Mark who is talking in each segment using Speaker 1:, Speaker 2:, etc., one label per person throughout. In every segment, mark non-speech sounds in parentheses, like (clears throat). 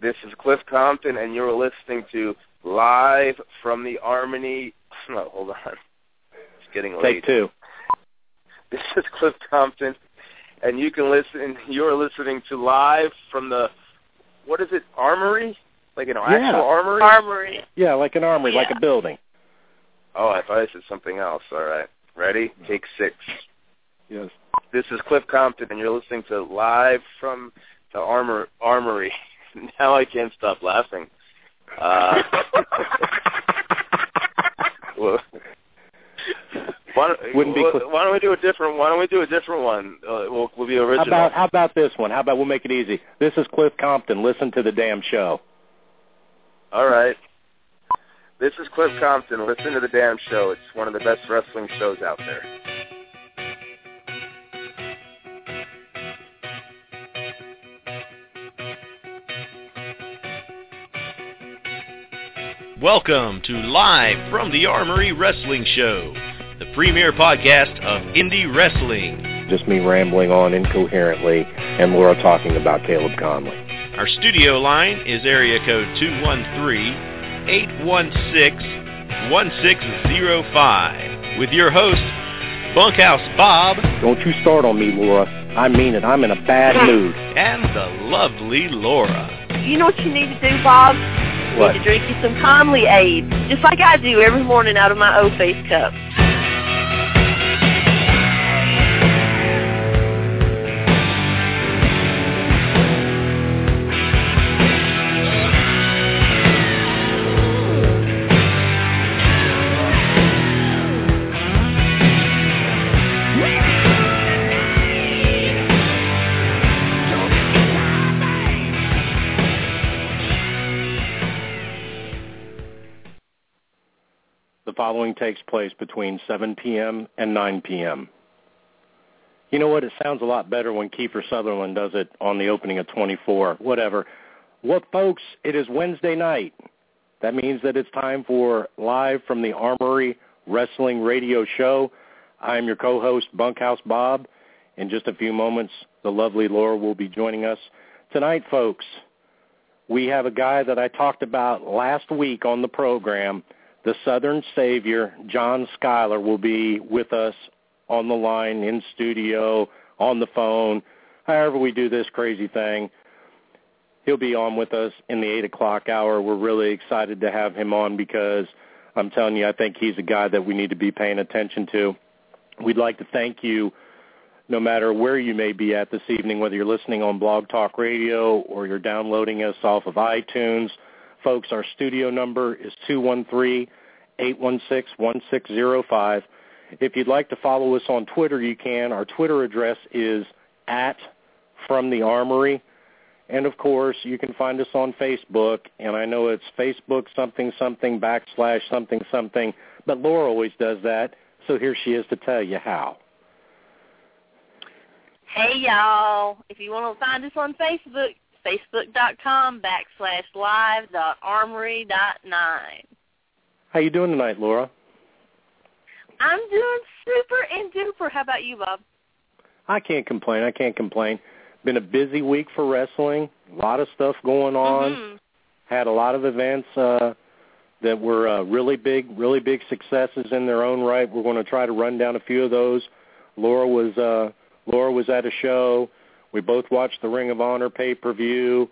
Speaker 1: This is Cliff Compton, and you're listening to Live from the Armory. (laughs) No, hold on. It's getting late.
Speaker 2: Take two.
Speaker 1: This is Cliff Compton, and you can listen. You're listening to Live from the, what is it, Armory? Like an
Speaker 2: Yeah.
Speaker 1: actual armory?
Speaker 3: Armory.
Speaker 2: Yeah, like an armory, like a building.
Speaker 1: Oh, I thought I said something else. All right. Ready? Take six.
Speaker 2: Yes.
Speaker 1: This is Cliff Compton, and you're listening to Live from the Armor Armory. (laughs) Now I can't stop laughing. Uh, (laughs) well, why, don't,
Speaker 2: Wouldn't be
Speaker 1: why,
Speaker 2: Cliff-
Speaker 1: why don't we do a different? Why don't we do a different one? Uh, we'll, we'll be
Speaker 2: How
Speaker 1: original.
Speaker 2: about how about this one? How about we'll make it easy? This is Cliff Compton. Listen to the damn show.
Speaker 1: All right. This is Cliff Compton. Listen to the damn show. It's one of the best wrestling shows out there.
Speaker 4: Welcome to Live from the Armory Wrestling Show, the premier podcast of indie wrestling.
Speaker 2: Just me rambling on incoherently, and Laura talking about Caleb Konley.
Speaker 4: Our studio line is area code 213-816-1605 with your host, Bunkhouse Bob
Speaker 2: Don't you start on me, Laura. I mean it. I'm in a bad mood.
Speaker 4: and the lovely Laura.
Speaker 3: You know what you need to do, Bob?
Speaker 2: What?
Speaker 3: You drink you some Konley Aid, just like I do every morning out of my O-Face cup.
Speaker 2: Following takes place between 7 p.m. and 9 p.m. You know what? It sounds a lot better when Kiefer Sutherland does it on the opening of 24. Whatever. Well, folks? It is Wednesday night. That means that it's time for Live from the Armory Wrestling Radio Show. I'm your co-host, Bunkhouse Bob. In just a few moments, the lovely Laura will be joining us. Tonight, folks, we have a guy that I talked about last week on the program the Southern Savior, John Skyler, will be with us on the line, in studio, on the phone, however we do this crazy thing. He'll be on with us in the 8 o'clock hour. We're really excited to have him on because I'm telling you, I think he's a guy that we need to be paying attention to. We'd like to thank you no matter where you may be at this evening, whether you're listening on Blog Talk Radio or you're downloading us off of iTunes. Folks, our studio number is 213-816-1605. If you'd like to follow us on Twitter, you can. Our Twitter address is at From the Armory. And, of course, you can find us on Facebook. And I know it's Facebook something something backslash something something. But Laura always does that. So here she is to tell you how.
Speaker 3: Hey, y'all. If you want to find us on Facebook, facebook.com backslash live dot armory dot nine.
Speaker 2: How you doing tonight, Laura?
Speaker 3: I'm doing super and duper. How about you, Bob?
Speaker 2: I can't complain. I can't complain. Been a busy week for wrestling. A lot of stuff going on.
Speaker 3: Mhm.
Speaker 2: Had a lot of events uh, that were uh, really big, really big successes in their own right. We're going to try to run down a few of those. Laura was uh, Laura was at a show. We both watched the Ring of Honor pay per view.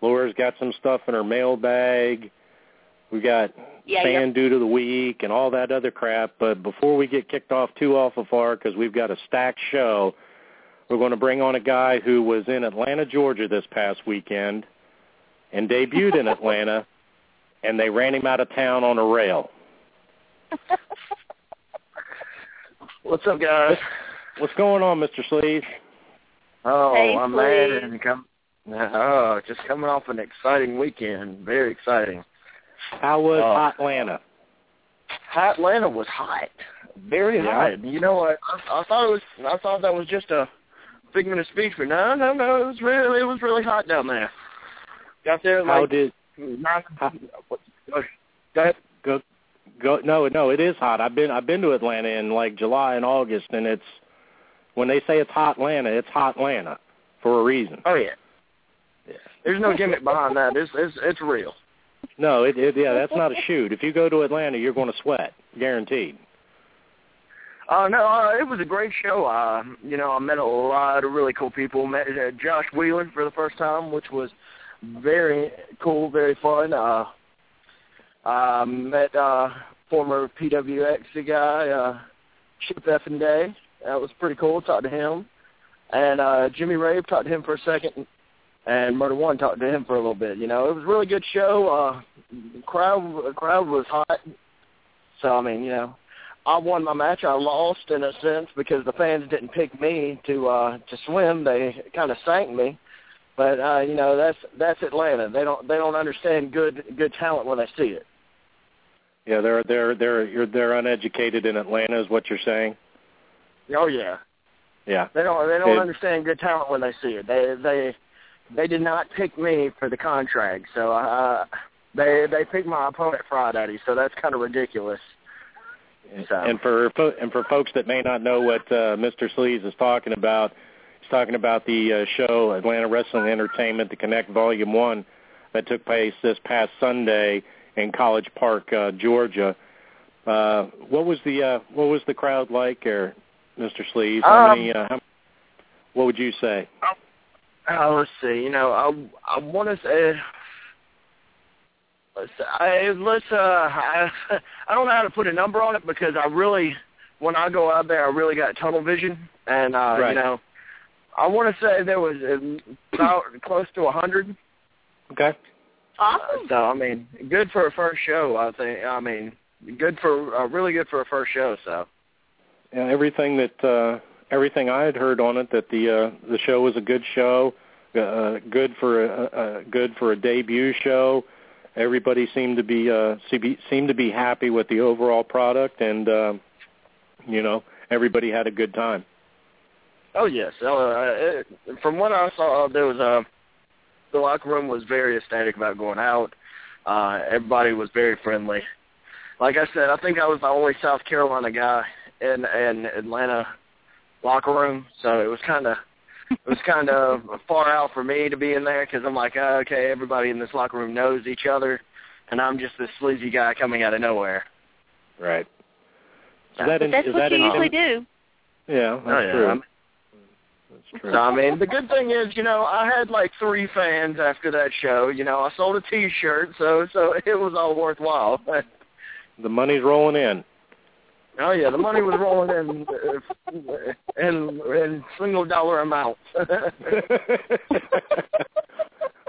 Speaker 2: Laura's got some stuff in her mailbag. We got
Speaker 3: Yeah,
Speaker 2: fan dude of the week and all that other crap. But before we get kicked off too awful far, because we've got a stacked show, we're going to bring on a guy who was in Atlanta, Georgia this past weekend and debuted in (laughs) Atlanta, and they ran him out of town on a rail. (laughs)
Speaker 5: What's up, guys?
Speaker 2: What's going on, Mr. Sleaze?
Speaker 5: Oh,
Speaker 3: Hey,
Speaker 5: I'm
Speaker 3: please.
Speaker 5: mad and come. Oh, just coming off an exciting weekend. Very exciting.
Speaker 2: How was.
Speaker 5: Uh,
Speaker 2: hot Atlanta?
Speaker 5: Hot Atlanta was hot, very
Speaker 2: Yeah.
Speaker 5: hot. You know what? I, I thought it was. I thought that was just a figment of speech, but no, no, no. It was really, it was really hot down there. Got there at
Speaker 2: How
Speaker 5: like
Speaker 2: did
Speaker 5: nine.
Speaker 2: how-
Speaker 5: what- Go ahead.
Speaker 2: go go? No, no, it is hot. I've been I've been to Atlanta in like July and August, and it's when they say it's hot Atlanta, it's hot Atlanta for a reason.
Speaker 5: Oh yeah. There's no gimmick behind that. It's it's it's real.
Speaker 2: No, it, it yeah, that's not a shoot. If you go to Atlanta, you're going to sweat, guaranteed.
Speaker 5: Uh, no, uh, it was a great show. Uh, you know, I met a lot of really cool people. Met uh, Josh Wheeler for the first time, which was very cool, very fun. Uh, I met uh, former PWX guy, uh, Chip Effin Day. That was pretty cool. Talked to him. And uh, Jimmy Rave talked to him for a second, and Murder One talked to him for a little bit. You know, it was a really good show. Uh, the crowd, the crowd was hot. So I mean, you know, I won my match. I lost in a sense because the fans didn't pick me to uh to swim. They kind of sank me. But uh, you know, that's that's Atlanta. They don't they don't understand good good talent when they see it.
Speaker 2: Yeah, they're they're they're you're, they're uneducated in Atlanta, is what you're saying.
Speaker 5: Oh yeah.
Speaker 2: Yeah.
Speaker 5: They don't they don't
Speaker 2: It-
Speaker 5: understand good talent when they see it. They they they did not pick me for the contract. So uh they they picked my opponent Friday, so that's kind of ridiculous. So-
Speaker 2: And for and for folks that may not know what uh, Mr. Sleaze is talking about, he's talking about the uh, show Atlanta Wrestling Entertainment, the Connect Volume One, that took place this past Sunday in College Park, uh, Georgia. Uh, what was the uh, what was the crowd like, there, Mr. Sleaze? How
Speaker 5: Um,
Speaker 2: many? Uh, how, what would you say?
Speaker 5: Oh, let's see. You know, I I want to say. Let's I, let's uh I, (laughs) I don't know how to put a number on it because I really when I go out there I really got tunnel vision and uh
Speaker 2: Right.
Speaker 5: you know I want to say there was uh, about close to a hundred.
Speaker 2: Okay.
Speaker 3: Awesome.
Speaker 5: So I mean, good for a first show. I think. I mean, good for uh, really good for a first show. So
Speaker 2: everything that uh, everything I had heard on it that the uh, the show was a good show, uh, good for a, a good for a debut show. Everybody seemed to be uh, seemed to be happy with the overall product, and uh, you know everybody had a good time.
Speaker 5: Oh yes. Uh, it, from what I saw, there was a the locker room was very ecstatic about going out. Uh, everybody was very friendly. Like I said, I think I was the only South Carolina guy in in Atlanta locker room, so it was kind of it was kind of (laughs) far out for me to be in there because I'm like, oh, okay, everybody in this locker room knows each other, and I'm just this sleazy guy coming out of nowhere.
Speaker 2: Right. Is
Speaker 5: Yeah.
Speaker 2: that
Speaker 3: But
Speaker 2: in,
Speaker 3: that's
Speaker 2: is
Speaker 3: what
Speaker 2: that
Speaker 3: you
Speaker 2: in,
Speaker 3: usually do.
Speaker 2: Yeah, that's
Speaker 5: oh yeah.
Speaker 2: true.
Speaker 5: I'm-
Speaker 2: That's true.
Speaker 5: So I mean, the good thing is, you know, I had like three fans after that show. You know, I sold a T-shirt, so so (laughs) it was all worthwhile.
Speaker 2: the money's rolling in.
Speaker 5: Oh yeah, the money was rolling in uh, in in single dollar amounts. (laughs)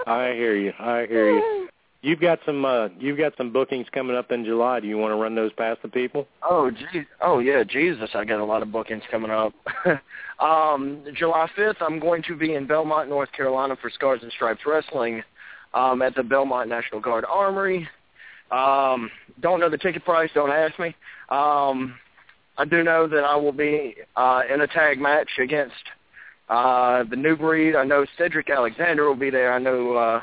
Speaker 2: I hear you. I hear you. You've got some uh you've got some bookings coming up in July. Do you want to run those past the people?
Speaker 5: oh geez, oh yeah, Jesus, I got a lot of bookings coming up. (laughs) um, July fifth, I'm going to be in Belmont, North Carolina for Scars and Stripes Wrestling um, at the Belmont National Guard Armory. Um, don't know the ticket price. Don't ask me. Um, I do know that I will be uh, in a tag match against uh, the New Breed. I know Cedric Alexander will be there. I know uh,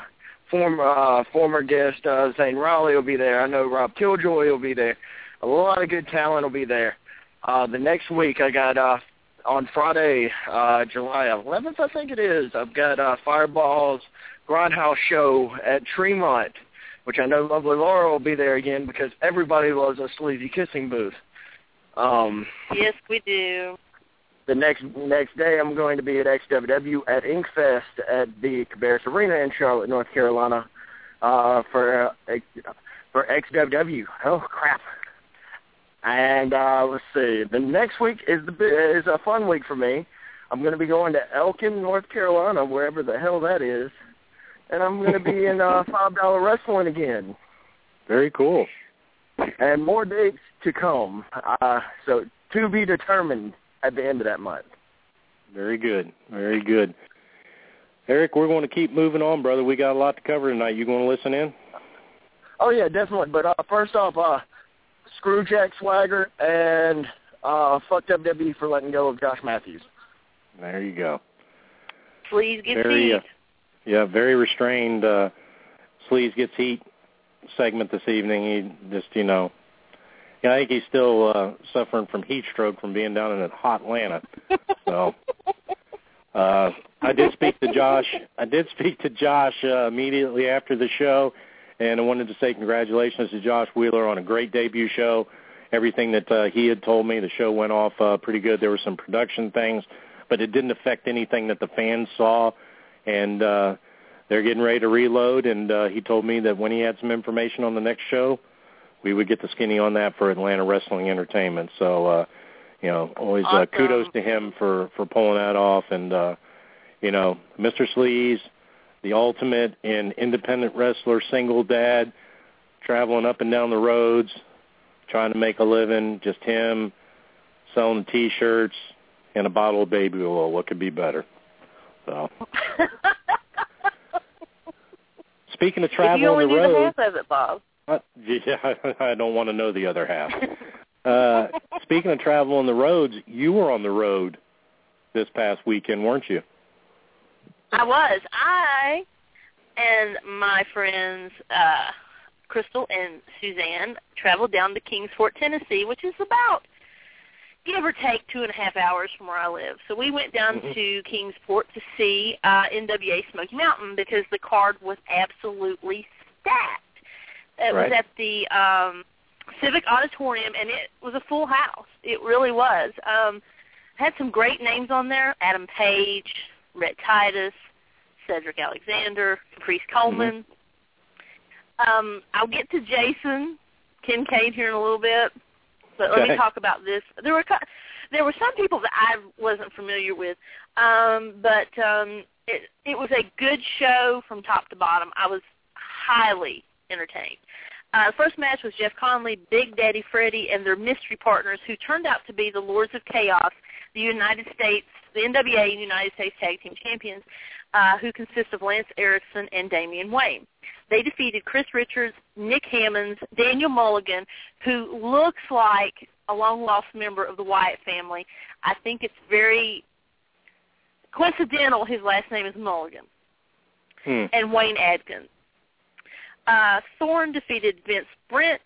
Speaker 5: former uh, former guest uh, Zane Raleigh will be there. I know Rob Killjoy will be there. A lot of good talent will be there. Uh, the next week, I got uh, on Friday, uh, July 11th, I think it is. I've got uh, Fireballs Grindhouse show at Tremont which I know Lovely Laura will be there again because everybody loves a sleazy kissing booth. Um,
Speaker 3: Yes, we do.
Speaker 5: the next next day, I'm going to be at XWW at Inkfest at the Cabarrus Arena in Charlotte, North Carolina, uh, for uh, for XWW. Oh crap! And uh, let's see, the next week is the is a fun week for me. I'm going to be going to Elkin, North Carolina, wherever the hell that is, and I'm going to be in uh, (laughs) five dollar wrestling again.
Speaker 2: Very cool.
Speaker 5: and more dates to come. Uh, so to be determined at the end of that month.
Speaker 2: Very good. Very good. Eric, we're going to keep moving on, brother. We got a lot to cover tonight. You going to listen in?
Speaker 5: Oh yeah, definitely. But uh, first off, uh, screw Jack Swagger and uh, fuck WWE for letting go of Josh Matthews.
Speaker 2: There you go.
Speaker 3: Please get
Speaker 2: Very,
Speaker 3: feed.
Speaker 2: uh, yeah, very restrained. Uh, Sleaze gets heat segment this evening. He just, you know, yeah, I think he's still uh, suffering from heat stroke from being down in hot Atlanta. So, Uh, I did speak to Josh. I did speak to Josh uh, immediately after the show, and I wanted to say congratulations to Josh Wheeler on a great debut show. Everything that uh, he had told me, the show went off uh, pretty good. There were some production things, but it didn't affect anything that the fans saw, and uh, they're getting ready to reload. And uh, he told me that when he had some information on the next show, we would get the skinny on that for Atlanta Wrestling Entertainment. So. uh you know, always uh, kudos to him for for pulling that off. And uh, you know, Mr. Sleaze, the ultimate in independent wrestler, single dad, traveling up and down the roads, trying to make a living. Just him selling T-shirts and a bottle of baby oil. What could be better? So, (laughs) speaking of
Speaker 3: if
Speaker 2: travel
Speaker 3: you only
Speaker 2: on the
Speaker 3: knew
Speaker 2: road,
Speaker 3: the half of it, Bob.
Speaker 2: uh, yeah, (laughs) I don't want to know the other half. (laughs) Uh, speaking of travel on the roads, you were on the road this past weekend, weren't you?
Speaker 3: I was. I and my friends uh Crystal and Suzanne traveled down to Kingsport, Tennessee, which is about give or take two and a half hours from where I live. So we went down
Speaker 2: Mhm.
Speaker 3: to Kingsport to see uh NWA Smoky Mountain because the card was absolutely stacked. It
Speaker 2: Right.
Speaker 3: was at the um Civic Auditorium and it was a full house. It really was. Um had some great names on there. Adam Page, Rhett Titus, Cedric Alexander, Caprice Coleman. Um, I'll get to Jason Kincaid here in a little bit, but let
Speaker 2: Okay.
Speaker 3: me talk about this. There were there were some people that I wasn't familiar with, um, but um, it it was a good show from top to bottom. I was highly entertained. Uh, first match was Jeff Conley, Big Daddy Freddy, and their mystery partners, who turned out to be the Lords of Chaos, the United States, the NWA and United States Tag Team Champions, uh, who consist of Lance Erickson and Damian Wayne. They defeated Chris Richards, Nick Hammonds, Daniel Mulligan, who looks like a long-lost member of the Wyatt family. I think it's very coincidental his last name is Mulligan
Speaker 2: Hmm.
Speaker 3: and Wayne Adkins. Uh, Thorne defeated Vince Brent,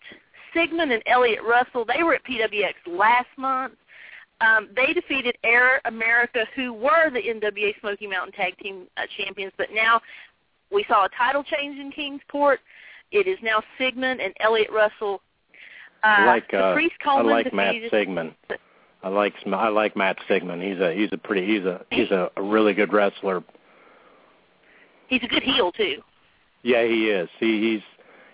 Speaker 3: Sigmund and Elliot Russell. They were at PWX last month. Um, they defeated Air America, who were the NWA Smoky Mountain Tag Team uh, Champions, but now we saw a title change in Kingsport. It is now Sigmund and Elliot Russell. Uh,
Speaker 2: I like uh, I
Speaker 3: Coleman
Speaker 2: like Matt Sigmund. I like I like Matt Sigmund. He's a he's a pretty he's a he's a, a really good wrestler.
Speaker 3: He's a good heel too.
Speaker 2: Yeah, he is. He he's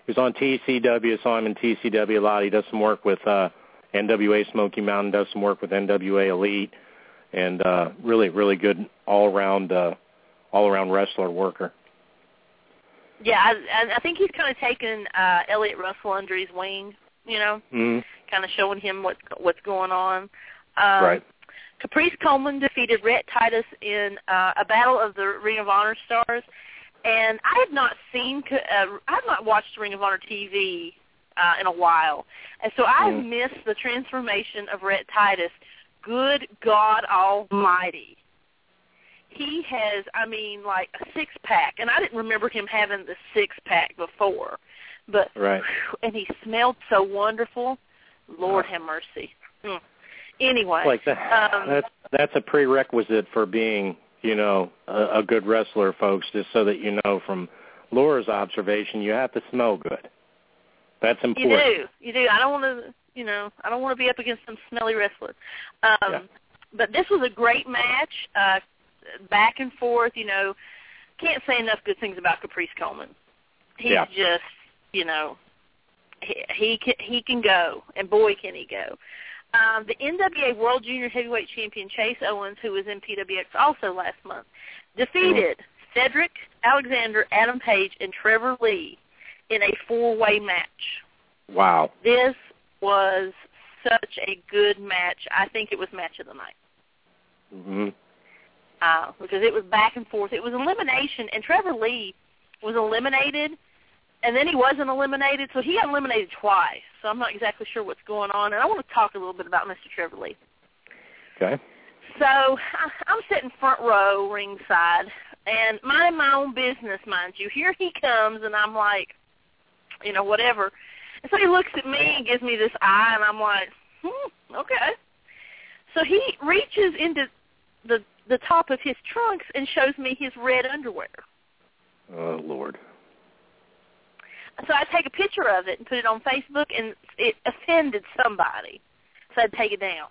Speaker 2: he's on TCW. Saw him in TCW a lot. He does some work with uh NWA Smoky Mountain. Does some work with NWA Elite, and uh really really good all around uh all around wrestler worker.
Speaker 3: Yeah, I, I- think he's kind of taken uh, Elliot Russell under his wing. You know,
Speaker 2: Mm.
Speaker 3: kind of showing him what's what's going on. Um,
Speaker 2: Right.
Speaker 3: Caprice Coleman defeated Rhett Titus in uh, a battle of the Ring of Honor stars, and I have not seen, uh, I have not watched Ring of Honor TV uh, in a while, and so I've
Speaker 2: Mm.
Speaker 3: missed the transformation of Rhett Titus. Good God Almighty! He has, I mean, like a six pack, and I didn't remember him having the six pack before, but
Speaker 2: Right.
Speaker 3: and he smelled so wonderful. Lord have mercy. Mm. Anyway,
Speaker 2: like that.
Speaker 3: um,
Speaker 2: that's that's a prerequisite for being, you know, a, a good wrestler, folks. Just so that you know from Laura's observation, you have to smell good. That's important.
Speaker 3: you do, you do. I don't want to, you know, I don't want to be up against some smelly wrestler. Um,
Speaker 2: Yeah.
Speaker 3: But this was a great match, uh, back and forth. You know, can't say enough good things about Caprice Coleman. He's
Speaker 2: Yeah.
Speaker 3: just, you know, he, he can he can go, and boy can he go. Um, the NWA World Junior Heavyweight Champion Chase Owens, who was in PWX also last month, defeated Cedric Alexander, Adam Page, and Trevor Lee in a four-way match.
Speaker 2: Wow.
Speaker 3: This was such a good match. I think it was match of the night
Speaker 2: hmm
Speaker 3: uh, because it was back and forth. It was elimination, and Trevor Lee was eliminated, and then he wasn't eliminated, so he got eliminated twice. So I'm not exactly sure what's going on, and I want to talk a little bit about Mr. Trevor Lee.
Speaker 2: Okay.
Speaker 3: So I- I'm sitting front row, ringside, and minding my own business, mind you. Here he comes, and I'm like, you know, whatever. And so he looks at me and gives me this eye, and I'm like, hmm, okay. So he reaches into the the top of his trunks and shows me his red underwear.
Speaker 2: Oh Lord.
Speaker 3: So I take a picture of it and put it on Facebook, and it offended somebody, so I'd take it down.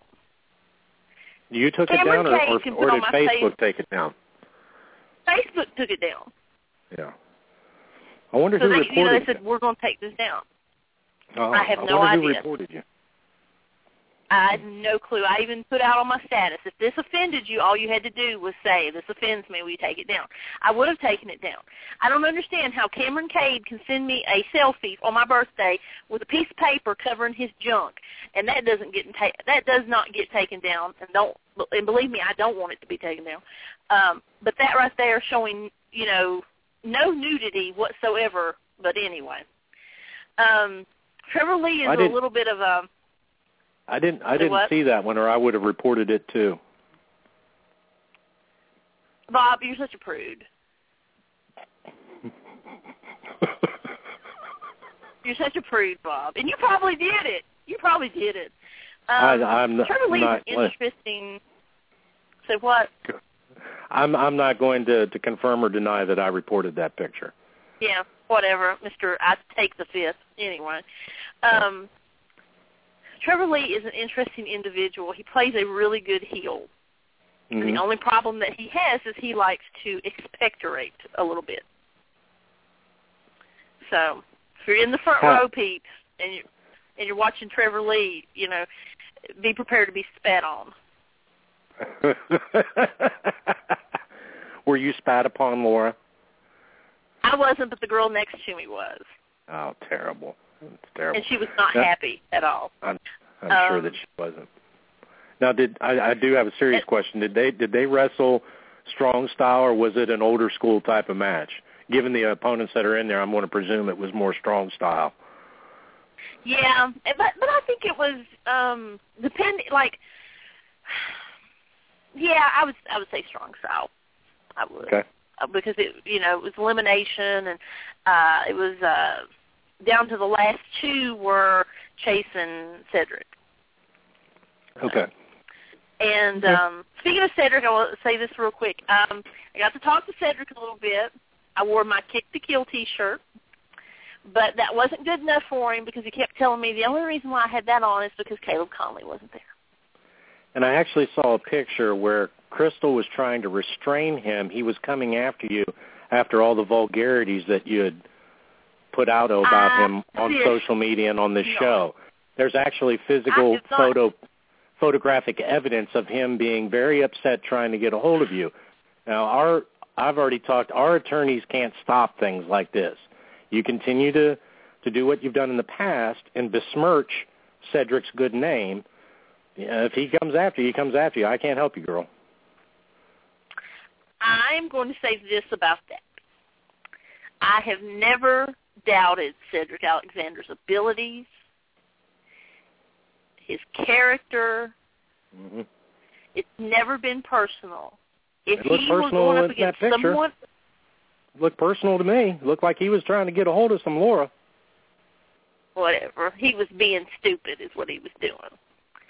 Speaker 2: You took
Speaker 3: Cameron
Speaker 2: it down, or, or, or did Facebook
Speaker 3: face-
Speaker 2: take it down?
Speaker 3: Facebook took it down.
Speaker 2: Yeah. I wonder
Speaker 3: So
Speaker 2: who
Speaker 3: they,
Speaker 2: reported
Speaker 3: you know, they said we're going to take this down.
Speaker 2: Oh,
Speaker 3: I have no
Speaker 2: wonder who
Speaker 3: idea.
Speaker 2: reported you.
Speaker 3: I had no clue. I even put out on my status, if this offended you, all you had to do was say, this offends me, will you take it down? I would have taken it down. I don't understand how Cameron Cade can send me a selfie on my birthday with a piece of paper covering his junk, and that doesn't get ta- that does not get taken down. And don't and believe me, I don't want it to be taken down. Um, but that right there showing, you know, no nudity whatsoever. But anyway, um, Trevor Lee is a little bit of a
Speaker 2: I didn't. I didn't see that one, or I would have reported it too.
Speaker 3: Bob. You're such a prude. (laughs) You're such a prude, Bob, and you probably did it. You probably did it. Um,
Speaker 2: I, I'm not.
Speaker 3: Trevor Lee's
Speaker 2: not
Speaker 3: interesting. Say what?
Speaker 2: I'm. I'm not going to to confirm or deny that I reported that picture.
Speaker 3: Yeah, whatever, Mister. I take the fifth anyway. Um, Trevor Lee is an interesting individual. He plays a really good heel.
Speaker 2: Mhm.
Speaker 3: The only problem that he has is he likes to expectorate a little bit. So if you're in the front
Speaker 2: How-
Speaker 3: row, peeps, and you're, and you're watching Trevor Lee, you know, be prepared to be spat on. (laughs)
Speaker 2: Were you spat upon, Laura?
Speaker 3: I wasn't, but the girl next to me was,
Speaker 2: Oh, terrible. It's terrible.
Speaker 3: and she was not
Speaker 2: Yeah.
Speaker 3: happy at all.
Speaker 2: I'm, I'm sure
Speaker 3: Um,
Speaker 2: that she wasn't. Now, did I, I do have a serious
Speaker 3: It-
Speaker 2: question? Did they did they wrestle strong style, or was it an older school type of match? Given the opponents that are in there, I'm going to presume it was more strong style.
Speaker 3: Yeah, but but I think it was um depend like yeah, I would I would say strong style. I would.
Speaker 2: Okay.
Speaker 3: Uh, because it you know, it was elimination and uh it was uh down to the last two were Chase and Cedric.
Speaker 2: Okay.
Speaker 3: And um speaking of Cedric, I will say this real quick. Um I got to talk to Cedric a little bit. I wore my Kick the Kill t shirt. But that wasn't good enough for him because he kept telling me the only reason why I had that on is because Caleb Konley wasn't there.
Speaker 2: And I actually saw a picture where Crystal was trying to restrain him. He was coming after you after all the vulgarities that you had put out about
Speaker 3: Uh,
Speaker 2: him on
Speaker 3: yes.
Speaker 2: social media and on this
Speaker 3: No.
Speaker 2: show. There's actually physical photo photographic evidence of him being very upset trying to get a hold of you. Now, our I've already talked. Our attorneys can't stop things like this. You continue to to do what you've done in the past and besmirch Cedric's good name. If he comes after you, he comes after you. I can't help you, girl.
Speaker 3: I'm going to say this about that. I have never doubted Cedric Alexander's abilities, his character.
Speaker 2: hmm
Speaker 3: It's never been personal. If he
Speaker 2: personal
Speaker 3: going up against someone,
Speaker 2: Looked personal to me. Looked like he was trying to get a hold of some Laura.
Speaker 3: whatever, he was being stupid is what he was doing.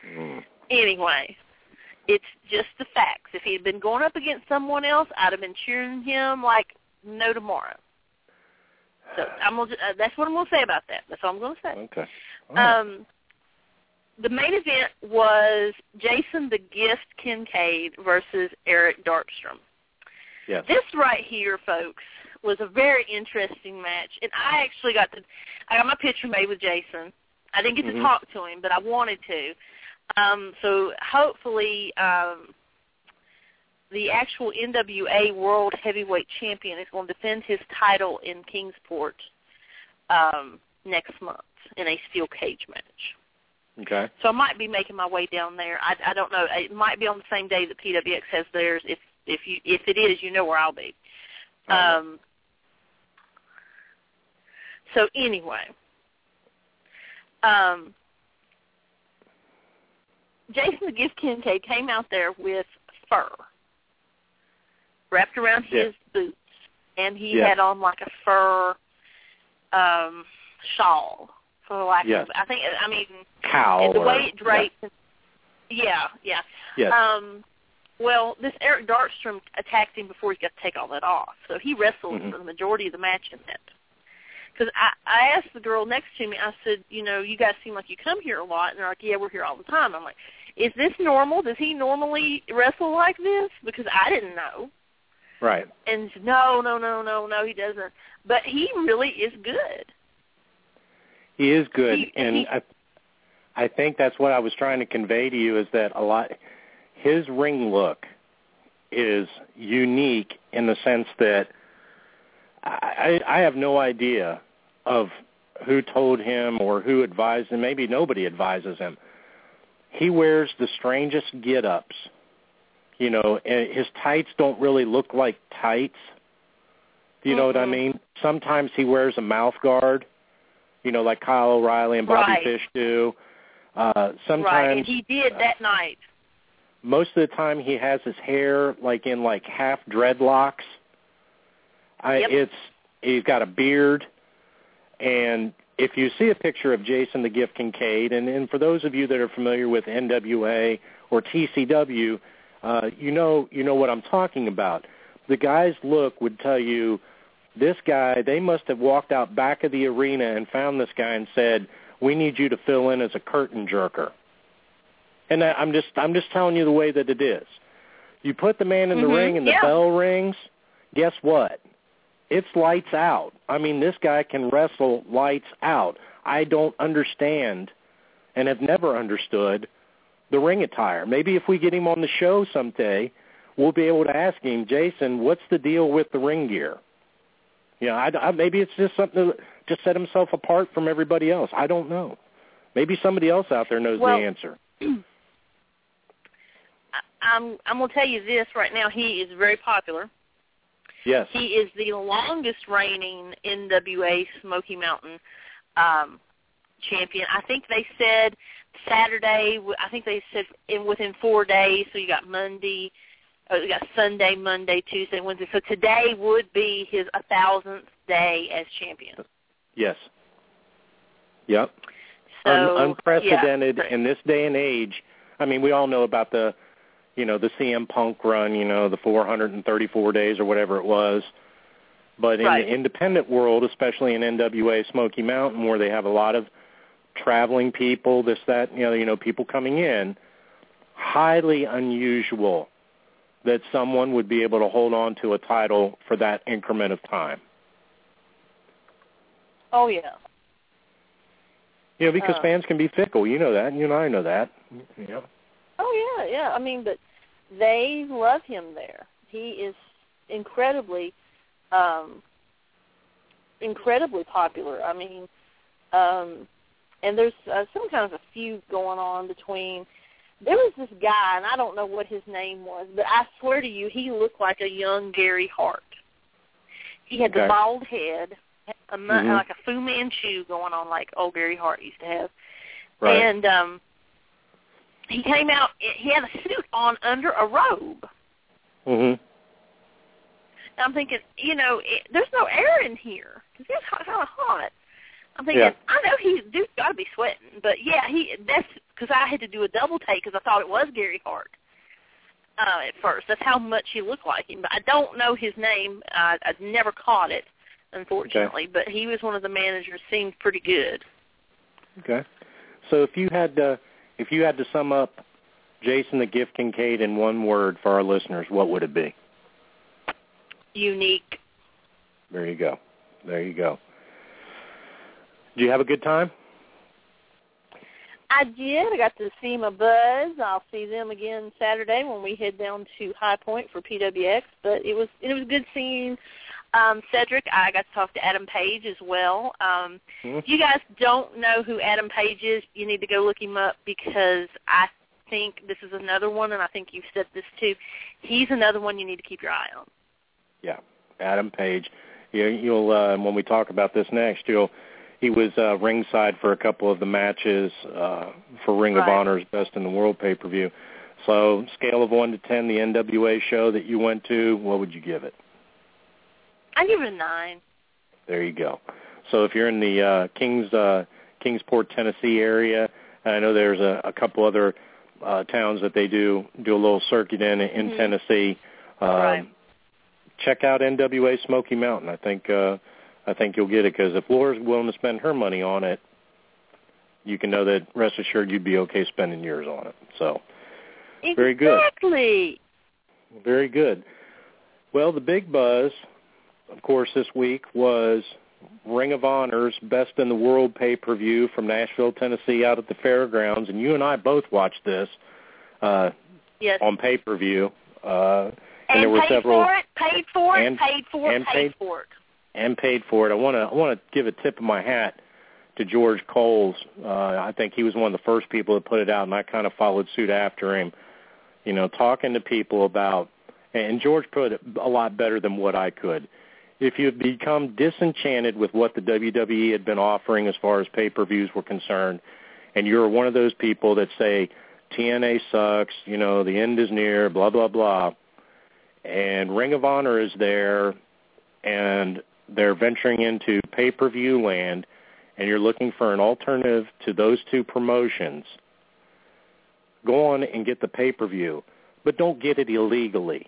Speaker 2: Mm.
Speaker 3: Anyway, it's just the facts. If he had been going up against someone else, I'd have been cheering him like no tomorrow. So I'm gonna, uh, that's what I'm going to say about that. That's all I'm going to say.
Speaker 2: Okay. Right.
Speaker 3: Um, the main event was Jason the Gift Kincaid versus Eric Darkstrom.
Speaker 2: yes.
Speaker 3: This right here, folks, was a very interesting match, and I actually got to. I got my picture made with Jason. I didn't get
Speaker 2: Mhm.
Speaker 3: to talk to him, but I wanted to. Um, so hopefully, um, the actual NWA World Heavyweight Champion is going to defend his title in Kingsport um, next month in a steel cage match.
Speaker 2: Okay.
Speaker 3: So I might be making my way down there. I, I don't know. It might be on the same day that PWX has theirs. If if you if it is, you know where I'll be.
Speaker 2: Right.
Speaker 3: Um, so anyway, um, Jason the Gift Kincaid came out there with fur wrapped around
Speaker 2: Yeah.
Speaker 3: his boots, and he
Speaker 2: Yeah.
Speaker 3: had on like a fur um, shawl, for the lack
Speaker 2: Yes.
Speaker 3: of. I think. I mean,
Speaker 2: Cow.
Speaker 3: the
Speaker 2: or-
Speaker 3: way it draped. Yeah, yeah.
Speaker 2: Yes.
Speaker 3: Um, well, this Eric Darkstrom attacked him before he got to take all that off, so he wrestled
Speaker 2: Mhm.
Speaker 3: for the majority of the match in that. Because I, I asked the girl next to me, I said, you know, you guys seem like you come here a lot, and they're like, yeah, we're here all the time. I'm like, is this normal? Does he normally wrestle like this? Because I didn't know.
Speaker 2: Right.
Speaker 3: And no, no, no, no, no, he doesn't. But he really is good.
Speaker 2: He is good,
Speaker 3: He-
Speaker 2: and
Speaker 3: he-
Speaker 2: I, I think that's what I was trying to convey to you is that a lot, his ring look is unique in the sense that I, I have no idea of who told him or who advised him. Maybe nobody advises him. He wears the strangest get-ups. You know, and his tights don't really look like tights. Do you know what I
Speaker 3: Mhm.
Speaker 2: mean? Sometimes he wears a mouth guard you know, like Kyle O'Reilly and Bobby
Speaker 3: Right.
Speaker 2: Fish do. Uh,
Speaker 3: right,
Speaker 2: sometimes,
Speaker 3: and he did that night.
Speaker 2: most of the time, he has his hair like in like half dreadlocks. I,
Speaker 3: Yep.
Speaker 2: It's he's got a beard, and if you see a picture of Jason the Gift Kincaid, and, and for those of you that are familiar with NWA or TCW, uh, you know you know what I'm talking about. The guy's look would tell you this guy, they must have walked out back of the arena and found this guy and said, "We need you to fill in as a curtain jerker." And I- I'm just I'm just telling you the way that it is. You put the man in the
Speaker 3: Mhm,
Speaker 2: ring and the
Speaker 3: yeah.
Speaker 2: bell rings, guess what? It's lights out. I mean, this guy can wrestle lights out. I don't understand and have never understood the ring attire. Maybe if we get him on the show someday, we'll be able to ask him, Jason, what's the deal with the ring gear? You know, I, I, maybe it's just something to just set himself apart from everybody else. I don't know. Maybe somebody else out there knows
Speaker 3: Well-
Speaker 2: the answer. (clears throat)
Speaker 3: I, I'm I'm gonna tell you this right now. He is very popular.
Speaker 2: Yes.
Speaker 3: He is the longest reigning NWA Smoky Mountain um, champion. I think they said Saturday. I think they said in within four days. So you got Monday, uh, you got Sunday, Monday, Tuesday, Wednesday. So today would be his a thousandth day as champion.
Speaker 2: Yes. Yep.
Speaker 3: So
Speaker 2: Un- unprecedented
Speaker 3: yeah.
Speaker 2: in this day and age. I mean, we all know about the, you know, the CM Punk run, you know, the 434 days or whatever it was. But in
Speaker 3: Right.
Speaker 2: the independent world, especially in NWA Smoky Mountain, where they have a lot of traveling people, this, that, you know, you know, people coming in, highly unusual that someone would be able to hold on to a title for that increment of time.
Speaker 3: Oh yeah.
Speaker 2: You know, because
Speaker 3: Uh.
Speaker 2: fans can be fickle. You know that. You and I know that. Know.
Speaker 3: Oh yeah, yeah. I mean, but they love him there. He is incredibly, um, incredibly popular. I mean, um, and there's uh, some kind of a feud going on between. There was this guy, and I don't know what his name was, but I swear to you, he looked like a young Gary Hart. He had
Speaker 2: Okay.
Speaker 3: the bald head, a,
Speaker 2: Mhm.
Speaker 3: like a Fu Manchu going on, like old Gary Hart used to have.
Speaker 2: Right.
Speaker 3: And um he came out he had a suit on under a robe.
Speaker 2: mhm.
Speaker 3: I'm thinking, you know, it, there's no air in here cuz it's kind of hot. I'm thinking,
Speaker 2: Yeah.
Speaker 3: I know he dude's got to be sweating, but yeah, he that's cuz I had to do a double take cuz I thought it was Gary Hart. Uh at first. That's how much he looked like him, but I don't know his name. Uh, I never caught it unfortunately, but he was one of the managers seemed pretty good.
Speaker 2: Okay. So if you had to, if you had to sum up Jason the Gift Kincaid in one word for our listeners, what would it be?
Speaker 3: Unique.
Speaker 2: There you go. There you go. Did you have a good time?
Speaker 3: I did. I got to see my buds. I'll see them again Saturday when we head down to High Point for PWX. But it was it was good seeing um, Cedric. I got to talk to Adam Page as well. Um,
Speaker 2: Mhm.
Speaker 3: If you guys don't know who Adam Page is, you need to go look him up because I think this is another one, and I think you've said this too. He's another one you need to keep your eye on.
Speaker 2: Yeah, Adam Page. You, you'll uh, when we talk about this next, you'll he was uh, ringside for a couple of the matches uh, for Ring of
Speaker 3: Right.
Speaker 2: Honor's Best in the World pay per view. So, scale of one to ten, the NWA show that you went to, what would you give it?
Speaker 3: I give it a nine.
Speaker 2: There you go. So, if you're in the uh, Kings uh, Kingsport, Tennessee area, I know there's a, a couple other uh, towns that they do do a little circuit in in
Speaker 3: Mhm.
Speaker 2: Tennessee. Um,
Speaker 3: Right.
Speaker 2: Check out NWA Smoky Mountain. I think uh, I think you'll get it because if Laura's willing to spend her money on it, you can know that rest assured you'd be okay spending yours on it. So Very good.
Speaker 3: Exactly.
Speaker 2: very good. Well, the big buzz, of course, this week was Ring of Honor's Best in the World pay-per-view from Nashville, Tennessee, out at the fairgrounds, and you and I both watched this uh,
Speaker 3: Yes.
Speaker 2: on pay-per-view. Uh, and,
Speaker 3: and
Speaker 2: there were
Speaker 3: paid
Speaker 2: several
Speaker 3: for it, paid for it,
Speaker 2: and-
Speaker 3: paid for it,
Speaker 2: and
Speaker 3: paid
Speaker 2: paid-
Speaker 3: for it.
Speaker 2: And paid for it. I want to I want to give a tip of my hat to George Coles. Uh, I think he was one of the first people to put it out, and I kind of followed suit after him. You know, talking to people about, and George put it a lot better than what I could. If you have become disenchanted with what the WWE had been offering as far as pay-per-views were concerned, and you're one of those people that say TNA sucks, you know, the end is near, blah blah blah, and Ring of Honor is there, and they're venturing into pay-per-view land and you're looking for an alternative to those two promotions, go on and get the pay-per-view, but don't get it illegally.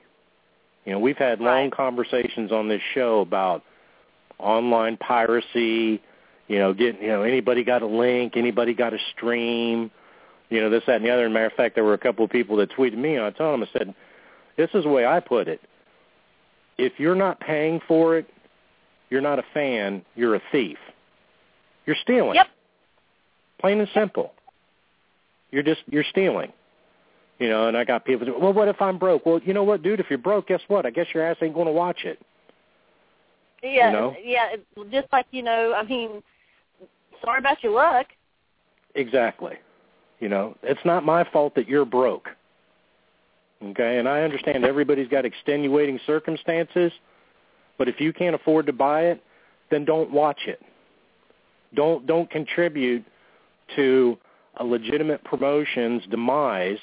Speaker 2: You know, we've had long conversations on this show about online piracy, you know, getting, you know, anybody got a link, anybody got a stream, you know, this, that, and the other. And matter of fact, there were a couple of people that tweeted me, and I told them, I said, this is the way I put it. If you're not paying for it, you're not a fan, you're a thief. You're stealing.
Speaker 3: Yep.
Speaker 2: Plain and simple. You're just you're stealing. You know, and I got people say, Well what if I'm broke? Well, you know what, dude, if you're broke, guess what? I guess your ass ain't gonna watch it.
Speaker 3: Yeah,
Speaker 2: You know?
Speaker 3: yeah. Just like you know, I mean, sorry about your luck.
Speaker 2: Exactly. You know, it's not my fault that you're broke. Okay, and I understand everybody's got extenuating circumstances, but if you can't afford to buy it, then don't watch it. Don't don't contribute to a legitimate promotion's demise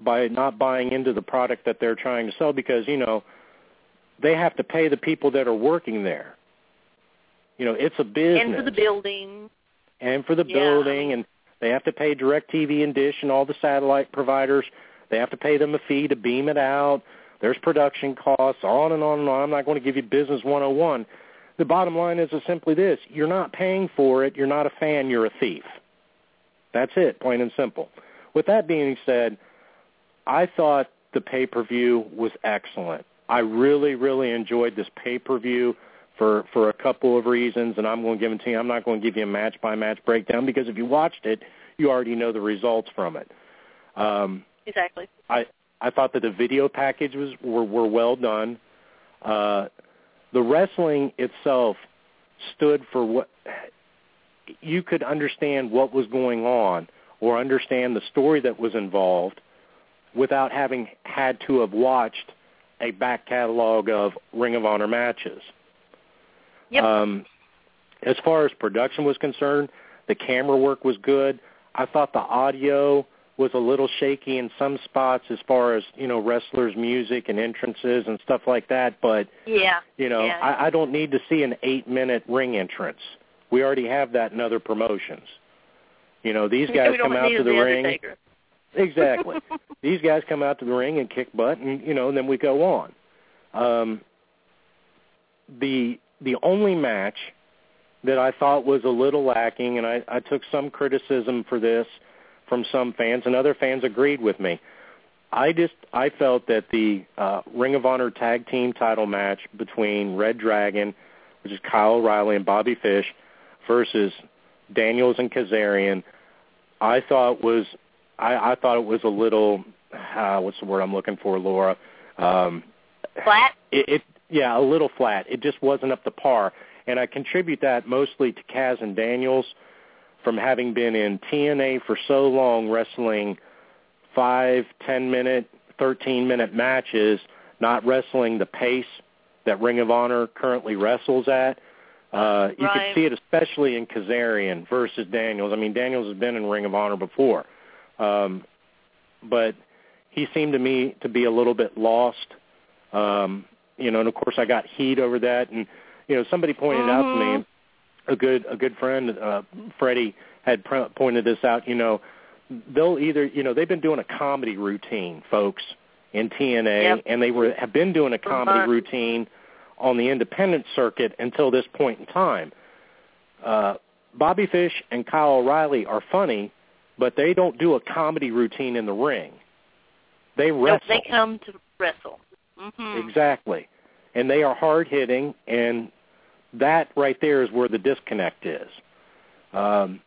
Speaker 2: by not buying into the product that they're trying to sell because, you know, they have to pay the people that are working there. You know, it's a business
Speaker 3: And for the building.
Speaker 2: and for the
Speaker 3: Yeah.
Speaker 2: building and they have to pay DirecTV and Dish and all the satellite providers. They have to pay them a fee to beam it out. There's production costs, on and on and on. I'm not going to give you business 101. The bottom line is simply this. You're not paying for it. You're not a fan. You're a thief. That's it, plain and simple. With that being said, I thought the pay-per-view was excellent. I really, really enjoyed this pay-per-view for for a couple of reasons, and I'm going to give them to you. I'm not going to give you a match-by-match breakdown because if you watched it, you already know the results from it. Um,
Speaker 3: Exactly.
Speaker 2: I I thought that the video package was were, were well done. Uh, the wrestling itself stood for what you could understand what was going on or understand the story that was involved without having had to have watched a back catalog of Ring of Honor matches.
Speaker 3: Yep.
Speaker 2: Um, as far as production was concerned, the camera work was good. I thought the audio was a little shaky in some spots as far as you know wrestlers' music and entrances and stuff like that. But
Speaker 3: yeah.
Speaker 2: you know,
Speaker 3: Yeah.
Speaker 2: I, I don't need to see an eight-minute ring entrance. We already have that in other promotions. You know, these (laughs) guys
Speaker 3: don't
Speaker 2: come out to the
Speaker 3: the
Speaker 2: ring.
Speaker 3: Undertaker. (laughs)
Speaker 2: Exactly. (laughs) These guys come out to the ring and kick butt, and you know, and then we go on. Um, the the only match that I thought was a little lacking, and I, I took some criticism for this from some fans, and other fans agreed with me. I just I felt that the uh, Ring of Honor tag team title match between Red Dragon, which is Kyle O'Reilly and Bobby Fish, versus Daniels and Kazarian, I thought was I, I thought it was a little uh, what's the word I'm looking for, Laura? Um,
Speaker 3: Flat.
Speaker 2: it, it yeah, a little flat. It just wasn't up to par, and I contribute that mostly to Kaz and Daniels from having been in TNA for so long, wrestling five, ten minute, thirteen minute matches, not wrestling the pace that Ring of Honor currently wrestles at. Uh, you
Speaker 3: Right.
Speaker 2: could see it especially in Kazarian versus Daniels. I mean, Daniels has been in Ring of Honor before, um, but he seemed to me to be a little bit lost. Um, you know, and of course I got heat over that, and you know somebody pointed out to me,
Speaker 3: Mhm.
Speaker 2: A good a good friend, uh, Freddie had pr- pointed this out. You know, they'll either you know they've been doing a comedy routine, folks, in TNA,
Speaker 3: Yep.
Speaker 2: and they were have been doing a comedy
Speaker 3: months.
Speaker 2: routine on the independent circuit until this point in time. Uh, Bobby Fish and Kyle O'Reilly are funny, but they don't do a comedy routine in the ring. They
Speaker 3: Nope,
Speaker 2: wrestle.
Speaker 3: they come to wrestle. hmm
Speaker 2: Exactly. And they are hard hitting and that right there is where the disconnect is. Um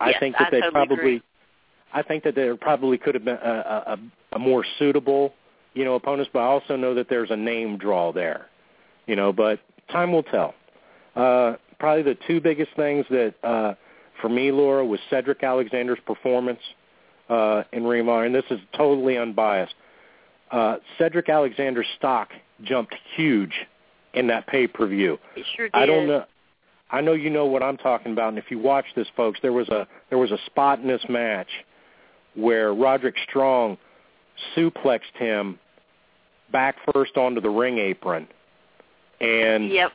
Speaker 2: I
Speaker 3: Yes,
Speaker 2: think that
Speaker 3: I
Speaker 2: they
Speaker 3: totally
Speaker 2: probably
Speaker 3: agree.
Speaker 2: I think that there probably could have been a, a, a, more suitable, you know, opponents, but I also know that there's a name draw there. You know, but time will tell. Uh probably the two biggest things that uh for me, Laura, was Cedric Alexander's performance uh in Ring and this is totally unbiased uh, Cedric Alexander's stock jumped huge in that pay per view.
Speaker 3: It sure did.
Speaker 2: I don't know. I know you know what I'm talking about, and if you watch this, folks, there was a there was a spot in this match where Roderick Strong suplexed him back first onto the ring apron, and
Speaker 3: Yep.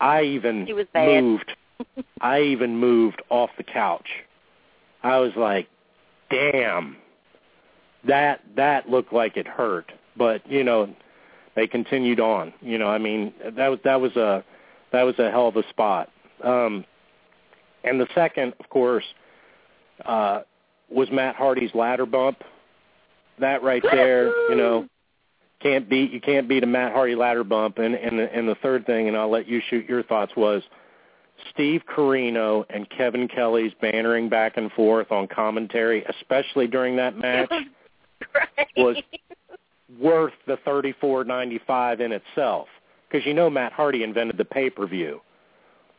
Speaker 2: I even
Speaker 3: It was bad.
Speaker 2: moved. (laughs) I even moved off the couch. I was like, "Damn, that that looked like it hurt." But you know, they continued on. You know, I mean, that was that was a that was a hell of a spot. Um, and the second, of course, uh, was Matt Hardy's ladder bump. That right there, you know, can't beat you can't beat a Matt Hardy ladder bump. And and the, and the third thing, and I'll let you shoot your thoughts was Steve Corino and Kevin Kelly's bantering back and forth on commentary, especially during that match, (laughs)
Speaker 3: great.
Speaker 2: was worth the thirty four ninety five in itself. Because you know Matt Hardy invented the pay per view.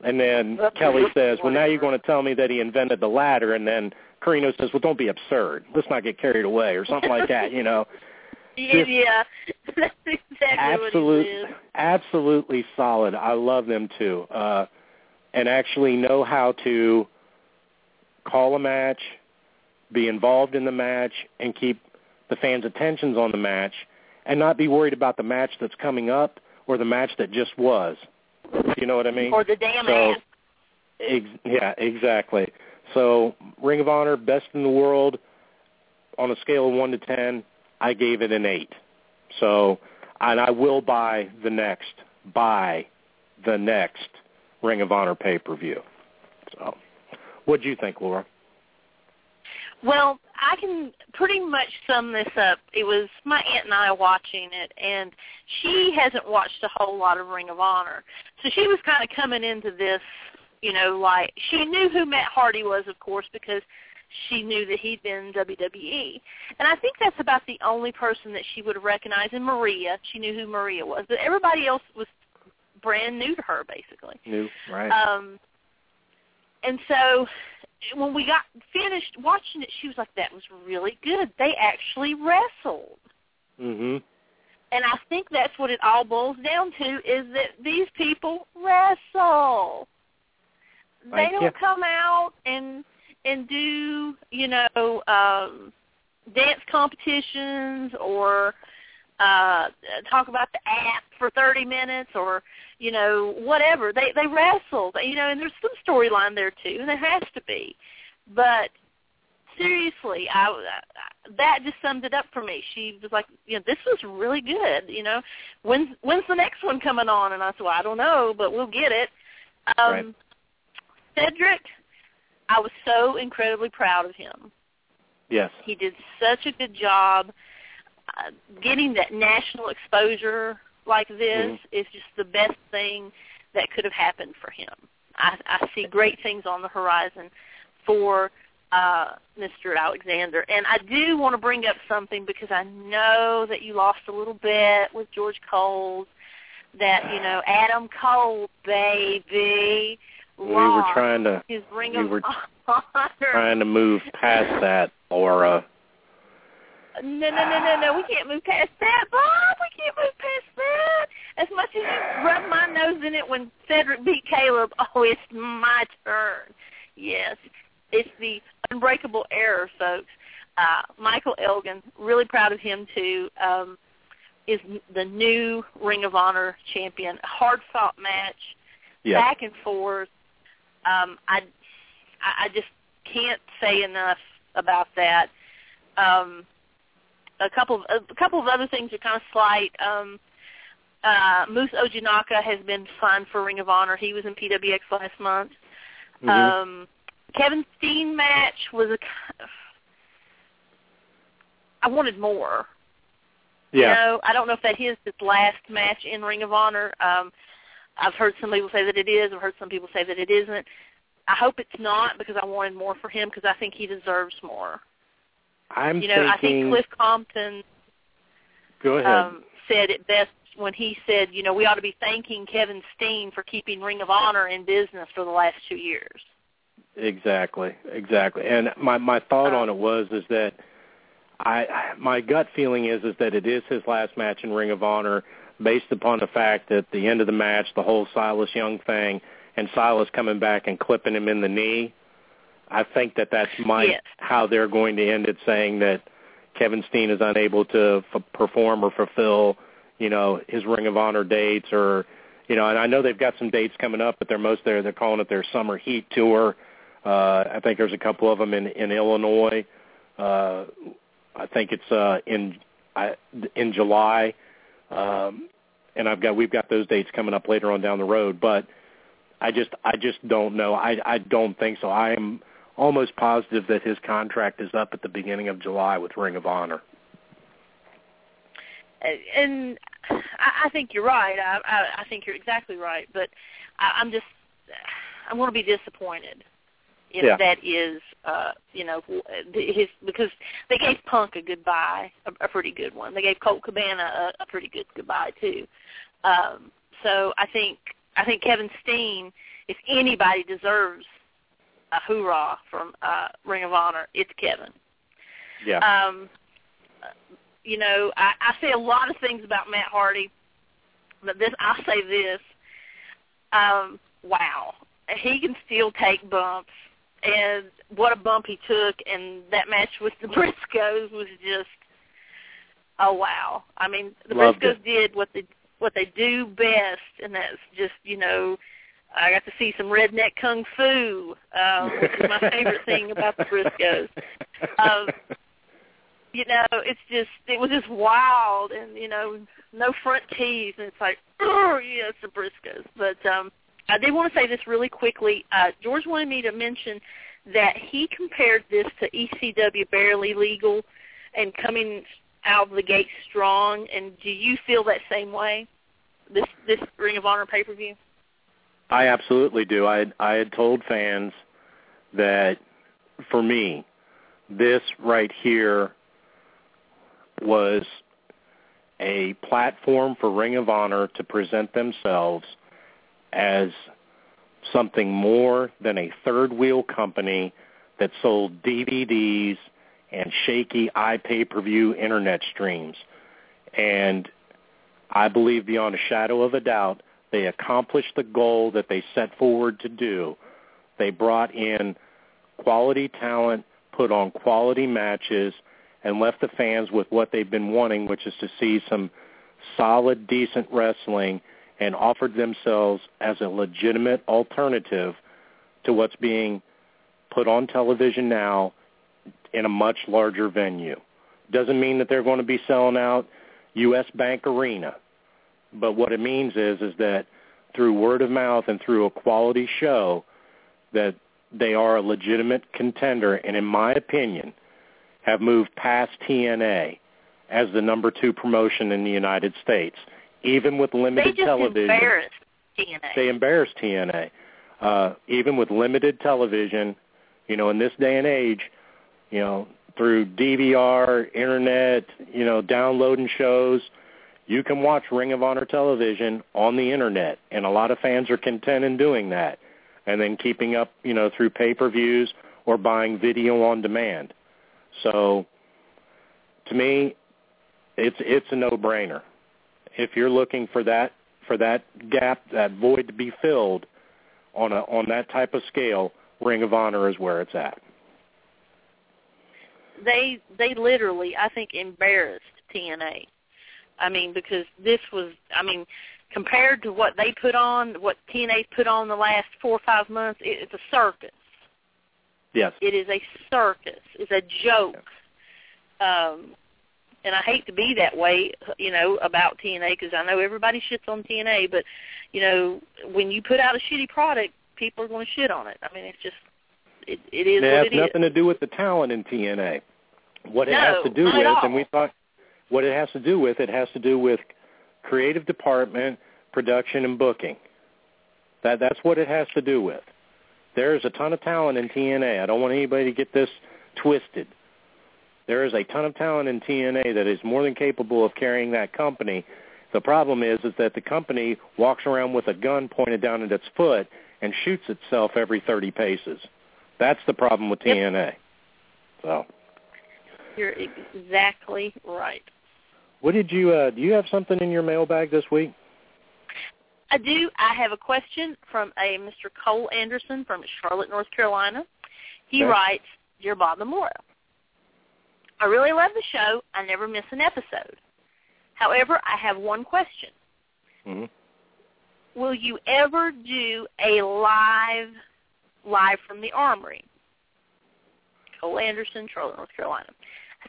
Speaker 2: And then
Speaker 3: That's
Speaker 2: Kelly says, "Well, now you're going to tell me that he invented the ladder." And then Corino says, "Well, don't be absurd. Let's not get carried away," or something like that. You know, (laughs)
Speaker 3: yeah,
Speaker 2: just-
Speaker 3: yeah. (laughs) That's exactly
Speaker 2: absolute,
Speaker 3: what he
Speaker 2: absolutely solid. I love them too, uh, and actually know how to call a match, be involved in the match, and keep the fans' attentions on the match, and not be worried about the match that's coming up or the match that just was. You know what I mean?
Speaker 3: Or the damn
Speaker 2: So-
Speaker 3: ass.
Speaker 2: Ex- yeah, exactly. So Ring of Honor, best in the world, on a scale of one to ten, I gave it an eight. So, and I will buy the next, buy the next Ring of Honor pay per view. So, what do you think, Laura?
Speaker 3: Well, I can pretty much sum this up. It was my aunt and I watching it, and she hasn't watched a whole lot of Ring of Honor. So she was kind of coming into this, you know, like she knew who Matt Hardy was, of course, because she knew that he'd been WWE. And I think that's about the only person that she would have recognized. And Maria, she knew who Maria was, but everybody else was brand new to her, basically.
Speaker 2: New, right?
Speaker 3: Um, and so when we got finished watching it, she was like, "That was really good. They actually wrestled."
Speaker 2: mhm.
Speaker 3: And I think that's what it all boils down to is that these people wrestle. They don't come out and and do, you know, um dance competitions or uh talk about the app for 30 minutes or you know whatever. They they wrestle you know and there's some storyline there too and there has to be. But seriously i that just summed it up for me. She was like you know this was really good you know. When's when's the next one coming on? And i said well i don't know but we'll get it. Um
Speaker 2: Right.
Speaker 3: cedric i was so incredibly proud of him.
Speaker 2: Yes.
Speaker 3: he did such a good job uh, getting that national exposure like this
Speaker 2: Mhm.
Speaker 3: is just the best thing that could have happened for him. I, I see great things on the horizon for uh, Mr. Alexander. And I do want to bring up something because I know that you lost a little bit with George Coles. That you know, Adam Cole, baby,
Speaker 2: We were trying to
Speaker 3: his ring
Speaker 2: we
Speaker 3: of
Speaker 2: were (laughs)
Speaker 3: honor.
Speaker 2: trying to move past that, Laura.
Speaker 3: No, no, no, no, no. We can't move past that, Bob. We can't move past that. As much as you rub my nose in it when Cedric beat Caleb, oh, it's my turn. Yes, it's the unbreakable error, folks. Uh, Michael Elgin, really proud of him too. Um, is the new Ring of Honor champion. Hard fought match,
Speaker 2: Yeah.
Speaker 3: back and forth. Um, I, I I just can't say enough about that. Um, a couple of a couple of other things are kind of slight. Um, uh, Moose Ojinnaka has been signed for Ring of Honor. He was in PWX last month.
Speaker 2: Mhm.
Speaker 3: Um, Kevin Steen match was a. I wanted more.
Speaker 2: yeah.
Speaker 3: You know, I don't know if that is his last match in Ring of Honor. Um, I've heard some people say that it is. I've heard some people say that it isn't. I hope it's not because I wanted more for him because I think he deserves more.
Speaker 2: I'm
Speaker 3: you know, I think. Cliff Compton
Speaker 2: go ahead.
Speaker 3: um, said it best when he said, you know, we ought to be thanking Kevin Steen for keeping Ring of Honor in business for the last two years.
Speaker 2: Exactly, exactly. And my my thought
Speaker 3: Um,
Speaker 2: on it was is that I my gut feeling is is that it is his last match in Ring of Honor, based upon the fact that the end of the match, the whole Silas Young thing, and Silas coming back and clipping him in the knee. I think that that's my
Speaker 3: Yes.
Speaker 2: how they're going to end it, saying that Kevin Steen is unable to f- perform or fulfill, you know, his Ring of Honor dates, or you know, and I know they've got some dates coming up, but they're most there. They're calling it their Summer Heat Tour. Uh, I think there's a couple of them in in Illinois. Uh, I think it's uh, in I, in July, um, and I've got we've got those dates coming up later on down the road. But I just I just don't know. I I don't think so. I am almost positive that his contract is up at the beginning of July with Ring of Honor.
Speaker 3: and I, think you're right. I, I, I think you're exactly right. But I, I'm just, I'm going to be disappointed if
Speaker 2: Yeah.
Speaker 3: that is, uh, you know, his because they gave Punk a goodbye, a, a pretty good one. They gave Colt Cabana a, a pretty good goodbye too. Um, so I think I think Kevin Steen, if anybody deserves a hoorah from uh, Ring of Honor, it's Kevin.
Speaker 2: Yeah.
Speaker 3: Um, you know, I, I say a lot of things about Matt Hardy, but this I'll say this. Um, wow, he can still take bumps, and what a bump he took, and that match with (laughs) the Briscoes was just, oh wow. I mean, the
Speaker 2: Loved
Speaker 3: Briscoes
Speaker 2: it.
Speaker 3: did what they what they do best, and that's just you know. I got to see some redneck kung fu, um, which is my favorite thing about the Briscoes. Um, you know, it's just it was just wild and you know, no front teeth and it's like, oh yeah, it's the Briscoes. But um I did want to say this really quickly. Uh George wanted me to mention that he compared this to ECW barely legal and coming out of the gate strong and do you feel that same way? This this Ring of Honor pay per view?
Speaker 2: I absolutely do. I I had told fans that for me, this right here was a platform for Ring of Honor to present themselves as something more than a third wheel company that sold DVDs and shaky iPay-per-view internet streams. And I believe beyond a shadow of a doubt they accomplished the goal that they set forward to do. They brought in quality talent, put on quality matches, and left the fans with what they've been wanting, which is to see some solid, decent wrestling, and offered themselves as a legitimate alternative to what's being put on television now in a much larger venue. Doesn't mean that they're going to be selling out U.S. Bank Arena, but what it means is is that through word of mouth and through a quality show, that they are a legitimate contender, and in my opinion, have moved past TNA as the number two promotion in the United States, even with
Speaker 3: They
Speaker 2: limited
Speaker 3: just
Speaker 2: television.
Speaker 3: embarrassed TNA.
Speaker 2: They embarrassed TNA. Uh, even with limited television, you know, in this day and age, you know, through DVR, internet, you know, downloading shows, you can watch Ring of Honor television on the internet, and a lot of fans are content in doing that, and then keeping up, you know, through pay-per-views or buying video on demand. So, to me, it's it's a no-brainer. If you're looking for that for that gap, that void to be filled on a on that type of scale, Ring of Honor is where it's at.
Speaker 3: they they literally I think embarrassed TNA. I mean because this was I mean compared to what they put on, what TNA put on the last four or five months, it, it's a circus.
Speaker 2: Yes.
Speaker 3: It is a circus. It's a joke. Um, and I hate to be that way, you know, about TNA because I know everybody shits on TNA, but you know, when you put out a shitty product, people are going to shit on it. I mean, it's just it, it is
Speaker 2: it
Speaker 3: what
Speaker 2: has
Speaker 3: it is.
Speaker 2: nothing to do with the talent in TNA. What it
Speaker 3: No,
Speaker 2: has to do with,
Speaker 3: at all.
Speaker 2: and we thought, what it has to do with, it has to do with creative department, production, and booking. That that's what it has to do with. There is a ton of talent in TNA. I don't want anybody to get this twisted. There is a ton of talent in TNA that is more than capable of carrying that company. The problem is is that the company walks around with a gun pointed down at its foot and shoots itself every 30 paces. That's the problem with
Speaker 3: Yep.
Speaker 2: TNA. So,
Speaker 3: You're exactly right.
Speaker 2: What did you uh do you have something in your mailbag this week?
Speaker 3: I do. I have a question from a Mr. Cole Anderson from Charlotte, North Carolina. He
Speaker 2: Okay.
Speaker 3: writes, Dear Bob and Laura, I really love the show. I never miss an episode. However, I have one question.
Speaker 2: Mhm.
Speaker 3: Will you ever do a live, live from the Armory? Cole Anderson, Charlotte, North Carolina.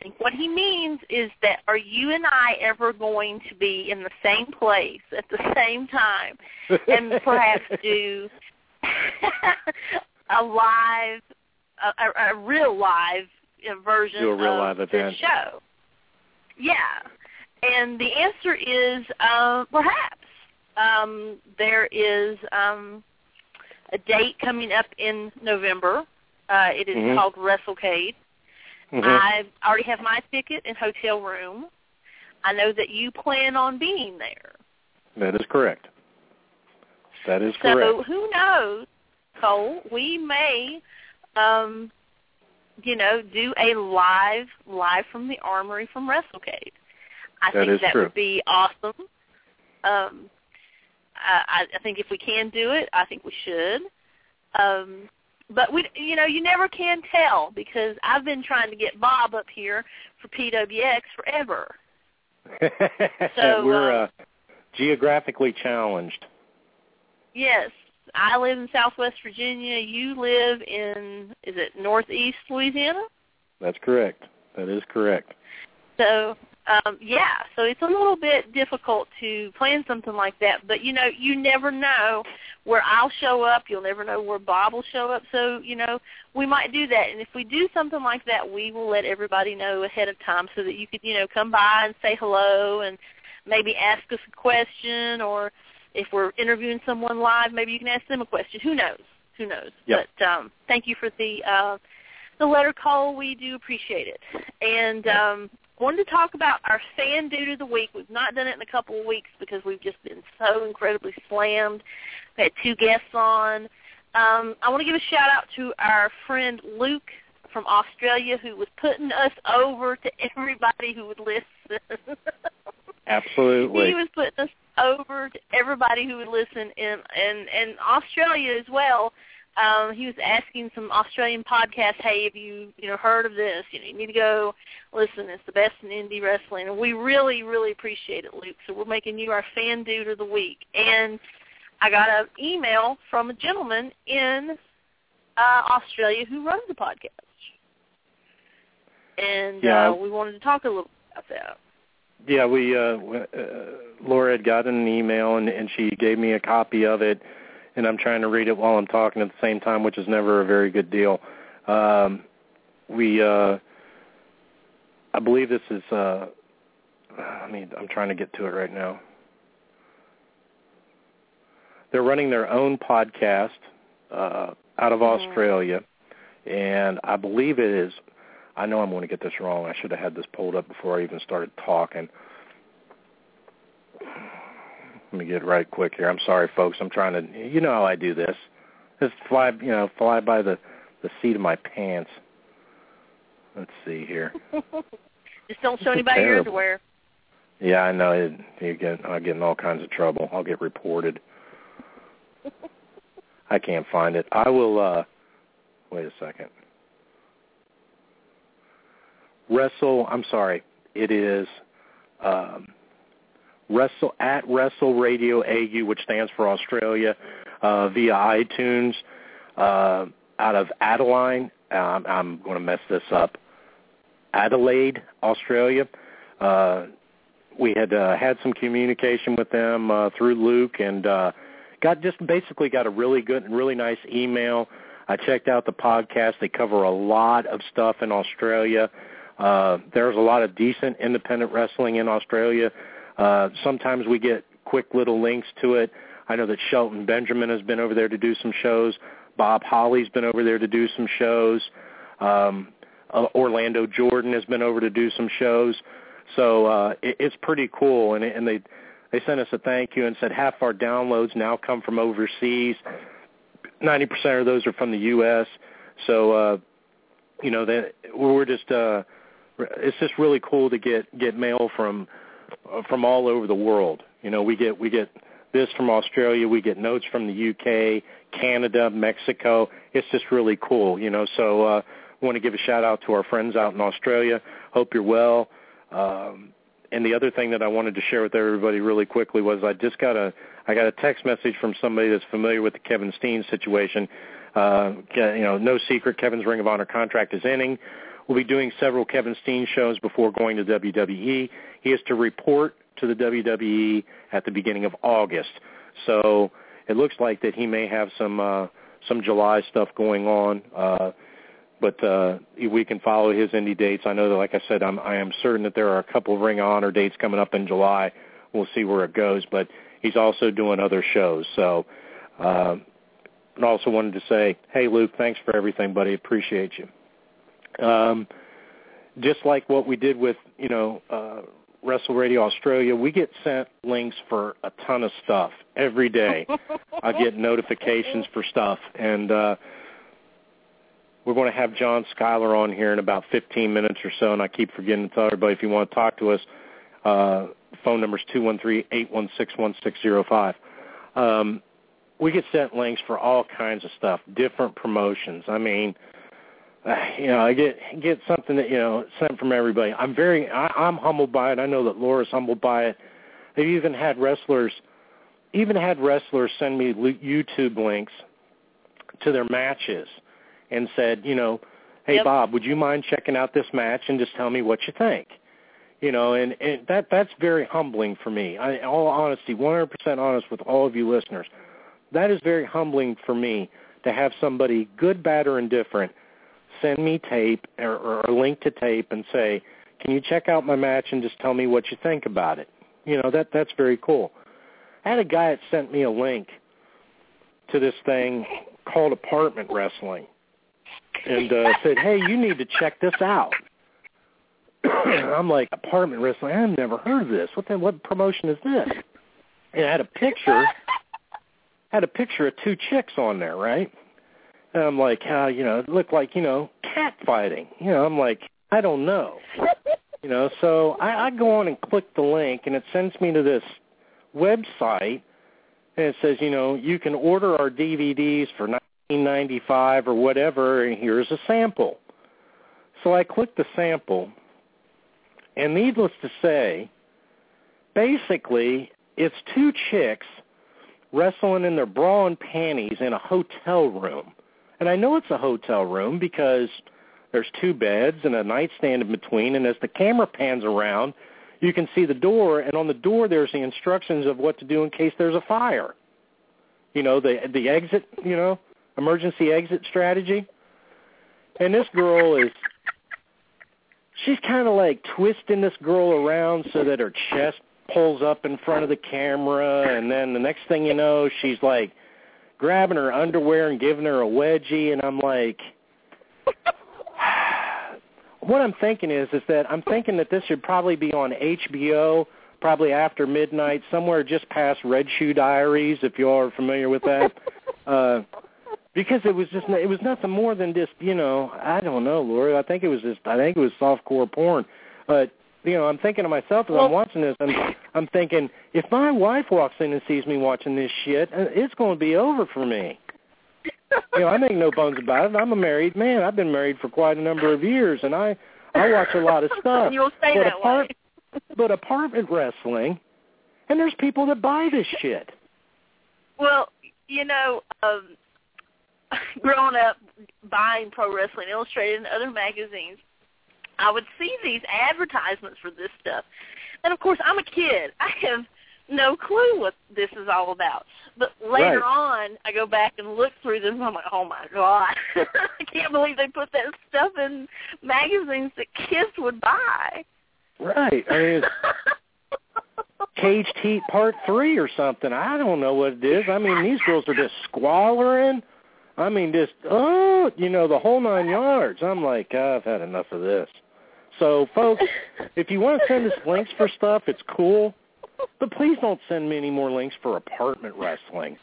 Speaker 3: Think what he means is that are you and I ever going to be in the same place at the same time and (laughs) perhaps do (laughs) a live, a, a, a real live version
Speaker 2: Do a real
Speaker 3: of
Speaker 2: live event.
Speaker 3: show? Yeah, and the answer is uh, perhaps. Um, there is um, a date coming up in November. Uh, it is
Speaker 2: Mhm.
Speaker 3: called WrestleCade.
Speaker 2: Mhm.
Speaker 3: I already have my ticket and hotel room. I know that you plan on being there.
Speaker 2: That is correct. That is
Speaker 3: So
Speaker 2: correct.
Speaker 3: So who knows, Cole? We may, um, you know, do a live live from the armory from WrestleCade. I
Speaker 2: That
Speaker 3: think that
Speaker 2: true.
Speaker 3: would be awesome. Um, I, I think if we can do it, I think we should. Um, but we, you know, you never can tell because I've been trying to get Bob up here for PWX forever. (laughs) So,
Speaker 2: We're
Speaker 3: uh,
Speaker 2: uh, geographically challenged.
Speaker 3: Yes, I live in Southwest Virginia. You live in is it Northeast Louisiana?
Speaker 2: That's correct. That is correct.
Speaker 3: So um, yeah, so it's a little bit difficult to plan something like that. But you know, you never know where I'll show up. You'll never know where Bob will show up. So you know, we might do that. And if we do something like that, we will let everybody know ahead of time so that you could you know come by and say hello and maybe ask us a question or if we're interviewing someone live, maybe you can ask them a question. Who knows? Who knows?
Speaker 2: Yep.
Speaker 3: But um, thank you for the uh, the letter call. We do appreciate it. And um, wanted to talk about our fan dude of the week. We've not done it in a couple of weeks because we've just been so incredibly slammed. We had two guests on. Um, I want to give a shout out to our friend Luke from Australia who was putting us over to everybody who would listen. (laughs)
Speaker 2: Absolutely.
Speaker 3: He was putting us over to everybody who would listen in and and Australia as well. Um, he was asking some Australian podcasts, hey, have you you know heard of this? You know, you need to go listen. It's the best in indie wrestling, and we really really appreciate it, Luke. So we're making you our fan dude of the week. And I got an email from a gentleman in uh, Australia who runs the podcast, and
Speaker 2: Yeah.
Speaker 3: uh, we wanted to talk a little about that.
Speaker 2: Yeah, we uh, uh Laura had gotten an email and and she gave me a copy of it and I'm trying to read it while I'm talking at the same time, which is never a very good deal. Um we uh I believe this is uh I mean I'm trying to get to it right now. They're running their own podcast uh out of
Speaker 3: Mhm.
Speaker 2: Australia and I believe it is I know I'm going to get this wrong. I should have had this pulled up before I even started talking. Let me get right quick here. I'm sorry, folks. I'm trying to. You know how I do this. Just fly, you know, fly by the the seat of my pants. Let's see here. (laughs)
Speaker 3: Just don't show anybody your underwear.
Speaker 2: Yeah, I know. It, you get, I get in all kinds of trouble. I'll get reported. (laughs) I can't find it. I will. uh Wait a second. Wrestle. I'm sorry. It is um, Wrestle at Wrestle Radio AU, which stands for Australia, uh, via iTunes, uh, out of Adeline, Um, I'm going to mess this up. Adelaide, Australia. Uh, we had uh, had some communication with them uh, through Luke, and uh, got just basically got a really good and really nice email. I checked out the podcast. They cover a lot of stuff in Australia. Uh, there's a lot of decent independent wrestling in Australia. Uh, sometimes we get quick little links to it. I know that Shelton Benjamin has been over there to do some shows. Bob Holly's been over there to do some shows. Um, uh, Orlando Jordan has been over to do some shows. So uh, it, it's pretty cool, and, and they they sent us a thank you and said half our downloads now come from overseas. Ninety percent of those are from the U.S. So uh, you know that we're just uh, it's just really cool to get get mail from from all over the world. You know, we get we get this from Australia, we get notes from the UK, Canada, Mexico. It's just really cool, you know. So uh want to give a shout out to our friends out in Australia. Hope you're well. Um and the other thing that I wanted to share with everybody really quickly was I just got a I got a text message from somebody that's familiar with the Kevin Steen situation. Uh, you know, no secret, Kevin's Ring of Honor contract is ending. We'll be doing several Kevin Steen shows before going to WWE. He is to report to the WWE at the beginning of August. So it looks like that he may have some uh, some July stuff going on. Uh, but uh, we can follow his indie dates. I know that, like I said, I'm, I am certain that there are a couple of Ring of Honor dates coming up in July. We'll see where it goes. But he's also doing other shows. So, uh, and also wanted to say, hey, Luke, thanks for everything, buddy. Appreciate you. Um, just like what we did with, you know, uh, Wrestle Radio Australia, we get sent links for a ton of stuff every day. I get (laughs) notifications for stuff, and uh, we're going to have John Skyler on here in about 15 minutes or so, and I keep forgetting to tell everybody if you want to talk to us, uh, phone number is 213-816-1605. Um, we get sent links for all kinds of stuff, different promotions. I mean, (sighs) you know, I get get something that you know sent from everybody. I'm very, I, I'm humbled by it. I know that Laura's humbled by it. They've even had wrestlers, even had wrestlers send me YouTube links to their matches, and said, you know, hey
Speaker 3: Yep.
Speaker 2: Bob, would you mind checking out this match and just tell me what you think? You know, and, and that that's very humbling for me. I, in all honesty, 100% honest with all of you listeners, that is very humbling for me to have somebody, good, bad, or indifferent, send me tape or, or a link to tape and say, "Can you check out my match and just tell me what you think about it?" You know, that that's very cool. I had a guy that sent me a link to this thing called Apartment Wrestling, and uh, said, "Hey, you need to check this out." (clears throat) I'm like, "Apartment Wrestling? I've never heard of this. What the, what promotion is this?" And I had a picture had a picture of two chicks on there, right? And I'm like, uh, you know, it looked like, you know, cat fighting. You know, I'm like, I don't know. You know, so I, I go on and click the link and it sends me to this website and it says, you know, you can order our DVDs for nineteen ninety five or whatever and here's a sample. So I click the sample and needless to say, basically it's two chicks wrestling in their bra and panties in a hotel room. And I know it's a hotel room because there's two beds and a nightstand in between, and as the camera pans around, you can see the door, and on the door there's the instructions of what to do in case there's a fire. You know, the the exit, you know, emergency exit strategy. And this girl is she's kind of like twisting this girl around so that her chest pulls up in front of the camera and then the next thing you know she's like grabbing her underwear and giving her a wedgie and I'm like (sighs) what I'm thinking is is that I'm thinking that this should probably be on HBO probably after midnight somewhere just past Red Shoe Diaries if you are familiar with that. (laughs) Uh because it was just it was nothing more than just you know I don't know Laura I think it was just I think it was softcore porn. But you know, I'm thinking to myself as I'm watching this, I'm, I'm thinking, if my wife walks in and sees me watching this shit, uh, it's going to be over for me. You know, I make no bones about it. I'm a married man. I've been married for quite a number of years, and I I watch a lot of (laughs) stuff.
Speaker 3: You'll stay
Speaker 2: but
Speaker 3: that
Speaker 2: apart,
Speaker 3: way. (laughs)
Speaker 2: But apartment wrestling, and there's people that buy this shit.
Speaker 3: Well, you know, um, (laughs) growing up, buying Pro Wrestling Illustrated and other magazines, I would see these advertisements for this stuff. And of course, I'm a kid. (laughs) I have no clue what this is all about. But later
Speaker 2: Right.
Speaker 3: on, I go back and look through them. And I'm like, oh my god, (laughs) I can't believe they put that stuff in magazines that kids would buy.
Speaker 2: Right. I mean, it's (laughs) Caged Heat Part Three or something. I don't know what it is. I mean, these girls are just squalling. I mean, just oh, you know, the whole nine yards. I'm like, I've had enough of this. So, folks, (laughs) if you want to send us links for stuff, it's cool. But please don't send me any more links for apartment wrestling.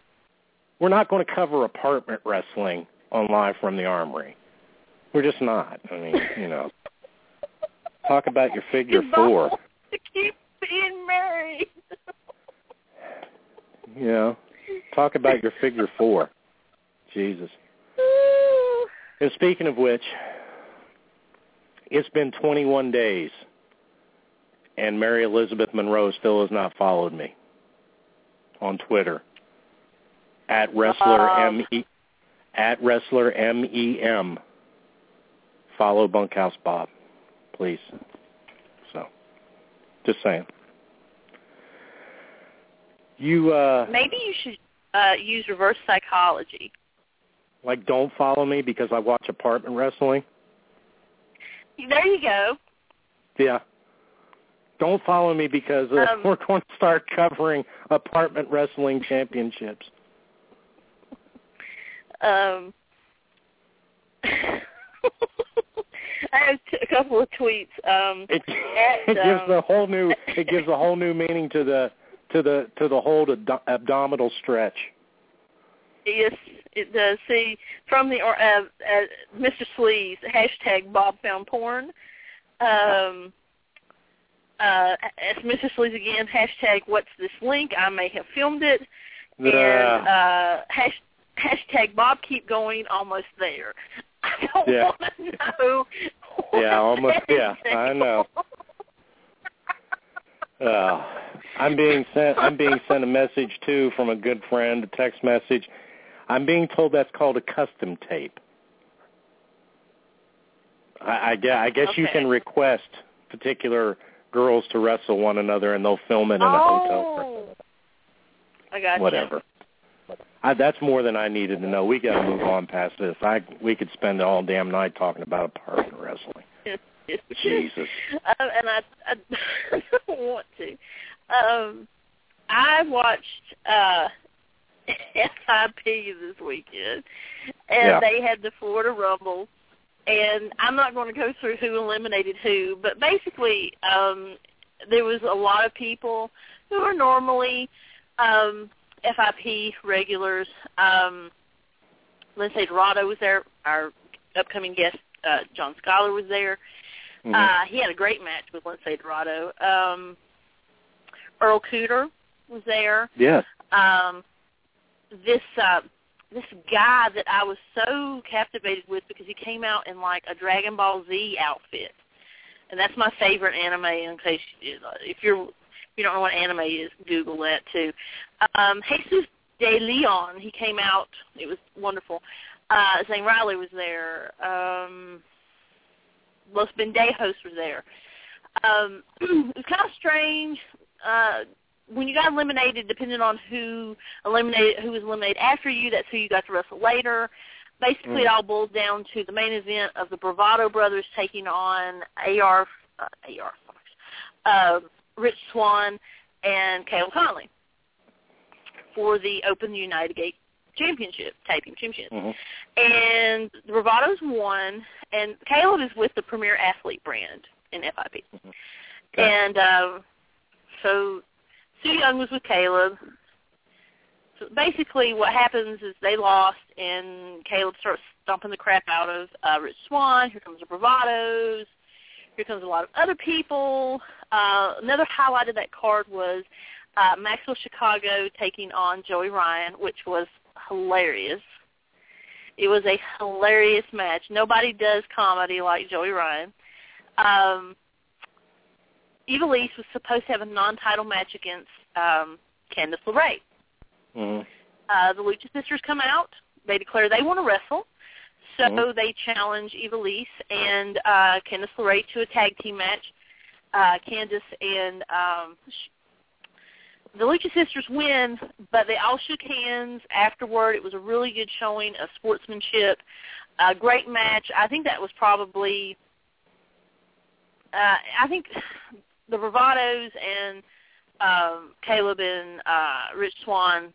Speaker 2: We're not going to cover apartment wrestling on Live from the Armory. We're just not. I mean, you know, talk about your figure four.
Speaker 3: To keep being married.
Speaker 2: You know, talk about your figure four. Jesus. (laughs) And speaking of which, it's been 21 days, and Mary Elizabeth Monroe still has not followed me on Twitter at wrestler
Speaker 3: Um.
Speaker 2: m e at wrestler m e m. Follow Bunkhouse Bob, please. So, just saying. You uh
Speaker 3: Maybe you should uh, use reverse psychology.
Speaker 2: like don't follow me because I watch apartment wrestling.
Speaker 3: There you go.
Speaker 2: Yeah. Don't follow me because uh,
Speaker 3: Um,
Speaker 2: we're going to start covering apartment wrestling championships.
Speaker 3: Um, (laughs) I have t- a couple of tweets. Um,
Speaker 2: It, (laughs)
Speaker 3: At,
Speaker 2: it gives
Speaker 3: um,
Speaker 2: a whole new it gives a (laughs) whole new meaning to the to the to the whole ad- abdominal stretch.
Speaker 3: Yes, it does. See, from the or- uh, uh, Mr. Sleaze, hashtag Bob found porn. Um, uh, as Mr. Sleaze again, hashtag what's this link? I may have filmed it. And
Speaker 2: Uh,
Speaker 3: hash, hashtag Bob keep going, almost there. (laughs) I don't
Speaker 2: Yeah.
Speaker 3: want to know. (laughs)
Speaker 2: Yeah, almost- yeah, I know. uh, I'm being sent I'm being sent a message too from a good friend, a text message. I'm being told that's called a custom tape. I, I, gue- I guess you can request particular girls to wrestle one another, and they'll film it in a hotel. room.
Speaker 3: oh. I got you.
Speaker 2: Whatever. I, that's more than I needed to know. We got to move on past this. I we could spend all damn night talking about apartment wrestling. (laughs) Jesus.
Speaker 3: Um, and I, I (laughs) don't want to. Um, I watched uh, (laughs) FIP this weekend, and
Speaker 2: Yeah.
Speaker 3: they had the Florida Rumble. And I'm not going to go through who eliminated who, but basically, um, there was a lot of people who are normally um, FIP regulars. Um, let's Lince Dorado was there. Our upcoming guest, uh, John Skyler, was there.
Speaker 2: Mhm.
Speaker 3: Uh, he had a great match with let's Lince Dorado. Um, Earl Cooter was there.
Speaker 2: yes.
Speaker 3: Um, this uh, this guy that I was so captivated with because he came out in like a Dragon Ball Z outfit, and that's my favorite anime. In case you, if you're if you don't know what anime is, Google that too. Um, Jesus De Leon, he came out. It was wonderful. Uh, Zane Riley was there. Um, Los Bendejos was there. Um, (clears throat) it was kind of strange. Uh, when you got eliminated, depending on who eliminated, who was eliminated after you, that's who you got to wrestle later. Basically, it
Speaker 2: Mm.
Speaker 3: all boiled down to the main event of the Bravado Brothers taking on AR, uh, AR Fox, uh, Rich Swann and Caleb Konley for the Open United Gate Championship, Tag Team Championship.
Speaker 2: Mhm.
Speaker 3: And the Bravados won, and Caleb is with the Premier Athlete brand in FIP.
Speaker 2: Okay.
Speaker 3: And um, so Su Yung was with Caleb. So basically what happens is they lost, and Caleb starts stomping the crap out of uh, Rich Swann. Here comes the Bravados. Here comes a lot of other people. Uh, another highlight of that card was uh, Maxwell Chicago taking on Joey Ryan, which was hilarious. It was a hilarious match. Nobody does comedy like Joey Ryan. Um, Ivelisse was supposed to have a non-title match against um, Candice LeRae.
Speaker 2: Mhm.
Speaker 3: Uh, the Lucha Sisters come out. They declare they want to wrestle. So
Speaker 2: Mhm.
Speaker 3: they challenge Ivelisse and uh, Candice LeRae to a tag team match. Uh, Candice and um, sh- the Lucha Sisters win, but they all shook hands afterward. It was a really good showing of sportsmanship. A great match. I think that was probably. Uh, I think the Bravados and um, Caleb and uh, Rich Swann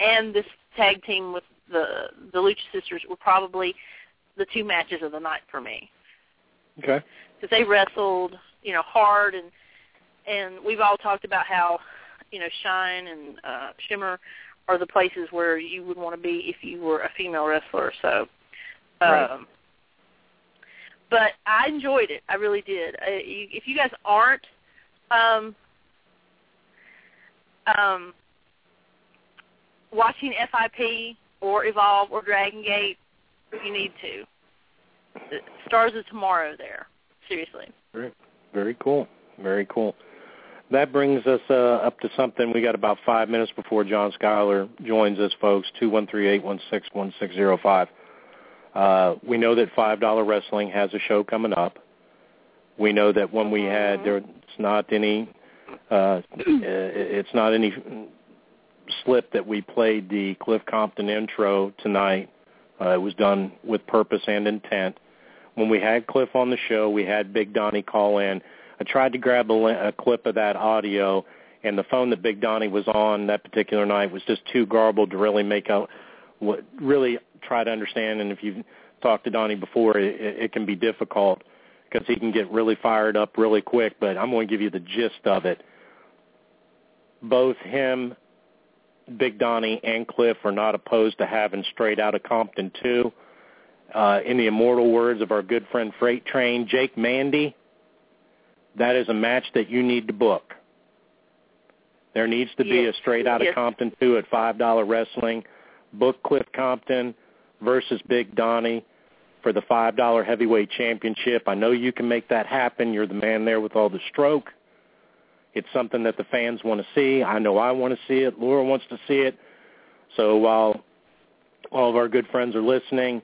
Speaker 3: and this tag team with the the Lucha Sisters were probably the two matches of the night for me
Speaker 2: Okay.
Speaker 3: because they wrestled, you know, hard and and we've all talked about how, you know, Shine and uh, Shimmer are the places where you would want to be if you were a female wrestler. So, um,
Speaker 2: Right.
Speaker 3: but I enjoyed it. I really did. Uh, you, if you guys aren't um, um, watching FIP or Evolve or Dragon Gate, you need to. Stars of Tomorrow there. Seriously.
Speaker 2: Very, very cool. Very cool. That brings us uh, up to something. We got about five minutes before John Skyler joins us, folks. Two one three eight one six one six zero five. Uh, we know that Five Dollar Wrestling has a show coming up. We know that when we had there, it's not any, uh, it's not any slip that we played the Cliff Compton intro tonight. Uh, it was done with purpose and intent. When we had Cliff on the show, we had Big Donnie call in. I tried to grab a, a clip of that audio, and the phone that Big Donnie was on that particular night was just too garbled to really make out what really try to understand. And if you've talked to Donnie before, it, it it can be difficult because he can get really fired up really quick. But I'm going to give you the gist of it. Both him, Big Donnie, and Cliff are not opposed to having straight out of Compton two. Uh, in the immortal words of our good friend Freight Train, Jake Mandy, that is a match that you need to book. There needs to be
Speaker 3: Yes.
Speaker 2: a straight out of
Speaker 3: Yes.
Speaker 2: Compton two at five dollar wrestling. Book Cliff Compton versus Big Donnie for the five dollar heavyweight championship. I know you can make that happen. You're the man there with all the stroke. It's something that the fans want to see. I know I want to see it. Laura wants to see it. So while all of our good friends are listening,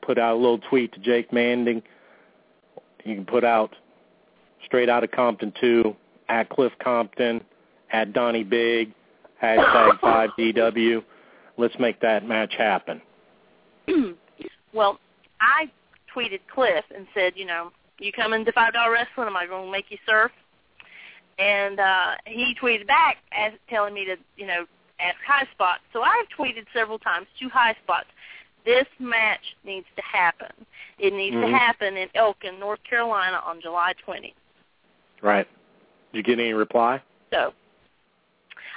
Speaker 2: put out a little tweet to Jake Manding. You can put out straight out of Compton 2, at Cliff Compton, at Donnie Big, hashtag (coughs) 5DW. Let's make that match happen.
Speaker 3: well, I tweeted Cliff and said, you know, you coming to five dollar wrestling? Am I going to make you surf? And uh, he tweeted back as telling me to, you know, ask High Spot. So I've tweeted several times to High Spots. This match needs to happen. It needs
Speaker 2: Mhm.
Speaker 3: to happen in Elkin, North Carolina, on July 20th.
Speaker 2: Right. Did you get any reply?
Speaker 3: So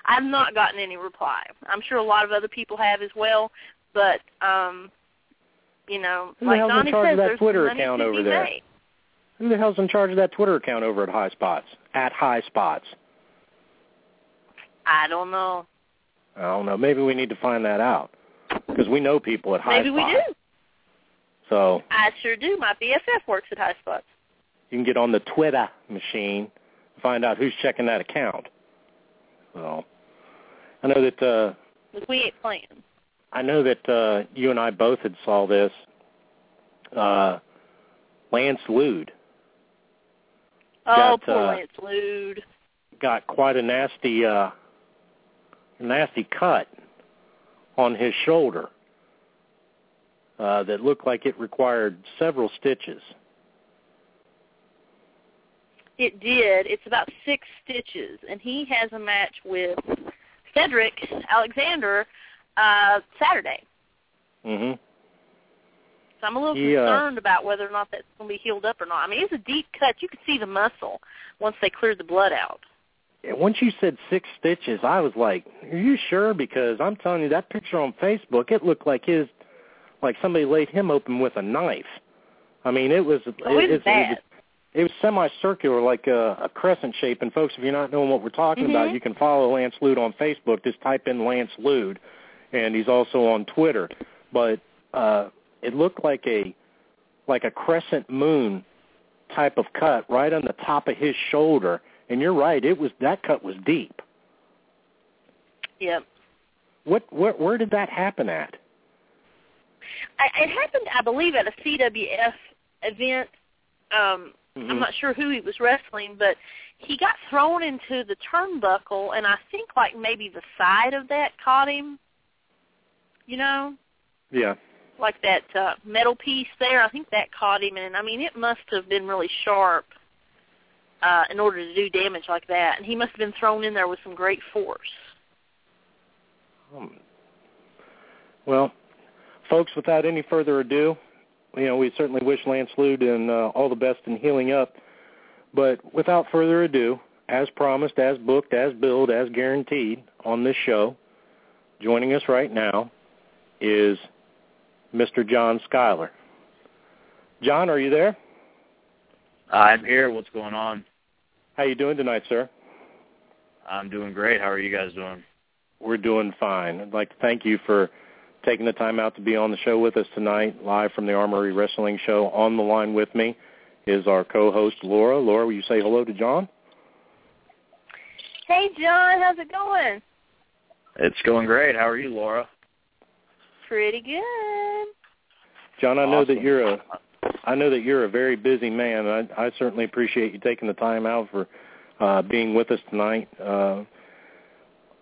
Speaker 3: I've not gotten any reply. I'm sure a lot of other people have as well, but um you know,
Speaker 2: Who the
Speaker 3: like
Speaker 2: hell's in
Speaker 3: Donnie
Speaker 2: charge of
Speaker 3: says,
Speaker 2: that
Speaker 3: there's
Speaker 2: Twitter
Speaker 3: money
Speaker 2: account
Speaker 3: to
Speaker 2: over
Speaker 3: be
Speaker 2: there?
Speaker 3: made.
Speaker 2: Who the hell's in charge of that Twitter account over at High Spots? At High Spots.
Speaker 3: I don't know.
Speaker 2: I don't know. Maybe we need to find that out because we know people at High Spots.
Speaker 3: Maybe we do.
Speaker 2: So
Speaker 3: I sure do. My BFF works at High Spots.
Speaker 2: you can get on the Twitter machine, find out who's checking that account. So I know that uh,
Speaker 3: we ain't playing.
Speaker 2: I know that uh, you and I both had saw this. Uh, Lance Lude
Speaker 3: Oh,
Speaker 2: Got,
Speaker 3: poor
Speaker 2: uh,
Speaker 3: Lance Lude.
Speaker 2: got quite a nasty, uh, nasty cut on his shoulder uh, that looked like it required several stitches.
Speaker 3: It did. It's about six stitches, and he has a match with Cedric Alexander uh Saturday.
Speaker 2: hmm
Speaker 3: So I'm a little
Speaker 2: He, uh,
Speaker 3: concerned about whether or not that's going to be healed up or not. I mean, it's a deep cut. You can see the muscle once they cleared the blood out.
Speaker 2: Once you said six stitches, I was like, "Are you sure?" Because I'm telling you, that picture on Facebook, it looked like his, like somebody laid him open with a knife. I mean, it was.
Speaker 3: Oh,
Speaker 2: it,
Speaker 3: it was bad.
Speaker 2: It, it was semicircular, like a, a crescent shape. And folks, if you're not knowing what we're talking about,
Speaker 3: Mhm.
Speaker 2: you can follow Lance Lude on Facebook. Just type in Lance Lude, and he's also on Twitter. But uh, it looked like a like a crescent moon type of cut right on the top of his shoulder. And you're right, it was that cut was deep.
Speaker 3: Yep.
Speaker 2: What where where did that happen at?
Speaker 3: I, it happened, I believe, at a CWF event. Um,
Speaker 2: Mm-hmm.
Speaker 3: I'm not sure who he was wrestling, but he got thrown into the turnbuckle, and I think like maybe the side of that caught him. You know,
Speaker 2: Yeah.
Speaker 3: like that uh, metal piece there. I think that caught him, and I mean, it must have been really sharp uh, in order to do damage like that. And he must have been thrown in there with some great force.
Speaker 2: Um, well, folks, without any further ado, you know, we certainly wish Lance Lude uh, all the best in healing up. But without further ado, as promised, as booked, as billed, as guaranteed on this show, joining us right now is Mr. John Skyler. John, are you there?
Speaker 6: I'm here. What's going on?
Speaker 2: How you doing tonight, sir?
Speaker 6: I'm doing great. How are you guys doing?
Speaker 2: We're doing fine. I'd like to thank you for taking the time out to be on the show with us tonight, live from the Armory Wrestling Show. On the line with me is our co-host Laura. Laura, will you say hello to John?
Speaker 3: Hey, John, how's it going?
Speaker 6: It's going great. How are you, Laura?
Speaker 3: Pretty good.
Speaker 2: John, I know that you're a I know that you're a very busy man. I, I certainly appreciate you taking the time out for uh, being with us tonight. Uh,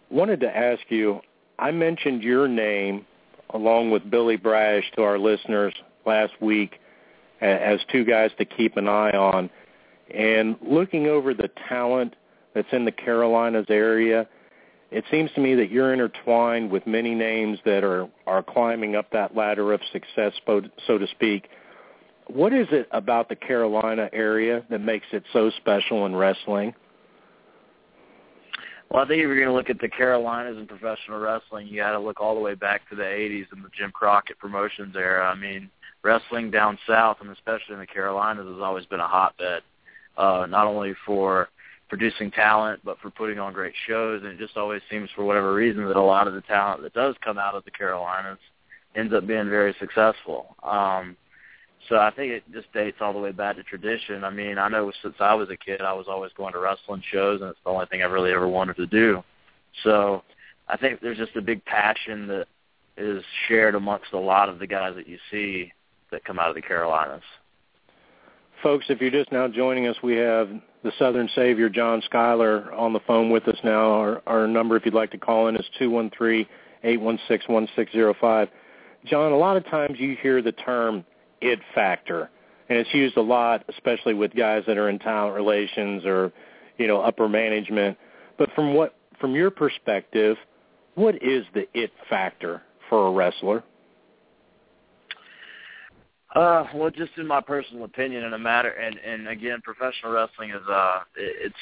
Speaker 2: wanted to ask you, I mentioned your name along with Billy Brash to our listeners last week as two guys to keep an eye on. And looking over the talent that's in the Carolinas area, it seems to me that you're intertwined with many names that are, are climbing up that ladder of success, so to speak. What is it about the Carolina area that makes it so special in wrestling?
Speaker 6: Well, I think if you're going to look at the Carolinas and professional wrestling, you got to look all the way back to the 80s and the Jim Crockett Promotions era. I mean, wrestling down south, and especially in the Carolinas, has always been a hotbed, uh, not only for producing talent, but for putting on great shows. And it just always seems, for whatever reason, that a lot of the talent that does come out of the Carolinas ends up being very successful. Um, so I think it just dates all the way back to tradition. I mean, I know since I was a kid, I was always going to wrestling shows, and it's the only thing I really ever wanted to do. So I think there's just a big passion that is shared amongst a lot of the guys that you see that come out of the Carolinas.
Speaker 2: Folks, if you're just now joining us, we have the Southern Savior, John Skyler, on the phone with us now. Our, our number, if you'd like to call in, is two one three eight one six one six zero five. John, a lot of times you hear the term it factor, and it's used a lot, especially with guys that are in talent relations or, you know, upper management. But from what, from your perspective, what is the it factor for a wrestler?
Speaker 6: Uh, well, just in my personal opinion, and a matter, and and again, professional wrestling is uh, it- it's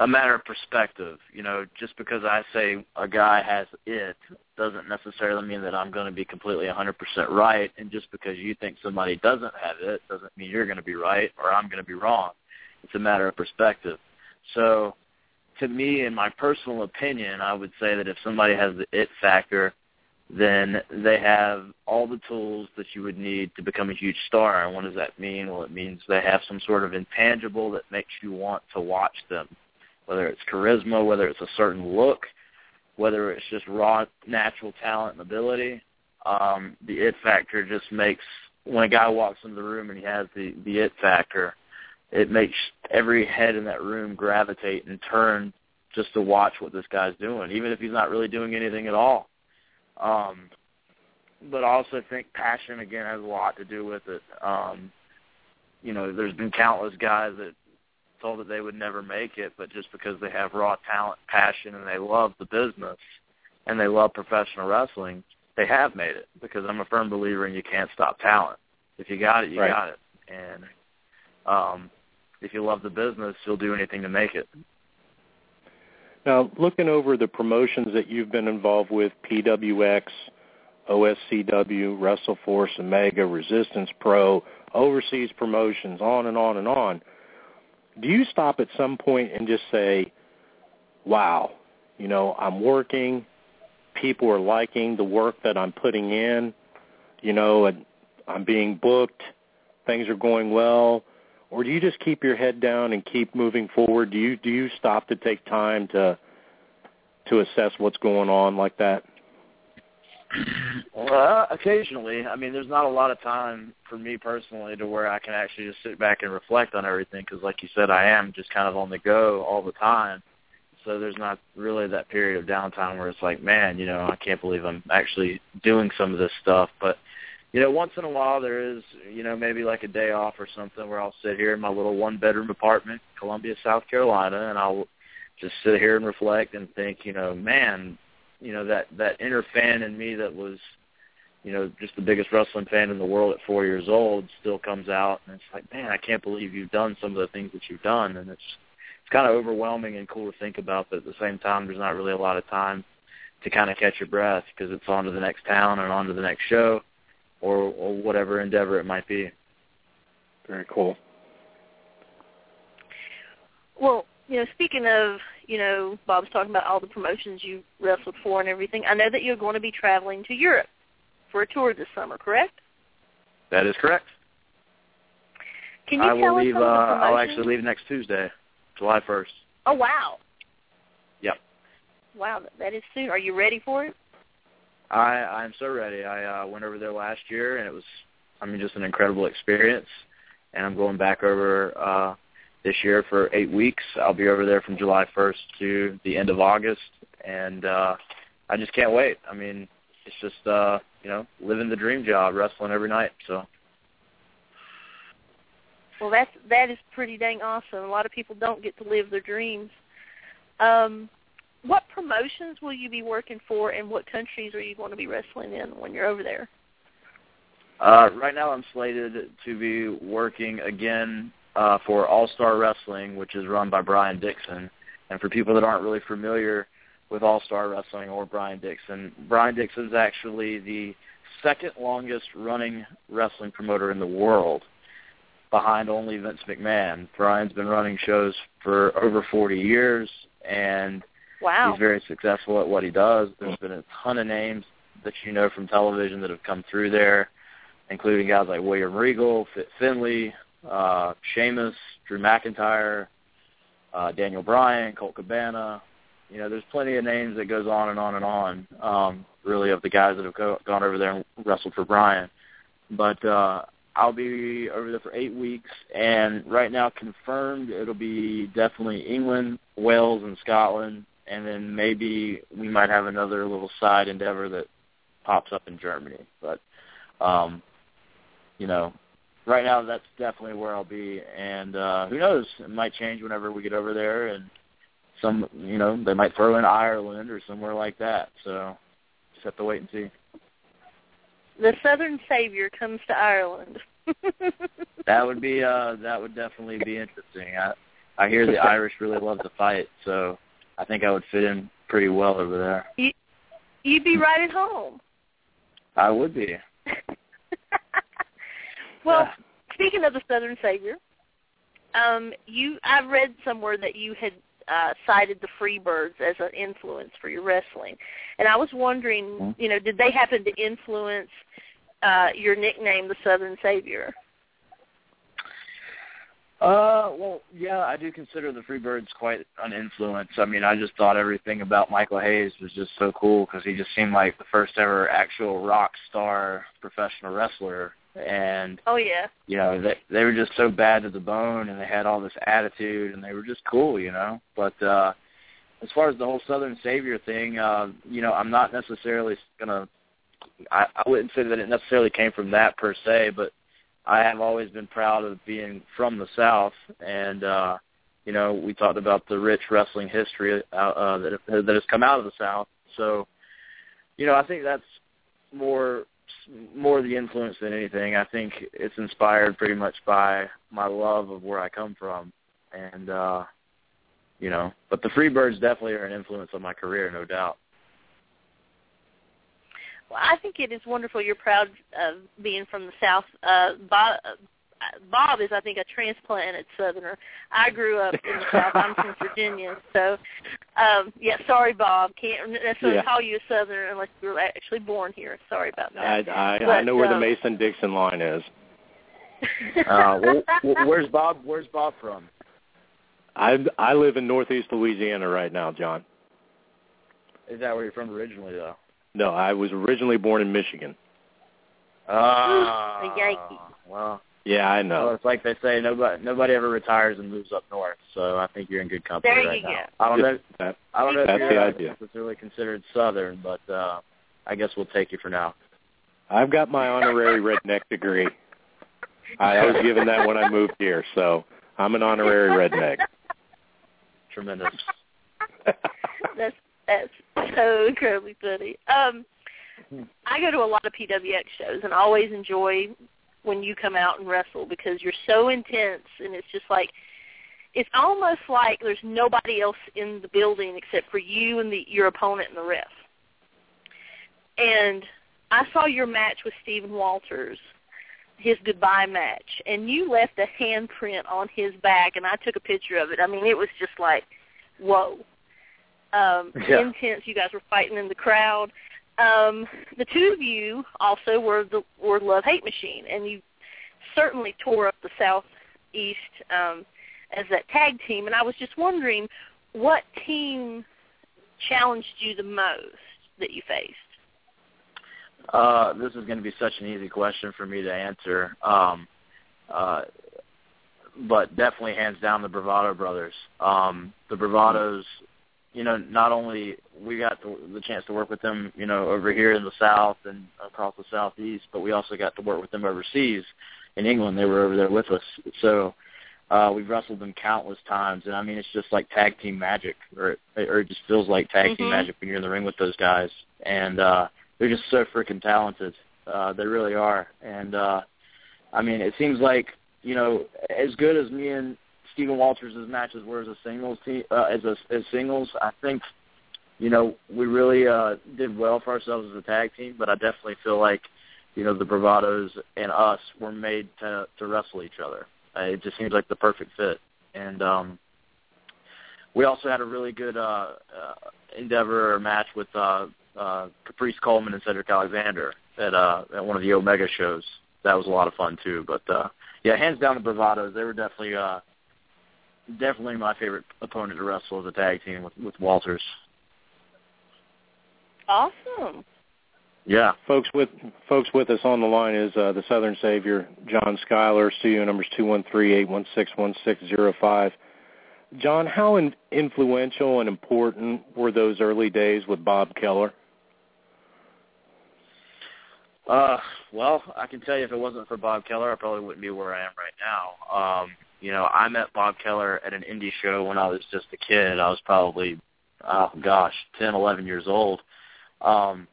Speaker 6: a matter of perspective. You know, just because I say a guy has it doesn't necessarily mean that I'm going to be completely 100% right, and just because you think somebody doesn't have it doesn't mean you're going to be right or I'm going to be wrong. It's a matter of perspective. So, to me, in my personal opinion, I would say that if somebody has the it factor, then they have all the tools that you would need to become a huge star. And what does that mean? Well, it means they have some sort of intangible that makes you want to watch them, whether it's charisma, whether it's a certain look, whether it's just raw natural talent and ability. Um, the it factor just makes when a guy walks into the room and he has the the it factor, it makes every head in that room gravitate and turn just to watch what this guy's doing, even if he's not really doing anything at all. Um, but I also think passion again has a lot to do with it. Um, you know, there's been countless guys that told that they would never make it, but just because they have raw talent, passion, and they love the business and they love professional wrestling, they have made it. Because I'm a firm believer in you can't stop talent. If you got it, you
Speaker 2: Right.
Speaker 6: got it. And um, if you love the business, you'll do anything to make it.
Speaker 2: Now, looking over the promotions that you've been involved with, PWX, OSCW, WrestleForce, Omega, Resistance Pro, overseas promotions, on and on and on, do you stop at some point and just say, wow, you know, I'm working, people are liking the work that I'm putting in, you know, and I'm being booked, things are going well, or do you just keep your head down and keep moving forward? Do you do you stop to take time to to assess what's going on like that?
Speaker 6: Uh, occasionally. I mean, there's not a lot of time for me personally to where I can actually just sit back and reflect on everything because, like you said, I am just kind of on the go all the time. So there's not really that period of downtime where it's like, man, you know, I can't believe I'm actually doing some of this stuff. But you know, once in a while there is, you know, maybe like a day off or something where I'll sit here in my little one bedroom apartment, Columbia, South Carolina, and I'll just sit here and reflect and think, you know, man, you know, that that inner fan in me that was you know, just the biggest wrestling fan in the world at four years old still comes out and it's like, man, I can't believe you've done some of the things that you've done and it's it's kind of overwhelming and cool to think about, but at the same time there's not really a lot of time to kind of catch your breath because it's on to the next town and on to the next show or, or whatever endeavor it might be.
Speaker 2: Very cool.
Speaker 3: Well, you know, speaking of, you know, Bob's talking about all the promotions you wrestled for and everything. I know that you're going to be traveling to Europe for a tour this summer, correct?
Speaker 6: That is correct.
Speaker 3: Can you
Speaker 6: I
Speaker 3: tell
Speaker 6: will
Speaker 3: us
Speaker 6: leave.
Speaker 3: some
Speaker 6: Uh,
Speaker 3: of the
Speaker 6: I'll
Speaker 3: promotions?
Speaker 6: actually leave next Tuesday, July first.
Speaker 3: Oh wow!
Speaker 6: Yep.
Speaker 3: Wow, that is soon. Are you ready for it?
Speaker 6: I I'm so ready. I uh, went over there last year, and it was, I mean, just an incredible experience. And I'm going back over uh, this year for eight weeks. I'll be over there from July 1st to the end of August, and uh, I just can't wait. I mean, it's just uh, you know living the dream job, wrestling every night. So
Speaker 3: Well, that's that is pretty dang awesome. A lot of people don't get to live their dreams. Um, what promotions will you be working for, and what countries are you going to be wrestling in when you're over there?
Speaker 6: uh, right now, I'm slated to be working again uh, for All Star Wrestling, which is run by Brian Dixon. And for people that aren't really familiar with All Star Wrestling or Brian Dixon, Brian Dixon is actually the second longest running wrestling promoter in the world, behind only Vince McMahon. Brian's been running shows for over 40 years, and
Speaker 3: Wow.
Speaker 6: he's very successful at what he does. There's been a ton of names that you know from television that have come through there, including guys like William Regal, Fit Finlay, uh, Sheamus, Drew McIntyre, uh, Daniel Bryan, Colt Cabana. You know, there's plenty of names that goes on and on and on. Um, really, of the guys that have go, gone over there and wrestled for Brian. But uh, I'll be over there for eight weeks, and right now confirmed it'll be definitely England, Wales, and Scotland, and then maybe we might have another little side endeavor that pops up in Germany. But um, you know, right now that's definitely where I'll be, and uh, who knows? It might change whenever we get over there, and some, you know, they might throw in Ireland or somewhere like that. So just have to wait and see.
Speaker 3: The Southern Savior comes to Ireland. (laughs)
Speaker 6: That would be uh that would definitely be interesting. I I hear the Irish really love to fight, so I think I would fit in pretty well over there.
Speaker 3: You'd be right at home.
Speaker 6: I would be. (laughs)
Speaker 3: well,
Speaker 6: Yeah.
Speaker 3: speaking of the Southern Savior, um, you I read somewhere that you had uh, cited the Freebirds as an influence for your wrestling, and I was wondering,
Speaker 6: Mhm.
Speaker 3: you know, did they happen to influence uh, your nickname, the Southern Savior?
Speaker 6: Uh, well, yeah, I do consider the Freebirds quite an influence. I mean, I just thought everything about Michael Hayes was just so cool because he just seemed like the first ever actual rock star professional wrestler, and
Speaker 3: Oh yeah,
Speaker 6: you know they they were just so bad to the bone, and they had all this attitude, and they were just cool, you know. But uh, as far as the whole Southern Savior thing, uh, you know, I'm not necessarily gonna. I, I wouldn't say that it necessarily came from that per se, but I have always been proud of being from the South, and uh, you know, we talked about the rich wrestling history uh, uh, that that has come out of the South. So, you know, I think that's more more the influence than anything. I think it's inspired pretty much by my love of where I come from, and uh, you know, but the Freebirds definitely are an influence on my career, no doubt.
Speaker 3: Well, I think it is wonderful. You're proud of being from the South. Uh, Bob, uh, Bob is, I think, a transplanted Southerner. I grew up in the South. I'm from (laughs) Virginia, so um, yeah. Sorry, Bob. Can't necessarily
Speaker 2: Yeah.
Speaker 3: call you a Southerner unless you were actually born here. Sorry about that.
Speaker 2: I, I
Speaker 3: But,
Speaker 2: know where the
Speaker 3: um,
Speaker 2: Mason Dixon line is.
Speaker 6: Uh, well, well, where's Bob? Where's Bob from?
Speaker 2: I I live in Northeast Louisiana right now, John.
Speaker 6: Is that where you're from originally, though?
Speaker 2: No, I was originally born in Michigan.
Speaker 6: Ah, (laughs)
Speaker 3: The Yankees.
Speaker 6: Well,
Speaker 2: Yeah, I
Speaker 6: well,
Speaker 2: know.
Speaker 6: it's like they say, nobody nobody ever retires and moves up north. So I think you're in good company
Speaker 3: There
Speaker 6: right
Speaker 3: you
Speaker 6: now.
Speaker 3: go.
Speaker 6: I don't know.
Speaker 2: That-
Speaker 6: I don't know if
Speaker 2: That's
Speaker 6: you're
Speaker 2: the
Speaker 6: uh,
Speaker 2: idea.
Speaker 6: necessarily considered southern, but uh I guess we'll take you for now.
Speaker 2: I've got my honorary redneck degree. I was given that when I moved here, so I'm an honorary redneck.
Speaker 6: Tremendous. (laughs)
Speaker 3: that's that's so incredibly funny. Um, I go to a lot of PWX shows and always enjoy when you come out and wrestle because you're so intense and it's just like it's almost like there's nobody else in the building except for you and the your opponent and the ref. And I saw your match with Stephen Walters, his goodbye match, and you left a handprint on his back and I took a picture of it. I mean, it was just like, whoa. Um, (laughs)
Speaker 6: Yeah.
Speaker 3: intense. You guys were fighting in the crowd. Um, the two of you also were the were Love Hate Machine, and you certainly tore up the Southeast um, as that tag team. And I was just wondering, what team challenged you the most that you faced?
Speaker 6: Uh, this is going to be such an easy question for me to answer. Um, uh, but definitely hands down the Bravado brothers. Um, the Bravados, you know, not only we got the, the chance to work with them, you know, over here in the South and across the Southeast, but we also got to work with them overseas in England. They were over there with us. So uh, we've wrestled them countless times, and I mean, it's just like tag team magic, or or it just feels like tag team
Speaker 3: Mhm.
Speaker 6: magic when you're in the ring with those guys. And uh, they're just so freaking talented. Uh, they really are. And uh, I mean, it seems like you know, as good as me and Stephen Walters' matches were as a singles team, uh, as a as singles, I think you know we really uh, did well for ourselves as a tag team. But I definitely feel like you know the Bravados and us were made to to wrestle each other. Uh, it just seems like the perfect fit. And um, we also had a really good uh, uh, endeavor or match with uh, uh, Caprice Coleman and Cedric Alexander at uh, at one of the Omega shows. That was a lot of fun too. But uh, yeah, hands down the Bravados. They were definitely uh, definitely my favorite opponent to wrestle as a tag team with, with Walters.
Speaker 3: Awesome.
Speaker 6: Yeah.
Speaker 2: Folks with folks with us on the line is uh, the Southern Savior, John Skyler. Studio numbers two one three eight one six one six zero five. John, how in, influential and important were those early days with Bob Keller?
Speaker 6: Uh, well, I can tell you if it wasn't for Bob Keller, I probably wouldn't be where I am right now. Um, you know, I met Bob Keller at an indie show when I was just a kid. I was probably, oh gosh, ten, eleven years old. Um,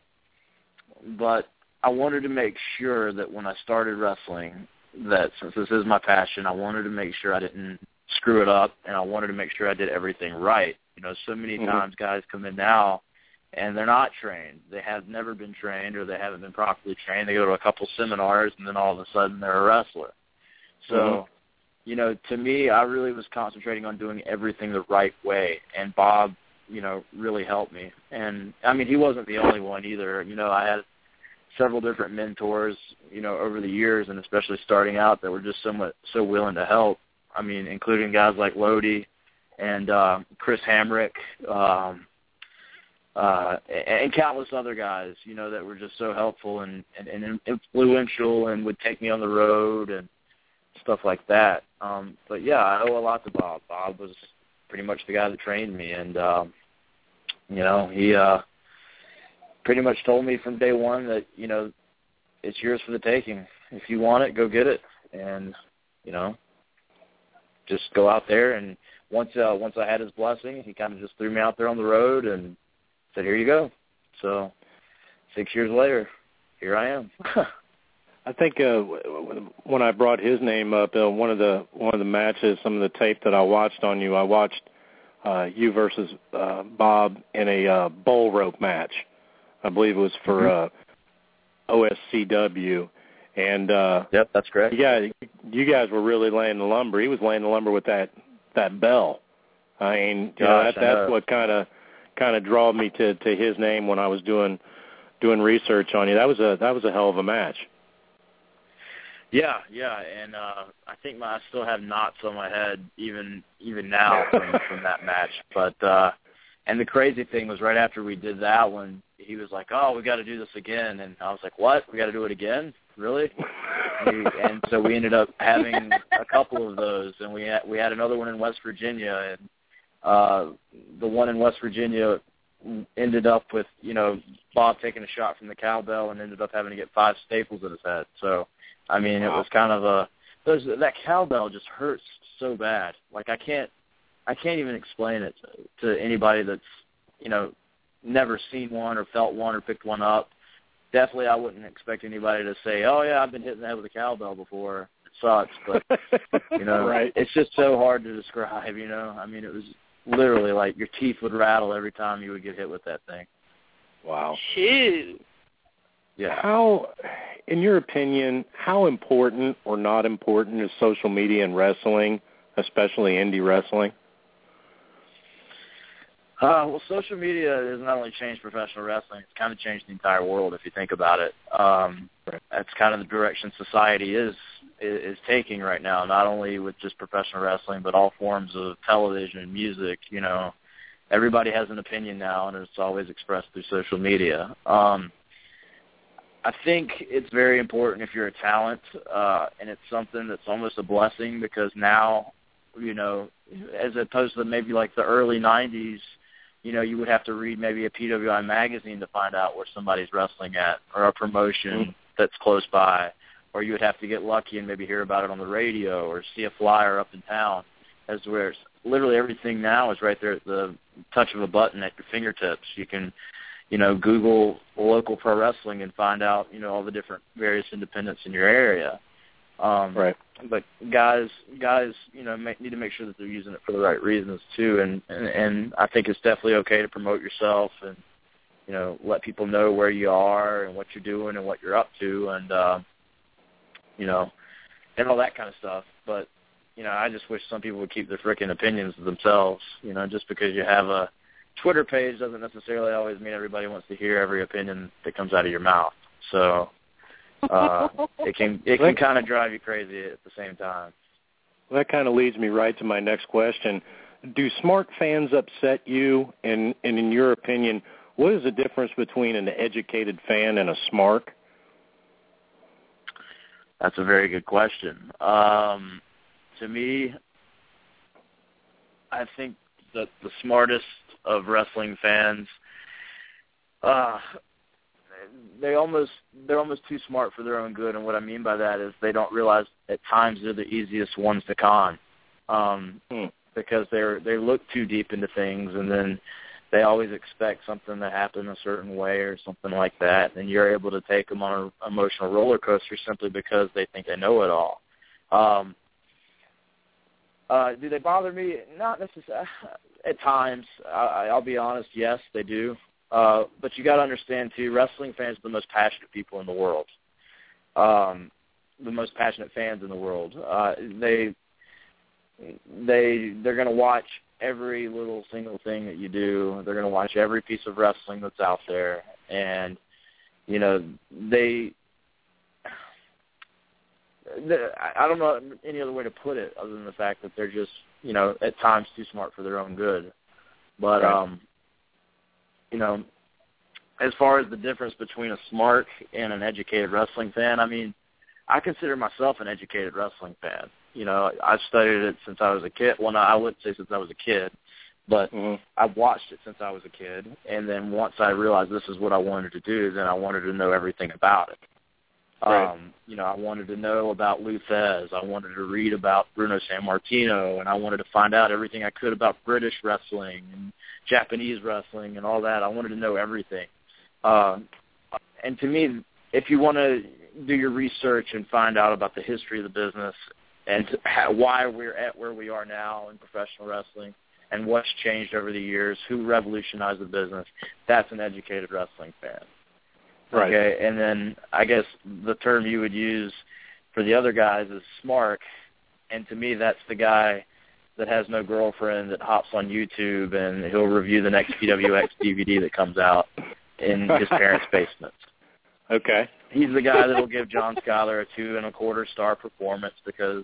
Speaker 6: but I wanted to make sure that when I started wrestling, that since this is my passion, I wanted to make sure I didn't screw it up, and I wanted to make sure I did everything right. You know, so many
Speaker 2: Mhm.
Speaker 6: times guys come in now and they're not trained. They have never been trained or they haven't been properly trained. They go to a couple seminars and then all of a sudden they're a wrestler. So,
Speaker 2: Mhm.
Speaker 6: You know, to me, I really was concentrating on doing everything the right way, and Bob, you know, really helped me. And I mean, he wasn't the only one either. You know, I had several different mentors, you know, over the years, and especially starting out, that were just somewhat so willing to help. I mean, including guys like Lodi and uh, Chris Hamrick, um, uh, and, countless other guys, you know, that were just so helpful and, and, and influential, and would take me on the road and stuff like that. Um, but yeah, I owe a lot to Bob. Bob was pretty much the guy that trained me, and um, you know, he uh, pretty much told me from day one that you know it's yours for the taking. If you want it, go get it, and you know, just go out there. And once uh, once I had his blessing, he kind of just threw me out there on the road and said, "Here you go." So six years later, here I am. (laughs)
Speaker 2: I think uh, when I brought his name up, uh, one of the one of the matches, some of the tape that I watched on you, I watched uh, you versus uh, Bob in a uh, bull rope match. I believe it was for uh, OSCW, and uh,
Speaker 6: yep, that's correct.
Speaker 2: yeah, you guys were really laying the lumber. He was laying the lumber with that that bell. I mean, you know, that, that's
Speaker 6: know.
Speaker 2: what kind of kind of drawed me to to his name when I was doing doing research on you. That was a that was a hell of a match.
Speaker 6: Yeah, yeah, and uh I think my I still have knots on my head even even now (laughs) from from that match. But uh and the crazy thing was right after we did that one, he was like, "Oh, we got to do this again," and I was like, "What? We got to do it again? Really?" (laughs) and so we ended up having a couple of those, and we had we had another one in West Virginia, and uh, the one in West Virginia ended up with you know Bob taking a shot from the cowbell and ended up having to get five staples in his head. So, I mean, wow. it was kind of a those that cowbell just hurts so bad. Like I can't I can't even explain it to, to anybody that's you know never seen one or felt one or picked one up. Definitely, I wouldn't expect anybody to say, "Oh yeah, I've been hitting that with a cowbell before." It sucks, but you know, (laughs)
Speaker 2: right.
Speaker 6: it's just so hard to describe. You know, I mean, it was literally like your teeth would rattle every time you would get hit with that thing.
Speaker 2: Wow.
Speaker 3: Shoot.
Speaker 6: Yeah.
Speaker 2: How, in your opinion, how important or not important is social media in wrestling, especially indie wrestling?
Speaker 6: Uh, well, social media has not only changed professional wrestling; it's kind of changed the entire world if you think about it. Um,
Speaker 2: right.
Speaker 6: That's kind of the direction society is is taking right now. Not only with just professional wrestling, but all forms of television, and music. You know, everybody has an opinion now, and it's always expressed through social media. Um, I think it's very important if you're a talent, uh, and it's something that's almost a blessing because now, you know, as opposed to maybe like the early '90s you know, you would have to read maybe a PWI magazine to find out where somebody's wrestling at or a promotion mm-hmm. that's close by. Or you would have to get lucky and maybe hear about it on the radio or see a flyer up in town as where literally everything now is right there at the touch of a button at your fingertips. You can, you know, Google local pro wrestling and find out, you know, all the different various independents in your area. Um,
Speaker 2: right.
Speaker 6: But guys, guys, you know, make, need to make sure that they're using it for the right reasons too. And, and and I think it's definitely okay to promote yourself and you know let people know where you are and what you're doing and what you're up to and uh, you know and all that kind of stuff. But you know, I just wish some people would keep their freaking opinions to themselves. You know, just because you have a Twitter page doesn't necessarily always mean everybody wants to hear every opinion that comes out of your mouth. So uh, it can it can kind of drive you crazy at the same time.
Speaker 2: Well, that kind of leads me right to my next question. Do smart fans upset you? And, and in your opinion, what is the difference between an educated fan and a smart?
Speaker 6: That's a very good question. Um, to me, I think that the smartest of wrestling fans uh, they almost they're almost too smart for their own good. And what I mean by that is they don't realize at times they're the easiest ones to con, um,
Speaker 2: hmm.
Speaker 6: because they're they look too deep into things, and then they always expect something to happen a certain way or something like that, and you're able to take them on an emotional roller coaster simply because they think they know it all. Um, uh, do they bother me? Not necessarily. (sighs) At times, I, I'll be honest. Yes, they do. Uh, but you got to understand too, wrestling fans are the most passionate people in the world. Um, the most passionate fans in the world. Uh, they they they're going to watch every little single thing that you do. They're going to watch every piece of wrestling that's out there, and you know they. I don't know any other way to put it other than the fact that they're just, you know, at times too smart for their own good. But
Speaker 2: right.
Speaker 6: um you know, as far as the difference between a smart and an educated wrestling fan, I mean, I consider myself an educated wrestling fan. You know, I've studied it since I was a kid. Well, no, I wouldn't say since I was a kid, but
Speaker 2: mm-hmm.
Speaker 6: I've watched it since I was a kid. And then once I realized this is what I wanted to do, then I wanted to know everything about it.
Speaker 2: Right.
Speaker 6: Um, you know, I wanted to know about Lou. I wanted to read about Bruno Sammartino, and I wanted to find out everything I could about British wrestling and Japanese wrestling and all that. I wanted to know everything. Uh, and to me, if you want to do your research and find out about the history of the business and how, why we're at where we are now in professional wrestling and what's changed over the years, who revolutionized the business, that's an educated wrestling fan.
Speaker 2: Right.
Speaker 6: Okay, and then I guess the term you would use for the other guys is smart, and to me that's the guy that has no girlfriend that hops on YouTube and he'll review the next PWX DVD (laughs) that comes out in his parents' (laughs) basement.
Speaker 2: Okay.
Speaker 6: He's the guy that'll give John Skyler a two and a quarter star performance because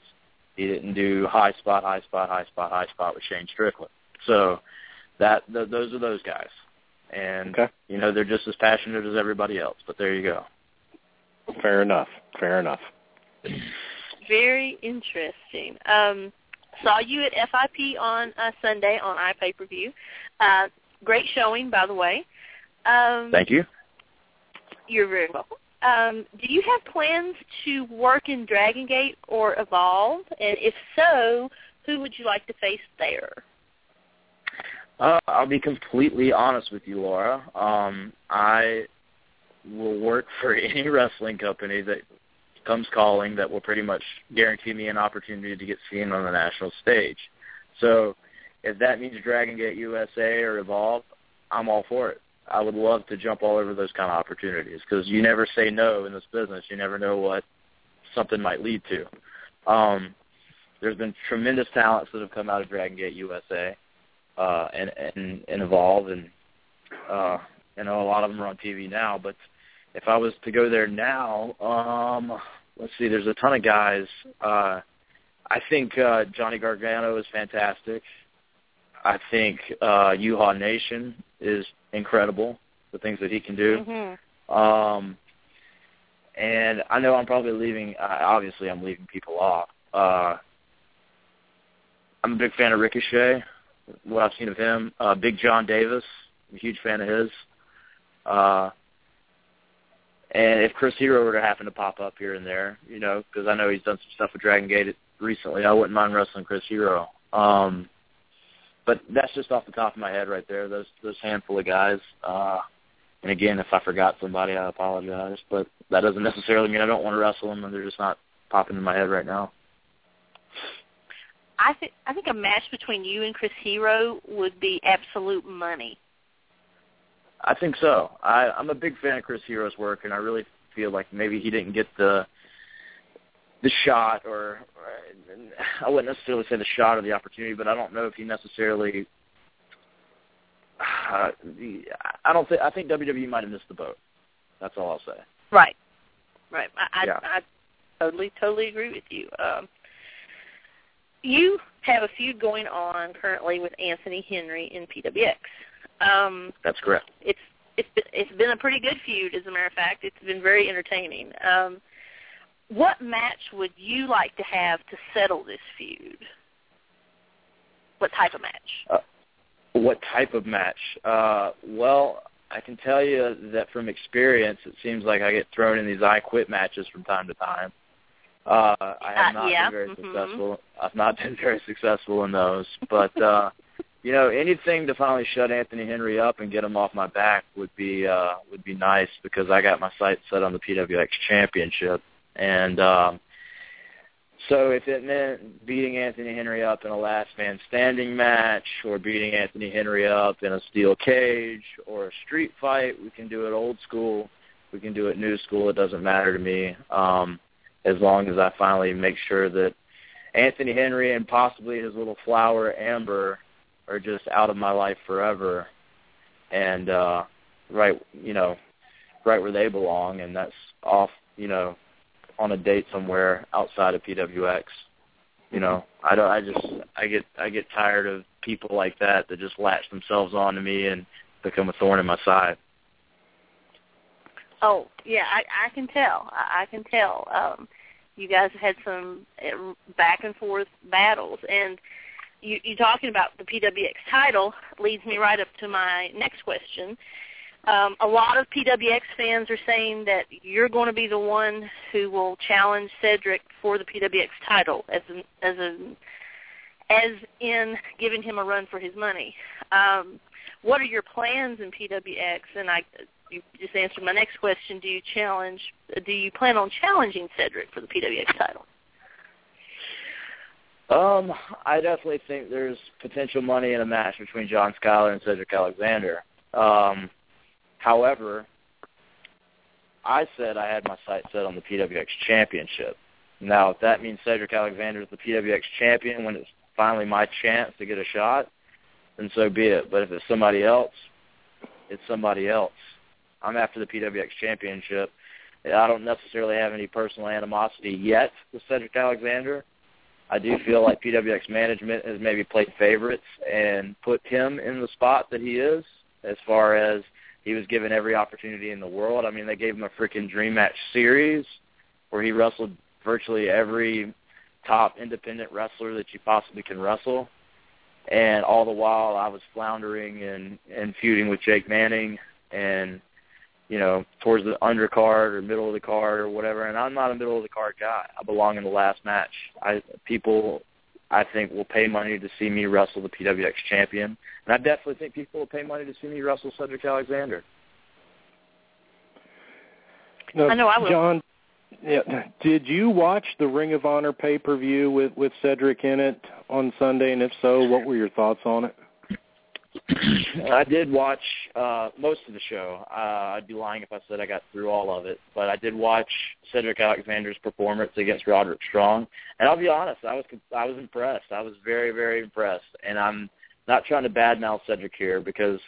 Speaker 6: he didn't do high spot, high spot, high spot, high spot with Shane Strickland. So that th- those are those guys. And
Speaker 2: Okay.
Speaker 6: you know they're just as passionate as everybody else. But there you go.
Speaker 2: Fair enough. Fair enough.
Speaker 3: Very interesting. Um, saw you at FIP on uh, Sunday on iPay per view. Uh, great showing, by the way. Um,
Speaker 6: Thank you.
Speaker 3: You're very welcome. Um, do you have plans to work in Dragon Gate or Evolve? And if so, who would you like to face there?
Speaker 6: Uh, I'll be completely honest with you, Laura. Um, I will work (laughs) for any wrestling company that comes calling that will pretty much guarantee me an opportunity to get seen on the national stage. So if that means Dragon Gate USA or Evolve, I'm all for it. I would love to jump all over those kind of opportunities because you never say no in this business. You never know what something might lead to. Um, there's been tremendous talents that have come out of Dragon Gate USA uh, and, and and Evolve, and uh, you know a lot of them are on TV now. But if I was to go there now, um, let's see, there's a ton of guys. Uh, I think uh, Johnny Gargano is fantastic. I think uh, Uhaa Nation is incredible. The things that he can do.
Speaker 3: Mm-hmm.
Speaker 6: Um, and I know I'm probably leaving. Uh, obviously, I'm leaving people off. Uh, I'm a big fan of Ricochet. What I've seen of him, uh, Big John Davis, I'm a huge fan of his. Uh, and if Chris Hero were to happen to pop up here and there, you know, because I know he's done some stuff with Dragon Gate recently, I wouldn't mind wrestling Chris Hero. Um, but that's just off the top of my head right there. Those those handful of guys. Uh, and again, if I forgot somebody, I apologize. But that doesn't necessarily mean I don't want to wrestle them, and they're just not popping in my head right now.
Speaker 3: I think I think a match between you and Chris Hero would be absolute money.
Speaker 6: I think so. I, I'm a big fan of Chris Hero's work, and I really feel like maybe he didn't get the the shot, or, or I wouldn't necessarily say the shot or the opportunity, but I don't know if he necessarily. Uh, the, I don't think I think WWE might have missed the boat. That's all I'll say.
Speaker 3: Right. Right. I
Speaker 6: Yeah.
Speaker 3: I, I totally totally agree with you. Um, you have a feud going on currently with Anthony Henry in PWX. Um,
Speaker 6: That's correct.
Speaker 3: it's it's been, it's been a pretty good feud, as a matter of fact. It's been very entertaining. Um, what match would you like to have to settle this feud? What type of match?
Speaker 6: What type of match? Uh, well, I can tell you that from experience, it seems like I get thrown in these I quit matches from time to time. Uh, I have
Speaker 3: Uh,
Speaker 6: not
Speaker 3: yeah,
Speaker 6: been very
Speaker 3: mhm.
Speaker 6: successful. I've not (laughs) been very successful in those, but uh, you know, anything to finally shut Anthony Henry up and get him off my back would be uh, would be nice because I got my sights set on the PWX Championship, and um, so if it meant beating Anthony Henry up in a last man standing match or beating Anthony Henry up in a steel cage or a street fight, we can do it old school. We can do it new school. It doesn't matter to me. Um, as long as I finally make sure that Anthony Henry and possibly his little flower Amber are just out of my life forever and uh right you know right where they belong and that's off you know on a date somewhere outside of PWX. You know, I don't. I just I get I get tired of people like that that just latch themselves onto me and become a thorn in my side.
Speaker 3: Oh yeah, I, I can tell. I, I can tell. Um, you guys have had some uh, back and forth battles, and you, you talking about the PWX title leads me right up to my next question. Um, a lot of PWX fans are saying that you're going to be the one who will challenge Cedric for the PWX title, as an, as a as in giving him a run for his money. Um, what are your plans in PWX? And I, you just answered my next question. Do you challenge? Do you plan on challenging Cedric for the PWX title?
Speaker 6: Um, I definitely think there's potential money in a match between John Skyler and Cedric Alexander. Um, however, I said I had my sights set on the PWX championship. Now, if that means Cedric Alexander is the PWX champion when it's finally my chance to get a shot, then so be it. But if it's somebody else, it's somebody else. I'm after the PWX championship. I don't necessarily have any personal animosity yet with Cedric Alexander. I do feel like PWX management has maybe played favorites and put him in the spot that he is. as far as he was given every opportunity in the world. I mean, they gave him a freaking dream match series where he wrestled virtually every top independent wrestler that you possibly can wrestle. And all the while I was floundering and, and feuding with Jake Manning and, you know, towards the undercard or middle of the card or whatever. And I'm not a middle of the card guy. I belong in the last match. I people I think will pay money to see me wrestle the PWX champion. And I definitely think people will pay money to see me wrestle Cedric Alexander.
Speaker 2: Now,
Speaker 3: I know I will.
Speaker 2: John, yeah, did you watch the Ring of Honor pay per view with with Cedric in it on Sunday? And if so, what were your thoughts on it? (clears throat)
Speaker 6: I did watch uh most of the show. Uh, I'd be lying if I said I got through all of it, but I did watch Cedric Alexander's performance against Roderick Strong, and I'll be honest, I was I was impressed. I was very very impressed, and I'm not trying to badmouth Cedric here because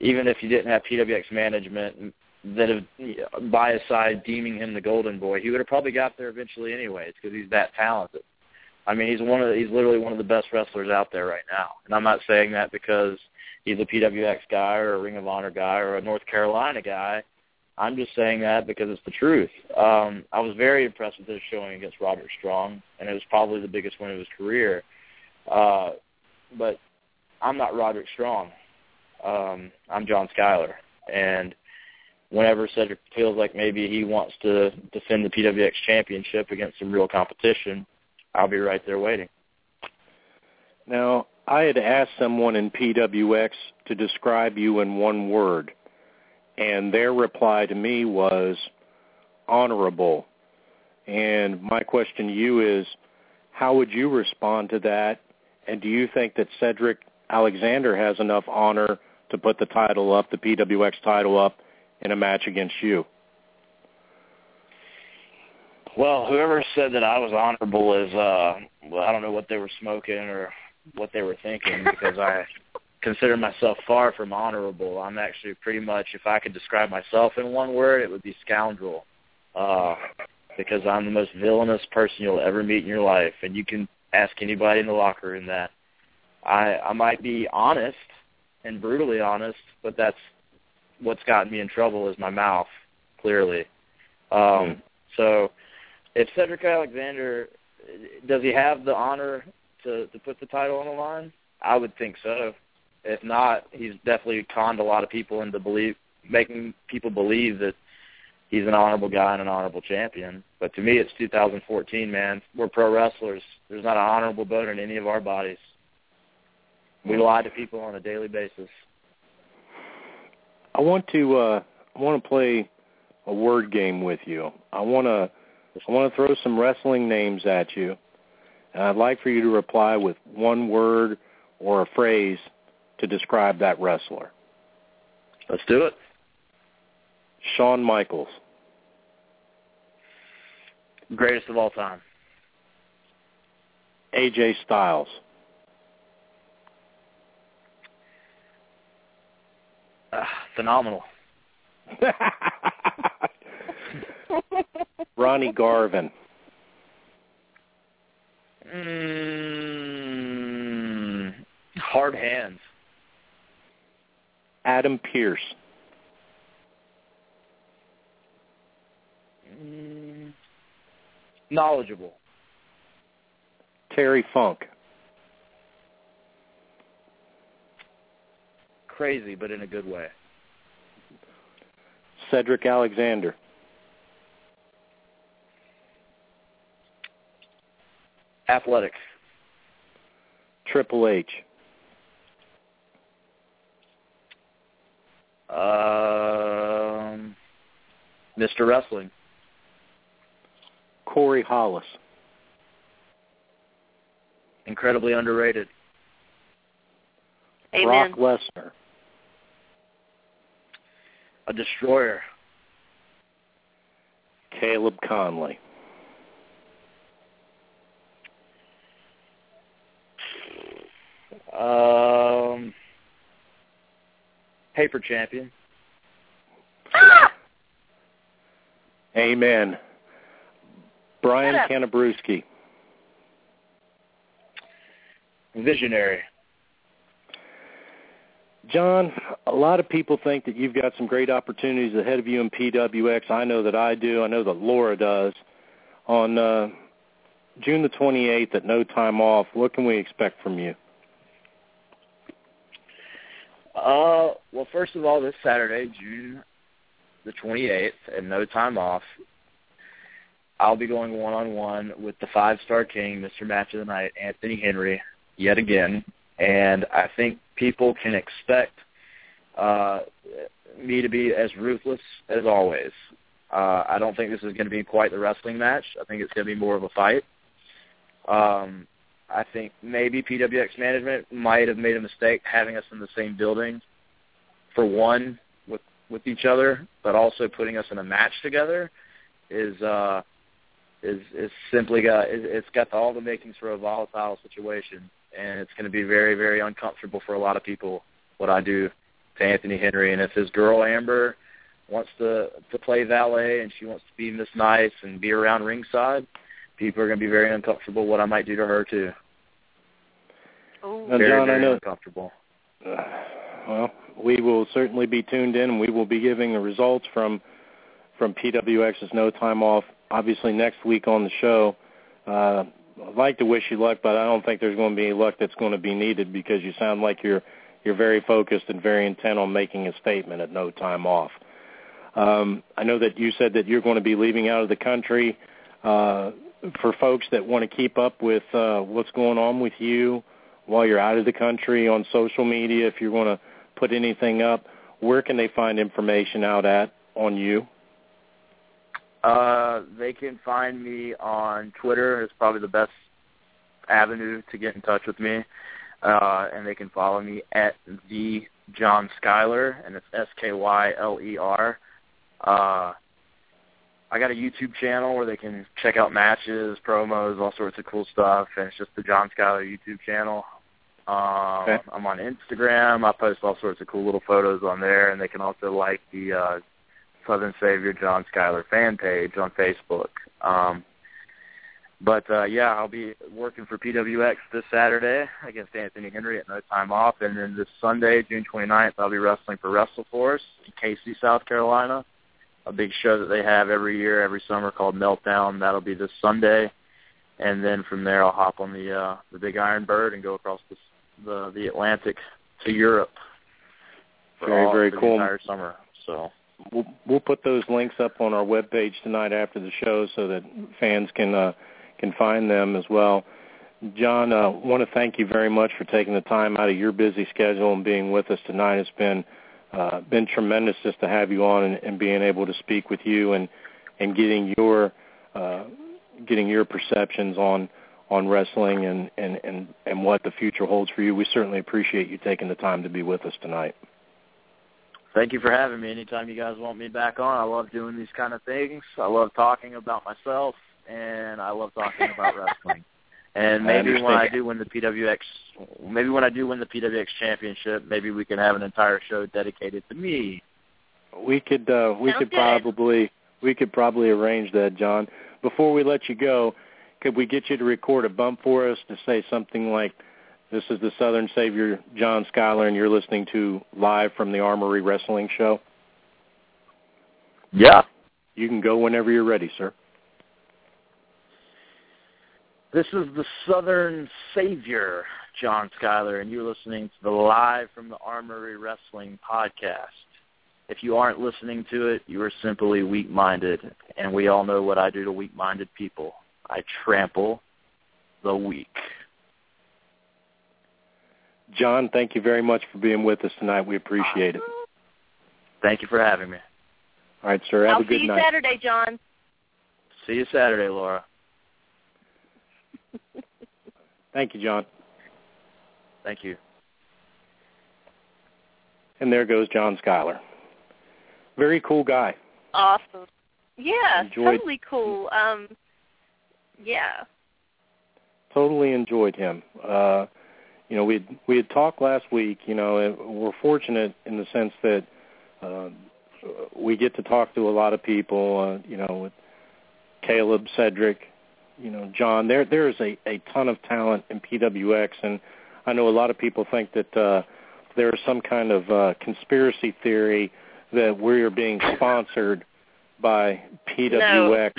Speaker 6: even if you didn't have PWX management that have by his side deeming him the golden boy, he would have probably got there eventually anyways because he's that talented. I mean, he's one of the, he's literally one of the best wrestlers out there right now, and I'm not saying that because he's a PWX guy or a Ring of Honor guy or a North Carolina guy. I'm just saying that because it's the truth. Um, I was very impressed with his showing against Roderick Strong, and it was probably the biggest win of his career. Uh, but I'm not Roderick Strong. Um, I'm John Skyler, and whenever Cedric feels like maybe he wants to defend the PWX championship against some real competition, I'll be right there waiting.
Speaker 2: Now, I had asked someone in PWX to describe you in one word, and their reply to me was honorable. And my question to you is, how would you respond to that? And do you think that Cedric Alexander has enough honor to put the title up, the PWX title up, in a match against you?
Speaker 6: Well, whoever said that I was honorable is uh well, I don't know what they were smoking or what they were thinking because I (laughs) consider myself far from honorable. I'm actually pretty much if I could describe myself in one word, it would be scoundrel. Uh because I'm the most villainous person you'll ever meet in your life and you can ask anybody in the locker room that. I I might be honest and brutally honest, but that's what's gotten me in trouble is my mouth, clearly. Um
Speaker 2: Mm.
Speaker 6: so if Cedric Alexander does he have the honor to to put the title on the line? I would think so. If not, he's definitely conned a lot of people into believe making people believe that he's an honorable guy and an honorable champion. But to me, it's 2014, man. We're pro wrestlers. There's not an honorable bone in any of our bodies. We lie to people on a daily basis.
Speaker 2: I want to uh, I want to play a word game with you. I want to I want to throw some wrestling names at you, and I'd like for you to reply with one word or a phrase to describe that wrestler.
Speaker 6: Let's do it.
Speaker 2: Shawn Michaels,
Speaker 6: Greatest of all time.
Speaker 2: AJ Styles,
Speaker 6: Uh, phenomenal. (laughs)
Speaker 2: Ronnie Garvin,
Speaker 6: Mm, hard hands.
Speaker 2: Adam Pearce,
Speaker 6: Mm, knowledgeable.
Speaker 2: Terry Funk,
Speaker 6: Crazy, but in a good way.
Speaker 2: Cedric Alexander,
Speaker 6: Athletic.
Speaker 2: Triple H,
Speaker 6: Um, Mr. Wrestling.
Speaker 2: Corey Hollis,
Speaker 6: Incredibly underrated.
Speaker 3: Amen.
Speaker 2: Brock Lesnar,
Speaker 6: A destroyer.
Speaker 2: Caleb Konley,
Speaker 6: Um, paper champion.
Speaker 2: Amen. Brian
Speaker 3: Shut up.
Speaker 2: Kanabrewski,
Speaker 6: Visionary.
Speaker 2: John, a a lot of people think that you've got some great opportunities ahead of you in PWX. I know that I do. I know that Laura does. On uh, June the 28th at No Time Off, what can we expect from you?
Speaker 6: Uh, well, first of all, this Saturday, June the 28th, and No Time Off, I'll be going one-on-one with the five-star king, Mr. Match of the Night, Anthony Henry, yet again. And I think people can expect uh, me to be as ruthless as always. Uh, I don't think this is going to be quite the wrestling match. I think it's going to be more of a fight. Um, I think maybe PWX management might have made a mistake having us in the same building for one with with each other, but also putting us in a match together is uh, is is simply got it's got all the makings for a volatile situation, and it's going to be very very uncomfortable for a lot of people what I do to Anthony Henry, and if his girl Amber wants to to play valet and she wants to be Miss Nice and be around ringside, people are going to be very uncomfortable what I might do to her too.
Speaker 3: Oh,
Speaker 6: very,
Speaker 2: John,
Speaker 6: very
Speaker 2: I know.
Speaker 6: uncomfortable.
Speaker 2: Uh, (sighs) well, we will certainly be tuned in, and we will be giving the results from from PWX's No Time Off. Obviously, next week on the show. Uh, I'd like to wish you luck, but I don't think there's going to be any luck that's going to be needed because you sound like you're you're very focused and very intent on making a statement at No Time Off. Um, I know that you said that you're going to be leaving out of the country. Uh, for folks that want to keep up with uh, what's going on with you while you're out of the country on social media, if you're going to put anything up, where can they find information out at on you?
Speaker 6: Uh, they can find me on Twitter. It's probably the best avenue to get in touch with me. Uh, and they can follow me at the John Skyler, and it's S K Y L E R. Uh, I got a YouTube channel where they can check out matches, promos, all sorts of cool stuff, and it's just the John Skyler YouTube channel. Um,
Speaker 2: Okay.
Speaker 6: I'm on Instagram. I post all sorts of cool little photos on there, and they can also like the uh, Southern Savior John Skyler fan page on Facebook. Um, but uh, yeah, I'll be working for PWX this Saturday against Anthony Henry at No Time Off, and then this Sunday, June 29th, I'll be wrestling for WrestleForce in Cayce, South Carolina. A big show that they have every year, every summer called Meltdown. That'll be this Sunday, and then from there I'll hop on the uh, the Big Iron Bird and go across the the, the Atlantic to Europe. For
Speaker 2: Very,
Speaker 6: all,
Speaker 2: very
Speaker 6: for
Speaker 2: cool.
Speaker 6: The entire summer. So
Speaker 2: We'll, we'll put those links up on our webpage tonight after the show so that fans can uh, can find them as well. John, I uh, want to thank you very much for taking the time out of your busy schedule and being with us tonight. It's been uh, been tremendous just to have you on and, and being able to speak with you and and getting your uh, getting your perceptions on on wrestling and, and, and, and what the future holds for you. We certainly appreciate you taking the time to be with us tonight.
Speaker 6: Thank you for having me. Anytime you guys want me back on, I love doing these kind of things. I love talking about myself, and I love talking about (laughs) wrestling. And
Speaker 2: I
Speaker 6: maybe when I do win the PWX, maybe when I do win the PWX championship, maybe we can have an entire show dedicated to me.
Speaker 2: We could uh, we
Speaker 3: Sounds
Speaker 2: could
Speaker 3: good.
Speaker 2: probably we could probably arrange that, John. Before we let you go, could we get you to record a bump for us to say something like, "This is the Southern Savior, John Skyler, and you're listening to live from the Armory Wrestling Show."
Speaker 6: Yeah.
Speaker 2: You can go whenever you're ready, sir.
Speaker 6: This is the Southern Savior, John Skyler, and you're listening to the Live from the Armory Wrestling podcast. If you aren't listening to it, you are simply weak-minded, and we all know what I do to weak-minded people. I trample the weak.
Speaker 2: John, thank you very much for being with us tonight. We appreciate it.
Speaker 6: Thank you for having me.
Speaker 2: All right, sir. Have
Speaker 3: I'll
Speaker 2: a good night.
Speaker 3: I'll see you
Speaker 2: night.
Speaker 3: Saturday, John.
Speaker 6: See you Saturday, Laura.
Speaker 2: Thank you, John.
Speaker 6: Thank you.
Speaker 2: And there goes John Skyler. Very cool guy.
Speaker 3: Awesome. Yeah,
Speaker 2: Enjoyed-
Speaker 3: totally cool. Um, yeah.
Speaker 2: totally enjoyed him. Uh, you know, we we had talked last week. You know, and we're fortunate in the sense that uh, we get to talk to a lot of people. Uh, you know, with Caleb, Cedric, you know, John. There there is a a ton of talent in PWX, and I know a lot of people think that uh, there's some kind of uh, conspiracy theory that we are being sponsored by PWX,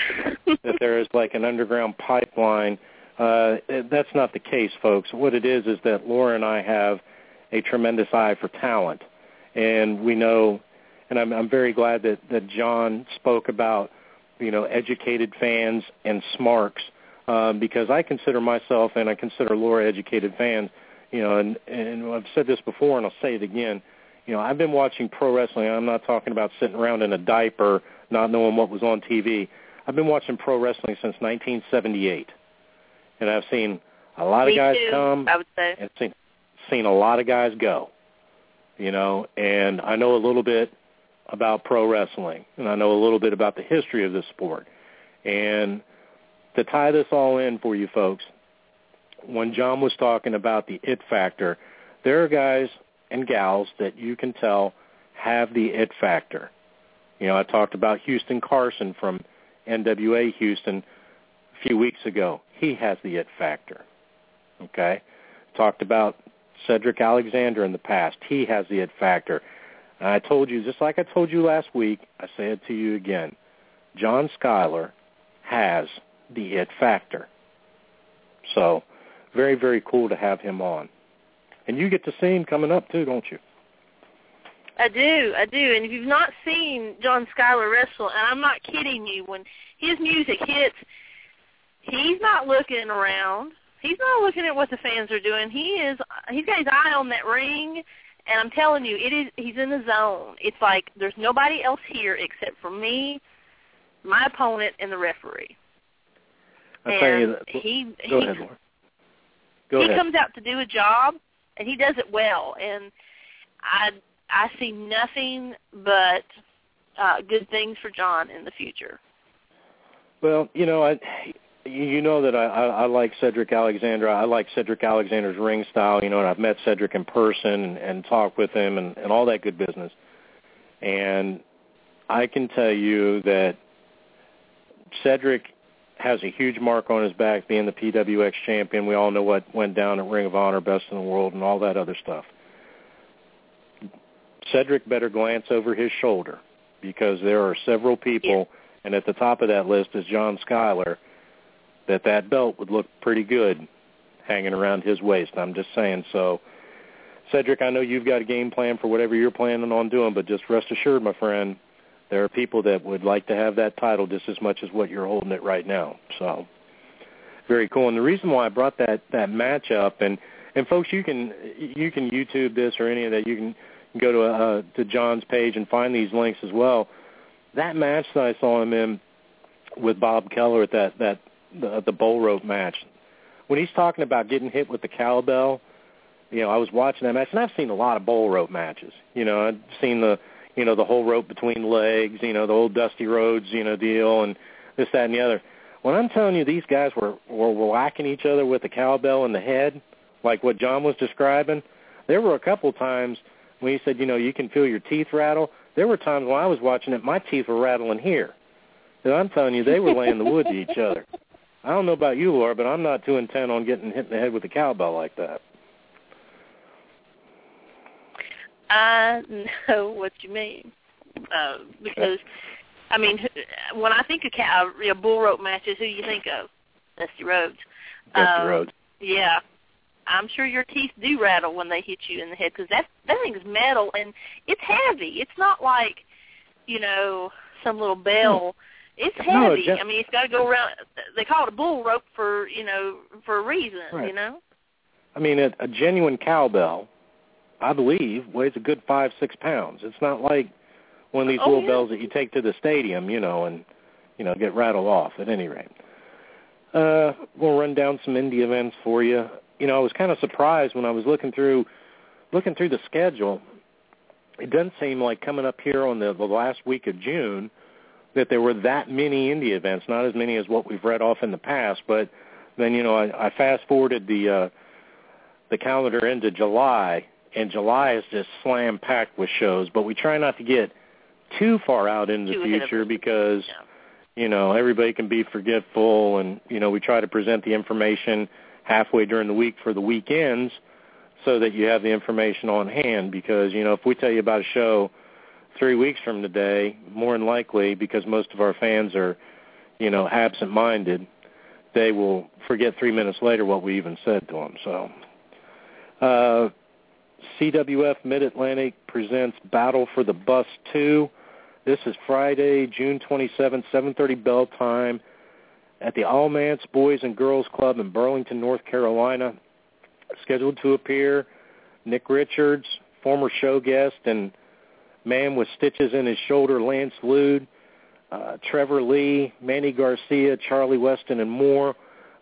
Speaker 3: no. (laughs)
Speaker 2: that there is like an underground pipeline. Uh, that's not the case, folks. What it is is that Laura and I have a tremendous eye for talent, and we know, and I'm, I'm very glad that that John spoke about, you know, educated fans and smarks, um, because I consider myself and I consider Laura educated fans, you know, and and I've said this before and I'll say it again. You know, I've been watching pro wrestling. I'm not talking about sitting around in a diaper not knowing what was on TV. I've been watching pro wrestling since 1978, and I've seen a lot
Speaker 3: Me
Speaker 2: of guys
Speaker 3: too,
Speaker 2: come
Speaker 3: I would say.
Speaker 2: and seen seen a lot of guys go. You know, and I know a little bit about pro wrestling, and I know a little bit about the history of this sport. And to tie this all in for you folks, when John was talking about the it factor, there are guys and gals that you can tell have the it factor. You know, I talked about Houston Carson from NWA Houston a few weeks ago. He has the it factor. Okay? Talked about Cedric Alexander in the past. He has the it factor. And I told you, just like I told you last week, I say it to you again. John Skyler has the it factor. So, very, very cool to have him on. And you get to see him coming up too, don't you?
Speaker 3: I do, I do. And if you've not seen John Skyler wrestle, and I'm not kidding you, when his music hits, he's not looking around. He's not looking at what the fans are doing. He is he's got his eye on that ring and I'm telling you, it is he's in the zone. It's like there's nobody else here except for me, my opponent and the referee.
Speaker 2: I'll
Speaker 3: and
Speaker 2: tell you that.
Speaker 3: he
Speaker 2: Go
Speaker 3: he,
Speaker 2: ahead, Laura. Go
Speaker 3: he
Speaker 2: ahead.
Speaker 3: comes out to do a job and he does it well and I I see nothing but uh good things for John in the future.
Speaker 2: Well, you know, I you know that I, I, I like Cedric Alexander. I like Cedric Alexander's ring style, you know, and I've met Cedric in person and, and talked with him and, and all that good business. And I can tell you that Cedric has a huge mark on his back being the PWX champion. We all know what went down at Ring of Honor, Best in the World, and all that other stuff. Cedric better glance over his shoulder because there are several people, and at the top of that list is John Skyler, that that belt would look pretty good hanging around his waist. I'm just saying. So, Cedric, I know you've got a game plan for whatever you're planning on doing, but just rest assured, my friend, there are people that would like to have that title just as much as what you're holding it right now. So, very cool. And the reason why I brought that that match up, and and folks, you can you can YouTube this or any of that. You can go to uh, to John's page and find these links as well. That match that I saw him in with Bob Keller at that that the, the bull rope match, when he's talking about getting hit with the cowbell, you know, I was watching that match, and I've seen a lot of bull rope matches. You know, I've seen the you know the whole rope between legs, you know, the old Dusty Rhodes, you know, deal, and this, that, and the other. When I'm telling you, these guys were were whacking each other with the cowbell in the head, like what John was describing. There were a couple times when he said, you know, you can feel your teeth rattle. There were times when I was watching it, my teeth were rattling here. And I'm telling you, they were laying the wood to each other. (laughs) I don't know about you, Laura, but I'm not too intent on getting hit in the head with a cowbell like that.
Speaker 3: I know (laughs) what you mean. Uh, because, I mean, when I think of cow, you know, bull rope matches, who do you think of? Dusty Rhodes.
Speaker 2: Dusty
Speaker 3: Um,
Speaker 2: Rhodes.
Speaker 3: Yeah, I'm sure your teeth do rattle when they hit you in the head because that that thing's metal and it's heavy. It's not like, you know, some little bell. It's
Speaker 2: No,
Speaker 3: heavy.
Speaker 2: just-
Speaker 3: I mean, it's got to go around. They call it a bull rope for you know for a reason.
Speaker 2: Right.
Speaker 3: You know.
Speaker 2: I mean, a, a genuine cowbell, I believe, weighs a good five, six pounds. It's not like one of these
Speaker 3: Oh,
Speaker 2: little
Speaker 3: yeah.
Speaker 2: bells that you take to the stadium, you know, and you know get rattled off. At any rate, uh, we'll run down some indie events for you. You know, I was kind of surprised when I was looking through looking through the schedule. It doesn't seem like coming up here on the, the last week of June that there were that many indie events. Not as many as what we've read off in the past, but then you know I, I fast forwarded the uh, the calendar into July, and July is just slam packed with shows. But we try not to get too far out into the future because
Speaker 3: Yeah.
Speaker 2: you know everybody can be forgetful, and you know we try to present the information halfway during the week for the weekends so that you have the information on hand. Because you know, if we tell you about a show three weeks from today, more than likely, because most of our fans are, you know, absent-minded, they will forget three minutes later what we even said to them. So, uh, CWF Mid-Atlantic presents Battle for the Bus 2. This is Friday, June 27th, 7.30 bell time at the Alamance Boys and Girls Club in Burlington, North Carolina. Scheduled to appear Nick Richards, former show guest and man with stitches in his shoulder, Lance Lude, uh, Trevor Lee, Manny Garcia, Charlie Weston, and more.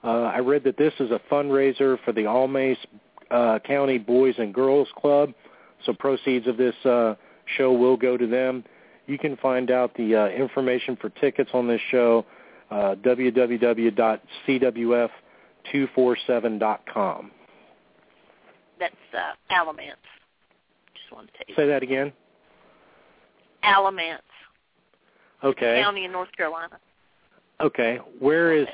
Speaker 2: Uh, I read that this is a fundraiser for the Alamance uh, County Boys and Girls Club, so proceeds of this uh, show will go to them. You can find out the uh, information for tickets on this show uh, www.cwf247.com.
Speaker 3: That's uh, Alamance. Just wanted to.
Speaker 2: Say that again.
Speaker 3: Alamance.
Speaker 2: Okay.
Speaker 3: County in North Carolina.
Speaker 2: Okay. Where is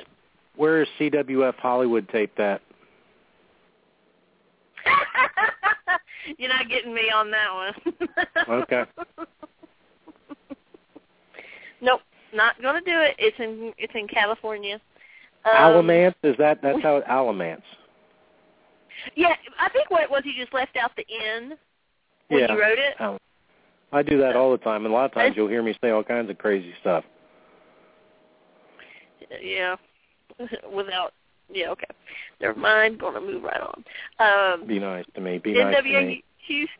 Speaker 2: where is CWF Hollywood tape that? (laughs)
Speaker 3: You're not getting me on that one. (laughs)
Speaker 2: Okay.
Speaker 3: nope, not going to do it. It's in it's in California. Um,
Speaker 2: Alamance is that that's how Alamance.
Speaker 3: Yeah, I think what it was he just left out the N when
Speaker 2: yeah.
Speaker 3: you wrote it.
Speaker 2: Al- I do that all the time, and a lot of times you'll hear me say all kinds of crazy stuff.
Speaker 3: Yeah, (laughs) without yeah, okay. Never mind. Going to move right on. Um,
Speaker 2: Be nice to me. Be nice to
Speaker 3: NWA
Speaker 2: me.
Speaker 3: Houston.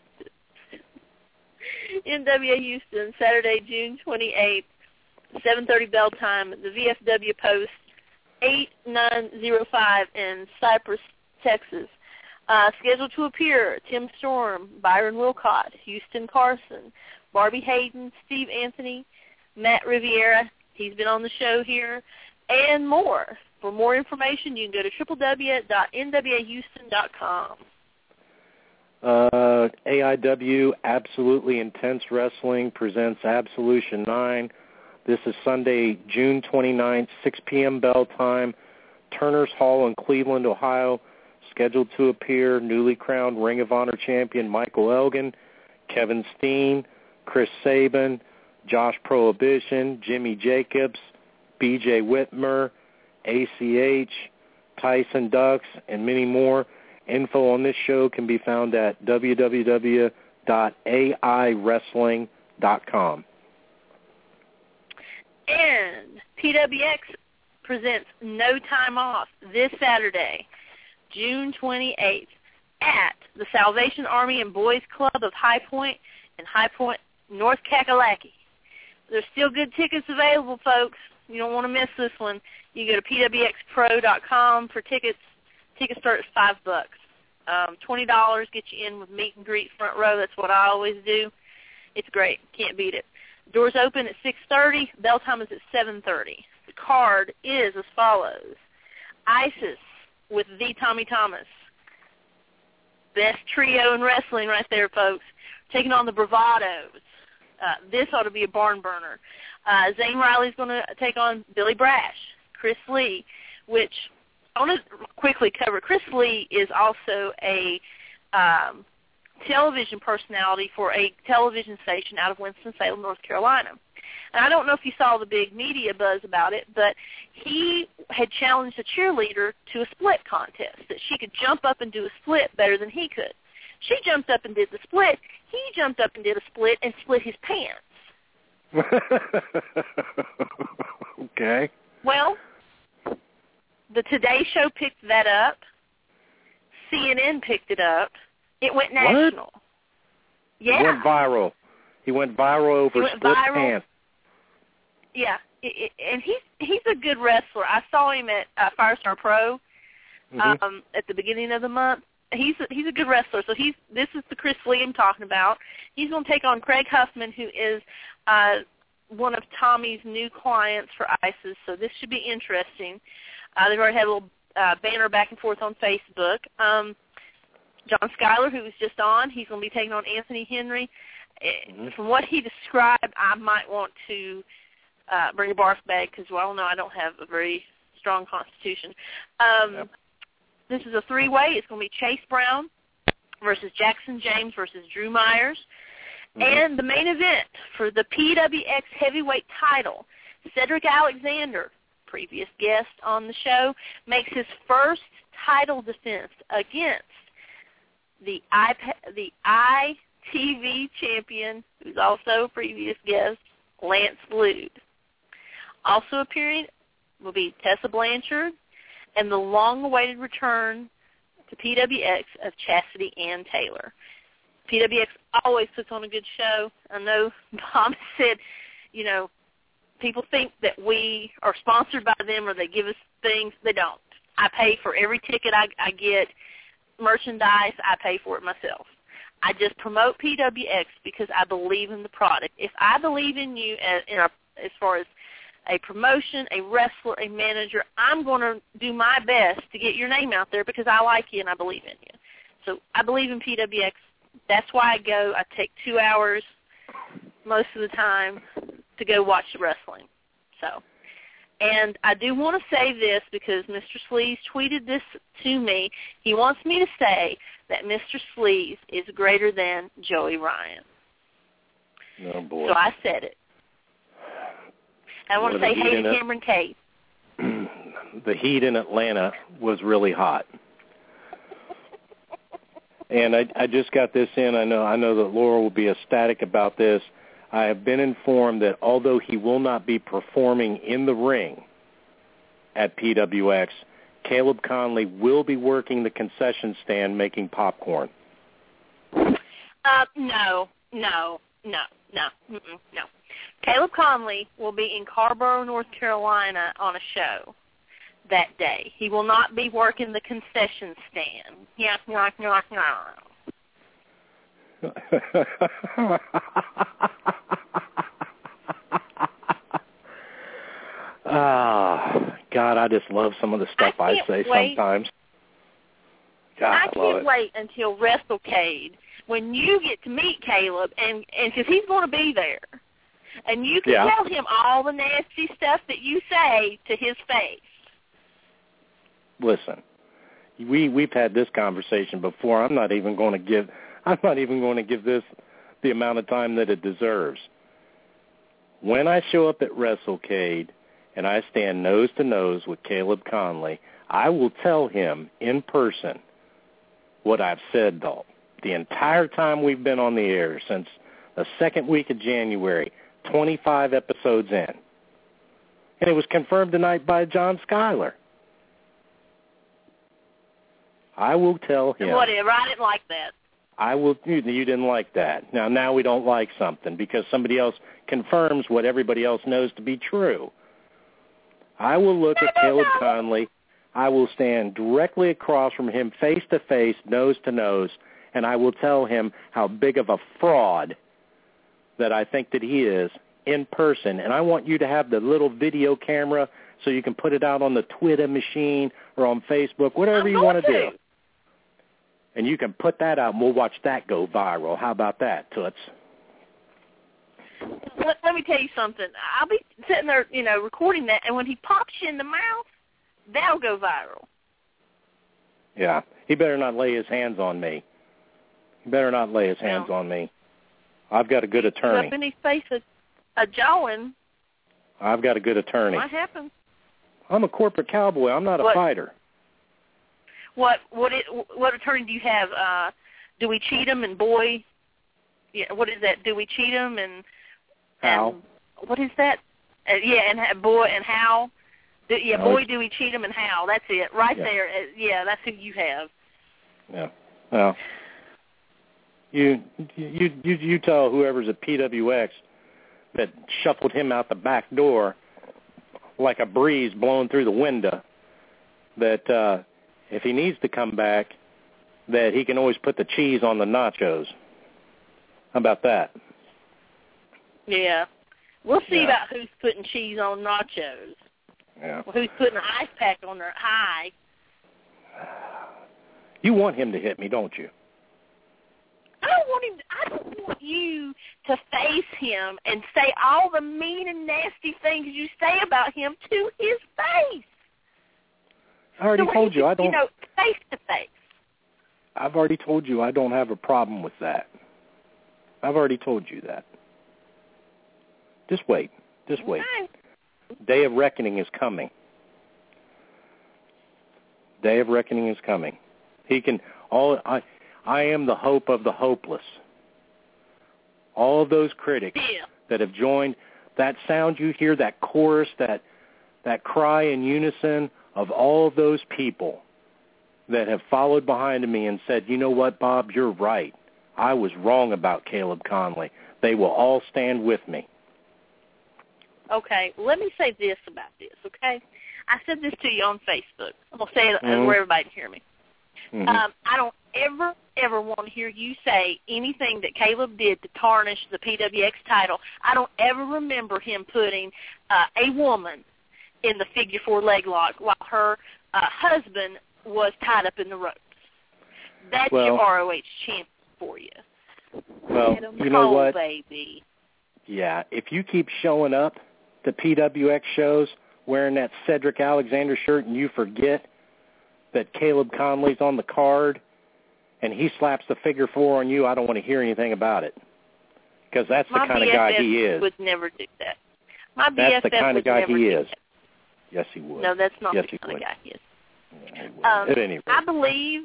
Speaker 3: (laughs) NWA Houston, Saturday, June 28th, 7:30 bell time. The VFW Post, 8905 in Cypress, Texas. Uh, scheduled to appear: Tim Storm, Byron Wilcott, Houston Carson, Barbie Hayden, Steve Anthony, Matt Riviera. He's been on the show here, and more. For more information, you can go to www.nwahouston.com.
Speaker 2: Uh, AIW Absolutely Intense Wrestling presents Absolution 9. This is Sunday, June 29th, 6 p.m. bell time. Turner's Hall in Cleveland, Ohio. Scheduled to appear newly crowned Ring of Honor champion Michael Elgin, Kevin Steen, Chris Sabin, Josh Prohibition, Jimmy Jacobs, B.J. Whitmer, ACH, Tyson Dux, and many more. Info on this show can be found at www.aiwrestling.com.
Speaker 3: And PWX presents No Time Off this Saturday, June 28th, at the Salvation Army and Boys Club of High Point in High Point, North Kakalaki. There's still good tickets available, folks. You don't want to miss this one. You go to pwxpro.com for tickets. Tickets start at five bucks. Um, Twenty dollars gets you in with meet and greet front row. That's what I always do. It's great. Can't beat it. Doors open at six thirty. Bell time is at seven thirty. The card is as follows: ISIS with the Tommy Thomas. Best trio in wrestling right there, folks. Taking on the Bravados. Uh, this ought to be a barn burner. Uh, Zane Riley's going to take on Billy Brash, Chris Lee, which I want to quickly cover. Chris Lee is also a um, television personality for a television station out of Winston-Salem, North Carolina. And I don't know if you saw the big media buzz about it, but he had challenged a cheerleader to a split contest, that she could jump up and do a split better than he could. She jumped up and did the split. He jumped up and did a split and split his pants. (laughs)
Speaker 2: okay.
Speaker 3: Well, the Today Show picked that up. CNN picked it up. It went national. Yeah.
Speaker 2: He went viral. He went viral over
Speaker 3: He went
Speaker 2: split
Speaker 3: viral.
Speaker 2: pants.
Speaker 3: Yeah, it, it, and he's he's a good wrestler. I saw him at uh, Firestar Pro
Speaker 2: Mhm.
Speaker 3: um, at the beginning of the month. He's a, he's a good wrestler. So he's this is the Chris Lee I'm talking about. He's going to take on Craig Huffman, who is uh, one of Tommy's new clients for ISIS. So this should be interesting. Uh, they've already had a little uh, banner back and forth on Facebook. Um, John Skyler, who was just on, he's going to be taking on Anthony Henry. Eh,
Speaker 2: Mhm.
Speaker 3: From what he described, I might want to uh, bring a barf bag because, well, no, I don't have a very strong constitution. Um,
Speaker 2: Yep.
Speaker 3: This is a three-way. It's going to be Chase Brown, versus Jackson James versus Drew Myers.
Speaker 2: Mhm.
Speaker 3: And the main event for the PWX heavyweight title, Cedric Alexander, previous guest on the show, makes his first title defense against the iPa- the ITV champion, who's also a previous guest, Lance Lude. Also appearing will be Tessa Blanchard and the long-awaited return to PWX of Chastity Ann Taylor. PWX always puts on a good show. I know (laughs) Bob said, you know, people think that we are sponsored by them or they give us things. They don't. I pay for every ticket I, I get. Merchandise, I pay for it myself. I just promote PWX because I believe in the product. If I believe in you as, in a, as far as a promotion, a wrestler, a manager, I'm going to do my best to get your name out there because I like you and I believe in you. So I believe in PWX. That's why I go. I take two hours most of the time to go watch the wrestling. So, and I do want to say this because Mr. Sleaze tweeted this to me. He wants me to say that Mr. Sleaze is greater than Joey Ryan.
Speaker 2: Oh boy.
Speaker 3: So I said it. I want to say hey to. Cameron Case. (clears throat)
Speaker 2: the heat in Atlanta was really hot. And I, I just got this in. I know I know that Laura will be ecstatic about this. I have been informed that although he will not be performing in the ring at PWX, Caleb Konley will be working the concession stand making popcorn.
Speaker 3: Uh, no, no, no, no, no. Caleb Konley will be in Carrboro, North Carolina on a show that day. He will not be working the concession stand. Yeah, yeah, yeah, yeah.
Speaker 2: Ah, God, I just love some of the stuff
Speaker 3: I
Speaker 2: I, say
Speaker 3: wait.
Speaker 2: sometimes. God,
Speaker 3: I
Speaker 2: I
Speaker 3: can't
Speaker 2: it.
Speaker 3: wait until WrestleCade when you get to meet Caleb, and and because he's going to be there, and you can
Speaker 2: Yeah.
Speaker 3: tell him all the nasty stuff that you say to his face.
Speaker 2: listen, we we've had this conversation before. I'm not even going to give I'm not even going to give this the amount of time that it deserves. When I show up at WrestleCade and I stand nose to nose with Caleb Konley, I will tell him in person what I've said though. The entire time we've been on the air since the second week of January, 25 episodes in. And it was confirmed tonight by John Skyler. I will tell him.
Speaker 3: Whatever. I didn't like that.
Speaker 2: I will. You, you didn't like that. Now, now we don't like something because somebody else confirms what everybody else knows to be true. I will look at Caleb Konley. I will stand directly across from him, face to face, nose to nose, and I will tell him how big of a fraud that I think that he is in person. And I want you to have the little video camera so you can put it out on the Twitter machine or on Facebook, whatever you want to do and you can put that out and we'll watch that go viral. How about that, Toots?
Speaker 3: Let, let me tell you something. I'll be sitting there, you know, recording that, and when he pops you in the mouth, that'll go viral.
Speaker 2: Yeah. He better not lay his hands on me. He better not lay his
Speaker 3: No.
Speaker 2: hands on me. I've got a good attorney.
Speaker 3: Up in his face a, a jawing.
Speaker 2: I've got a good attorney.
Speaker 3: What happened?
Speaker 2: I'm a corporate cowboy. I'm not a
Speaker 3: What?
Speaker 2: fighter.
Speaker 3: What what it, what attorney do you have? Uh, do we cheat him and boy? Yeah, what is that? Do we cheat him and
Speaker 2: How?
Speaker 3: and what is that? Uh, yeah, and boy and how? Do, yeah,
Speaker 2: No,
Speaker 3: boy, do we cheat him and how? That's it, right
Speaker 2: Yeah.
Speaker 3: there. Uh, yeah, that's who you have.
Speaker 2: Yeah. Well, you you you you tell whoever's at PWX that shuffled him out the back door like a breeze blowing through the window that uh if he needs to come back that he can always put the cheese on the nachos. How about that?
Speaker 3: Yeah, we'll see
Speaker 2: Yeah.
Speaker 3: about who's putting cheese on nachos.
Speaker 2: Yeah.
Speaker 3: Who's putting an ice pack on their high?
Speaker 2: You want him to hit me, don't you?
Speaker 3: I don't want him. I don't want you to face him and say all the mean and nasty things you say about him to his face.
Speaker 2: I already
Speaker 3: So
Speaker 2: told you I don't
Speaker 3: know, face to face.
Speaker 2: I've already told you I don't have a problem with that. I've already told you that. Just wait. Just wait. Day of reckoning is coming. Day of reckoning is coming. He can all I I am the hope of the hopeless. All of those critics
Speaker 3: Yeah.
Speaker 2: that have joined that sound you hear, that chorus, that that cry in unison of all of those people that have followed behind me and said, "You know what, Bob, you're right. I was wrong about Caleb Konley." They will all stand with me.
Speaker 3: Okay, let me say this about this, okay? I said this to you on Facebook. I'm going to say it
Speaker 2: Mhm.
Speaker 3: where everybody can hear me.
Speaker 2: Mhm.
Speaker 3: Um, I don't ever, ever want to hear you say anything that Caleb did to tarnish the PWX title. I don't ever remember him putting uh, a woman in the figure four leg lock while her uh, husband was tied up in the ropes. That's
Speaker 2: Well-
Speaker 3: your ROH champ for you.
Speaker 2: well, you know
Speaker 3: go,
Speaker 2: what?
Speaker 3: baby?
Speaker 2: Yeah, if you keep showing up to PWX shows wearing that Cedric Alexander shirt and you forget that Caleb Konley's on the card and he slaps the figure four on you, I don't want to hear anything about it. Because that's the
Speaker 3: My
Speaker 2: kind of guy he is.
Speaker 3: would never do that. My
Speaker 2: That's
Speaker 3: BFF
Speaker 2: the kind of guy he is.
Speaker 3: that.
Speaker 2: Yes, he would.
Speaker 3: No, that's not
Speaker 2: Yes,
Speaker 3: the
Speaker 2: he
Speaker 3: kind
Speaker 2: would.
Speaker 3: of guy he is.
Speaker 2: Yeah, he.
Speaker 3: Um,
Speaker 2: At any rate.
Speaker 3: I believe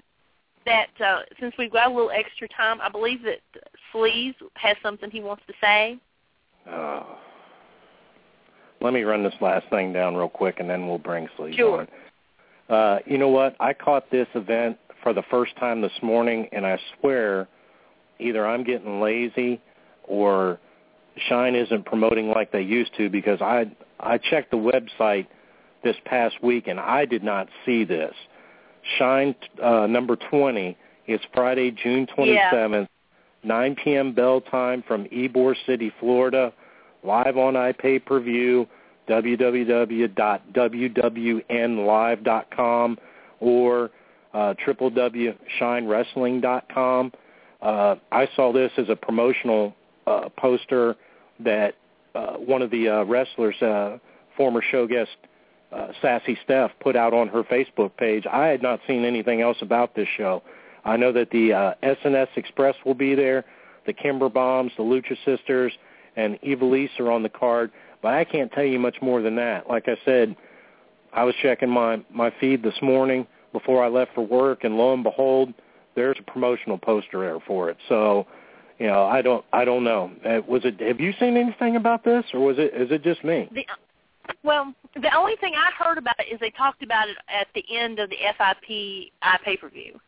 Speaker 3: that uh, since we've got a little extra time, I believe that Sleaze has something he wants to say.
Speaker 2: Oh. Let me run this last thing down real quick, and then we'll bring Sleaze
Speaker 3: Sure.
Speaker 2: on. Uh, you know what? I caught this event for the first time this morning, and I swear either I'm getting lazy or Shine isn't promoting like they used to because I I checked the website this past week and I did not see this. Shine uh, number 20 is Friday, June 27th, 9 p.m. bell time from Ybor City, Florida, live on iPay-per-view, www.wwnlive.com or uh, www.shinewrestling.com. Uh, I saw this as a promotional uh, poster that uh, one of the uh, wrestlers, uh, former show guest uh, Sassy Steph, put out on her Facebook page. I had not seen anything else about this show. I know that the uh, SNS Express will be there, the Kimber Bombs, the Lucha Sisters, and Ivelisse are on the card, but I can't tell you much more than that. Like I said, I was checking my my feed this morning before I left for work, and lo and behold, there's a promotional poster there for it. So, you know, I don't I don't know. Uh, was it? Have you seen anything about this, or was it? Is it just me?
Speaker 3: The, well, the only thing I heard about it is they talked about it at the end of the FIP pay-per-view.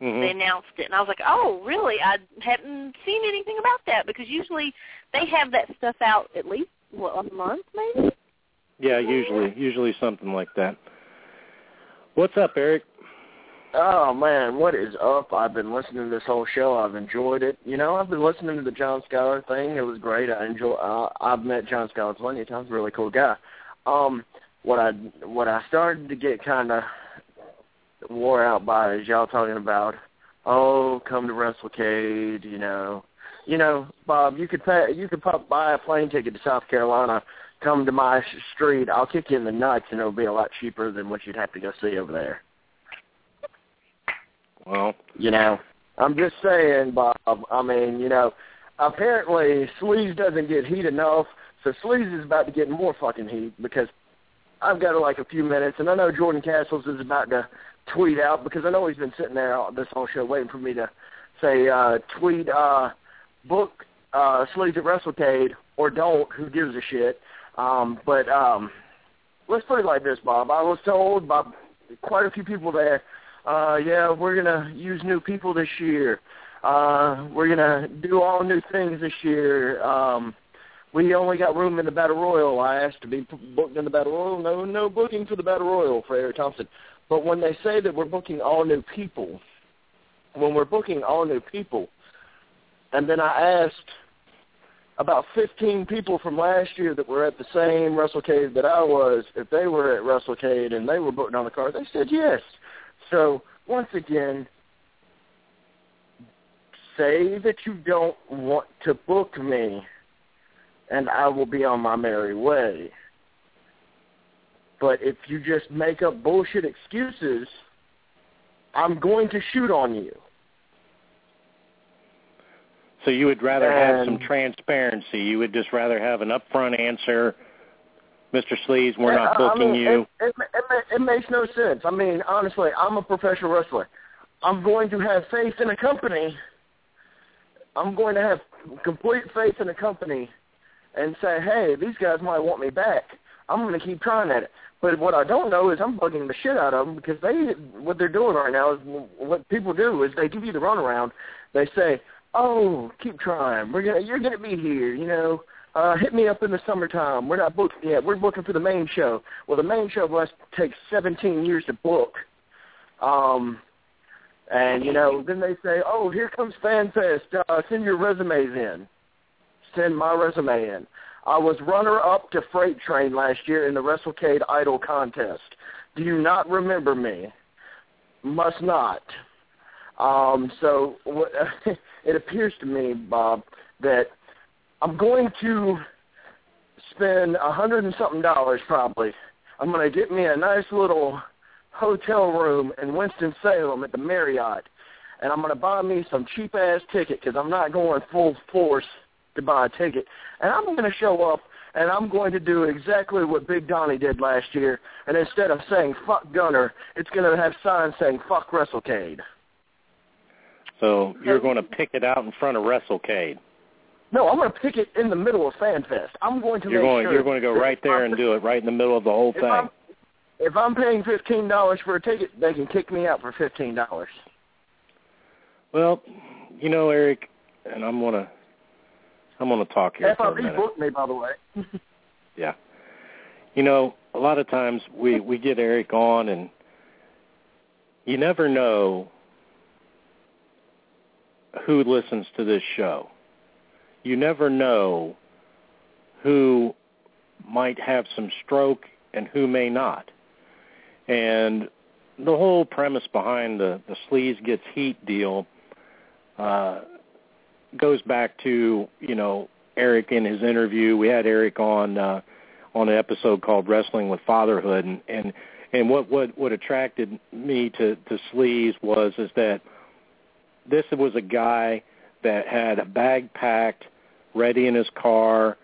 Speaker 2: Mhm.
Speaker 3: They announced it, and I was like, "Oh, really? I hadn't seen anything about that because usually they have that stuff out at least what a month, maybe."
Speaker 2: Yeah, usually usually something like that. What's up, Eric?
Speaker 5: Oh man, what is up? I've been listening to this whole show. I've enjoyed it. You know, I've been listening to the John Skyler thing. It was great. I enjoy. Uh, I've met John Skyler plenty of times. Really cool guy. Um, what I what I started to get kind of wore out by is y'all talking about, oh, come to WrestleCade. You know, you know, Bob, you could pay. You could pop, buy a plane ticket to South Carolina. Come to my street. I'll kick you in the nuts, and it'll be a lot cheaper than what you'd have to go see over there.
Speaker 2: Well,
Speaker 5: You know, I'm just saying, Bob. I mean, you know, apparently Sleaze doesn't get heat enough, so Sleaze is about to get more fucking heat because I've got like a few minutes, and I know Jordan Castles is about to tweet out because I know he's been sitting there all, this whole show waiting for me to say uh, tweet uh, book uh, Sleaze at WrestleCade or don't. Who gives a shit? Um, but um, let's put it like this, Bob. I was told by quite a few people there uh, yeah, we're gonna use new people this year. Uh, we're gonna do all new things this year. Um, we only got room in the Battle Royal. I asked to be booked in the Battle Royal. No, no booking for the Battle Royal for Eric Thompson. But when they say that we're booking all new people, when we're booking all new people, and then I asked about 15 people from last year that were at the same WrestleCade that I was, if they were at WrestleCade and they were booked on the card, they said yes. So once again, say that you don't want to book me, and I will be on my merry way. But if you just make up bullshit excuses, I'm going to shoot on you.
Speaker 2: So you would rather have some transparency. You would just rather have an upfront answer. Mr. Sleaze, we're not booking
Speaker 5: I mean,
Speaker 2: you.
Speaker 5: It, it, it, it makes no sense. I mean, honestly, I'm a professional wrestler. I'm going to have faith in a company. I'm going to have complete faith in a company and say, hey, these guys might want me back. I'm going to keep trying at it. But what I don't know is I'm bugging the shit out of them because they what they're doing right now is what people do is they give you the runaround. They say, "Oh, keep trying. We're gonna you're gonna be here. You know, uh, hit me up in the summertime. We're not booked yet. We're booking for the main show. Well, the main show must take 17 years to book. Um, and you know, then they say, "Oh, here comes FanFest. Uh, send your resumes in. Send my resume in." I was runner-up to Freight Train last year in the WrestleCade Idol contest. Do you not remember me? Must not. Um, so (laughs) it appears to me, Bob, that I'm going to spend a hundred and something dollars probably. I'm going to get me a nice little hotel room in Winston Salem at the Marriott, and I'm going to buy me some cheap ass ticket because I'm not going full force to buy a ticket. And I'm going to show up and I'm going to do exactly what Big Donnie did last year. And instead of saying fuck Gunner, it's going to have signs saying fuck WrestleCade.
Speaker 2: So you're going to pick it out in front of WrestleCade.
Speaker 5: No, I'm going to pick it in the middle of FanFest. I'm going to
Speaker 2: you're going,
Speaker 5: sure
Speaker 2: You're going to go right there and do it right in the middle of the whole
Speaker 5: if
Speaker 2: thing.
Speaker 5: I'm, if I'm paying fifteen dollars for a ticket, they can kick me out for fifteen dollars.
Speaker 2: Well, you know, Eric, and I'm going to I'm going to talk here for a
Speaker 5: FRB booked me, by the way. (laughs)
Speaker 2: Yeah. You know, a lot of times we we get Eric on and you never know who listens to this show. You never know who might have some stroke and who may not. And the whole premise behind the the sleaze gets heat deal uh goes back to, you know, Eric in his interview. We had Eric on uh on an episode called Wrestling with Fatherhood and and and what what what attracted me to to Sleaze was is that this was a guy that had a bag packed, ready in his car,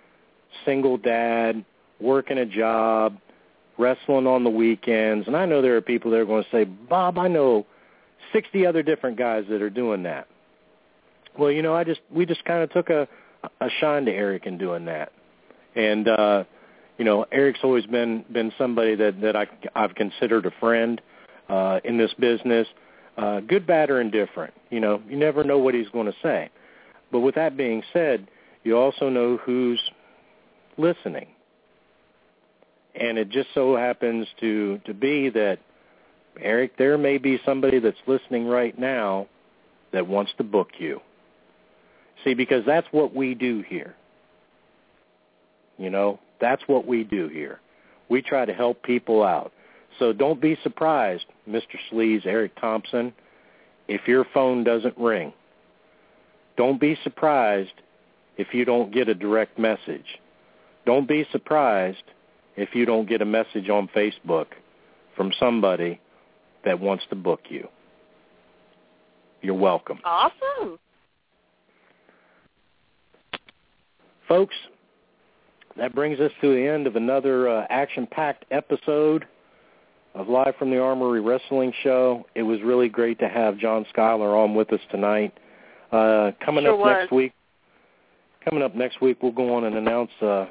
Speaker 2: single dad, working a job, wrestling on the weekends. And I know there are people that are going to say, "Bob, I know 60 other different guys that are doing that." Well, you know, I just we just kind of took a a shine to Eric in doing that. And uh you know, Eric's always been been somebody that that I I've considered a friend uh in this business. Uh good, bad or indifferent. You know, you never know what he's going to say. But with that being said, you also know who's listening. And it just so happens to to be that Eric, there may be somebody that's listening right now that wants to book you. See, because that's what we do here. You know, that's what we do here. We try to help people out. So don't be surprised, Mr. Sleaze, Eric Thompson, if your phone doesn't ring. Don't be surprised if you don't get a direct message. Don't be surprised if you don't get a message on Facebook from somebody that wants to book you. You're welcome.
Speaker 3: Awesome.
Speaker 2: Folks, that brings us to the end of another uh, action-packed episode of Live from the Armory Wrestling Show. It was really great to have John Skyler on with us tonight. Uh, coming
Speaker 3: Sure
Speaker 2: up
Speaker 3: was.
Speaker 2: next week, coming up next week, we'll go on and announce uh,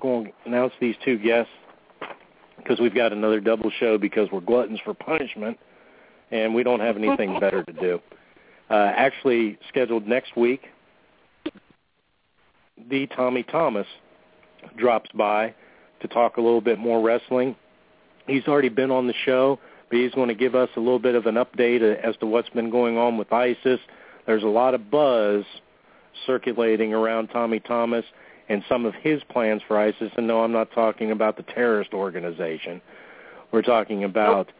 Speaker 2: go on and announce these two guests because we've got another double show because we're gluttons for punishment and we don't have anything (laughs) better to do. Uh, actually, scheduled next week, the Tommy Thomas drops by to talk a little bit more wrestling. He's already been on the show, but he's going to give us a little bit of an update as to what's been going on with ISIS. There's a lot of buzz circulating around Tommy Thomas and some of his plans for ISIS. And no, I'm not talking about the terrorist organization. We're talking about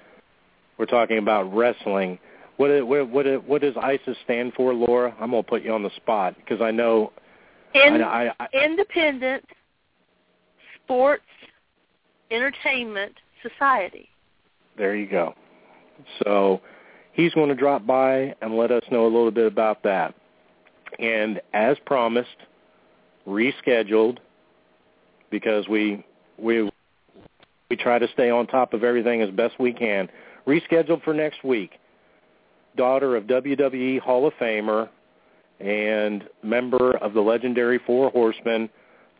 Speaker 2: we're talking about wrestling. What what what what does ISIS stand for, Laura? I'm going to put you on the spot because I know
Speaker 3: In,
Speaker 2: I, I, I,
Speaker 3: independent sports entertainment society.
Speaker 2: There you go. So he's going to drop by and let us know a little bit about that. And as promised, rescheduled because we we we try to stay on top of everything as best we can. Rescheduled for next week. Daughter of WWE Hall of Famer and member of the legendary Four Horsemen,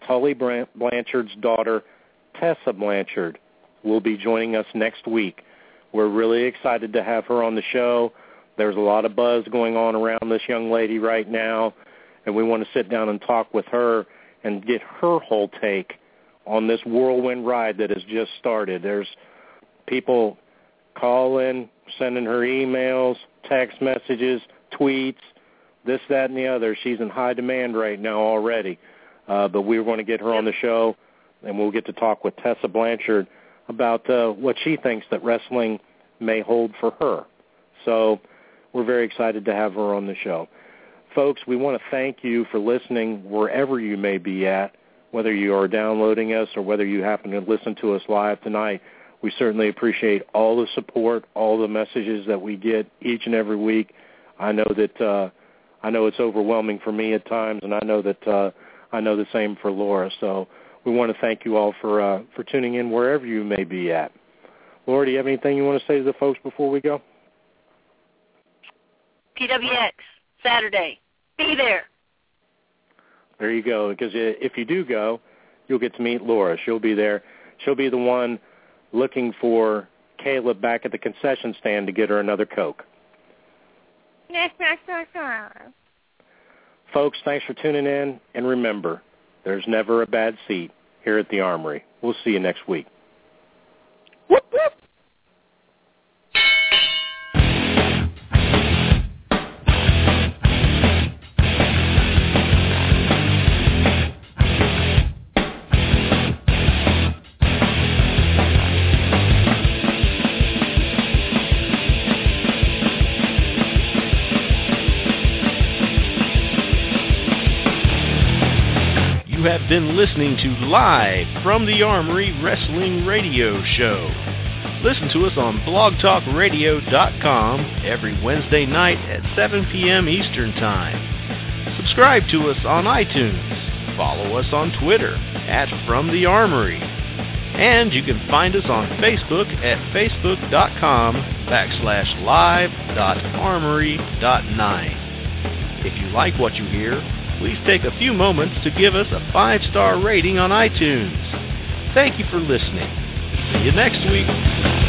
Speaker 2: Tully Blanchard's daughter, Tessa Blanchard, will be joining us next week. We're really excited to have her on the show. There's a lot of buzz going on around this young lady right now, and we want to sit down and talk with her and get her whole take on this whirlwind ride that has just started. There's people calling, sending her emails, text messages, tweets, this, that, and the other. She's in high demand right now already. Uh, but we are going to get her on the show, and we'll get to talk with Tessa Blanchard about uh, what she thinks that wrestling may hold for her. So we're very excited to have her on the show. Folks, we want to thank you for listening wherever you may be at, whether you are downloading us or whether you happen to listen to us live tonight. We certainly appreciate all the support, all the messages that we get each and every week. I know that uh, I know it's overwhelming for me at times, and I know that uh, I know the same for Laura. So we want to thank you all for uh, for tuning in wherever you may be at. Laura, do you have anything you want to say to the folks before we go?
Speaker 3: PWX Saturday, be there.
Speaker 2: There you go. Because if you do go, you'll get to meet Laura. She'll be there. She'll be the one looking for Caleb back at the concession stand to get her another Coke. Folks, thanks for tuning in, and remember, there's never a bad seat here at the Armory. We'll see you next week. Whoop, whoop.
Speaker 4: Been listening to Live from the Armory Wrestling Radio Show. Listen to us on blogtalkradio.com every Wednesday night at 7 p.m. Eastern Time. Subscribe to us on iTunes. Follow us on Twitter at From the Armory. And you can find us on Facebook at facebook.com backslash live.armory.9. If you like what you hear, please take a few moments to give us a five-star rating on iTunes. Thank you for listening. See you next week.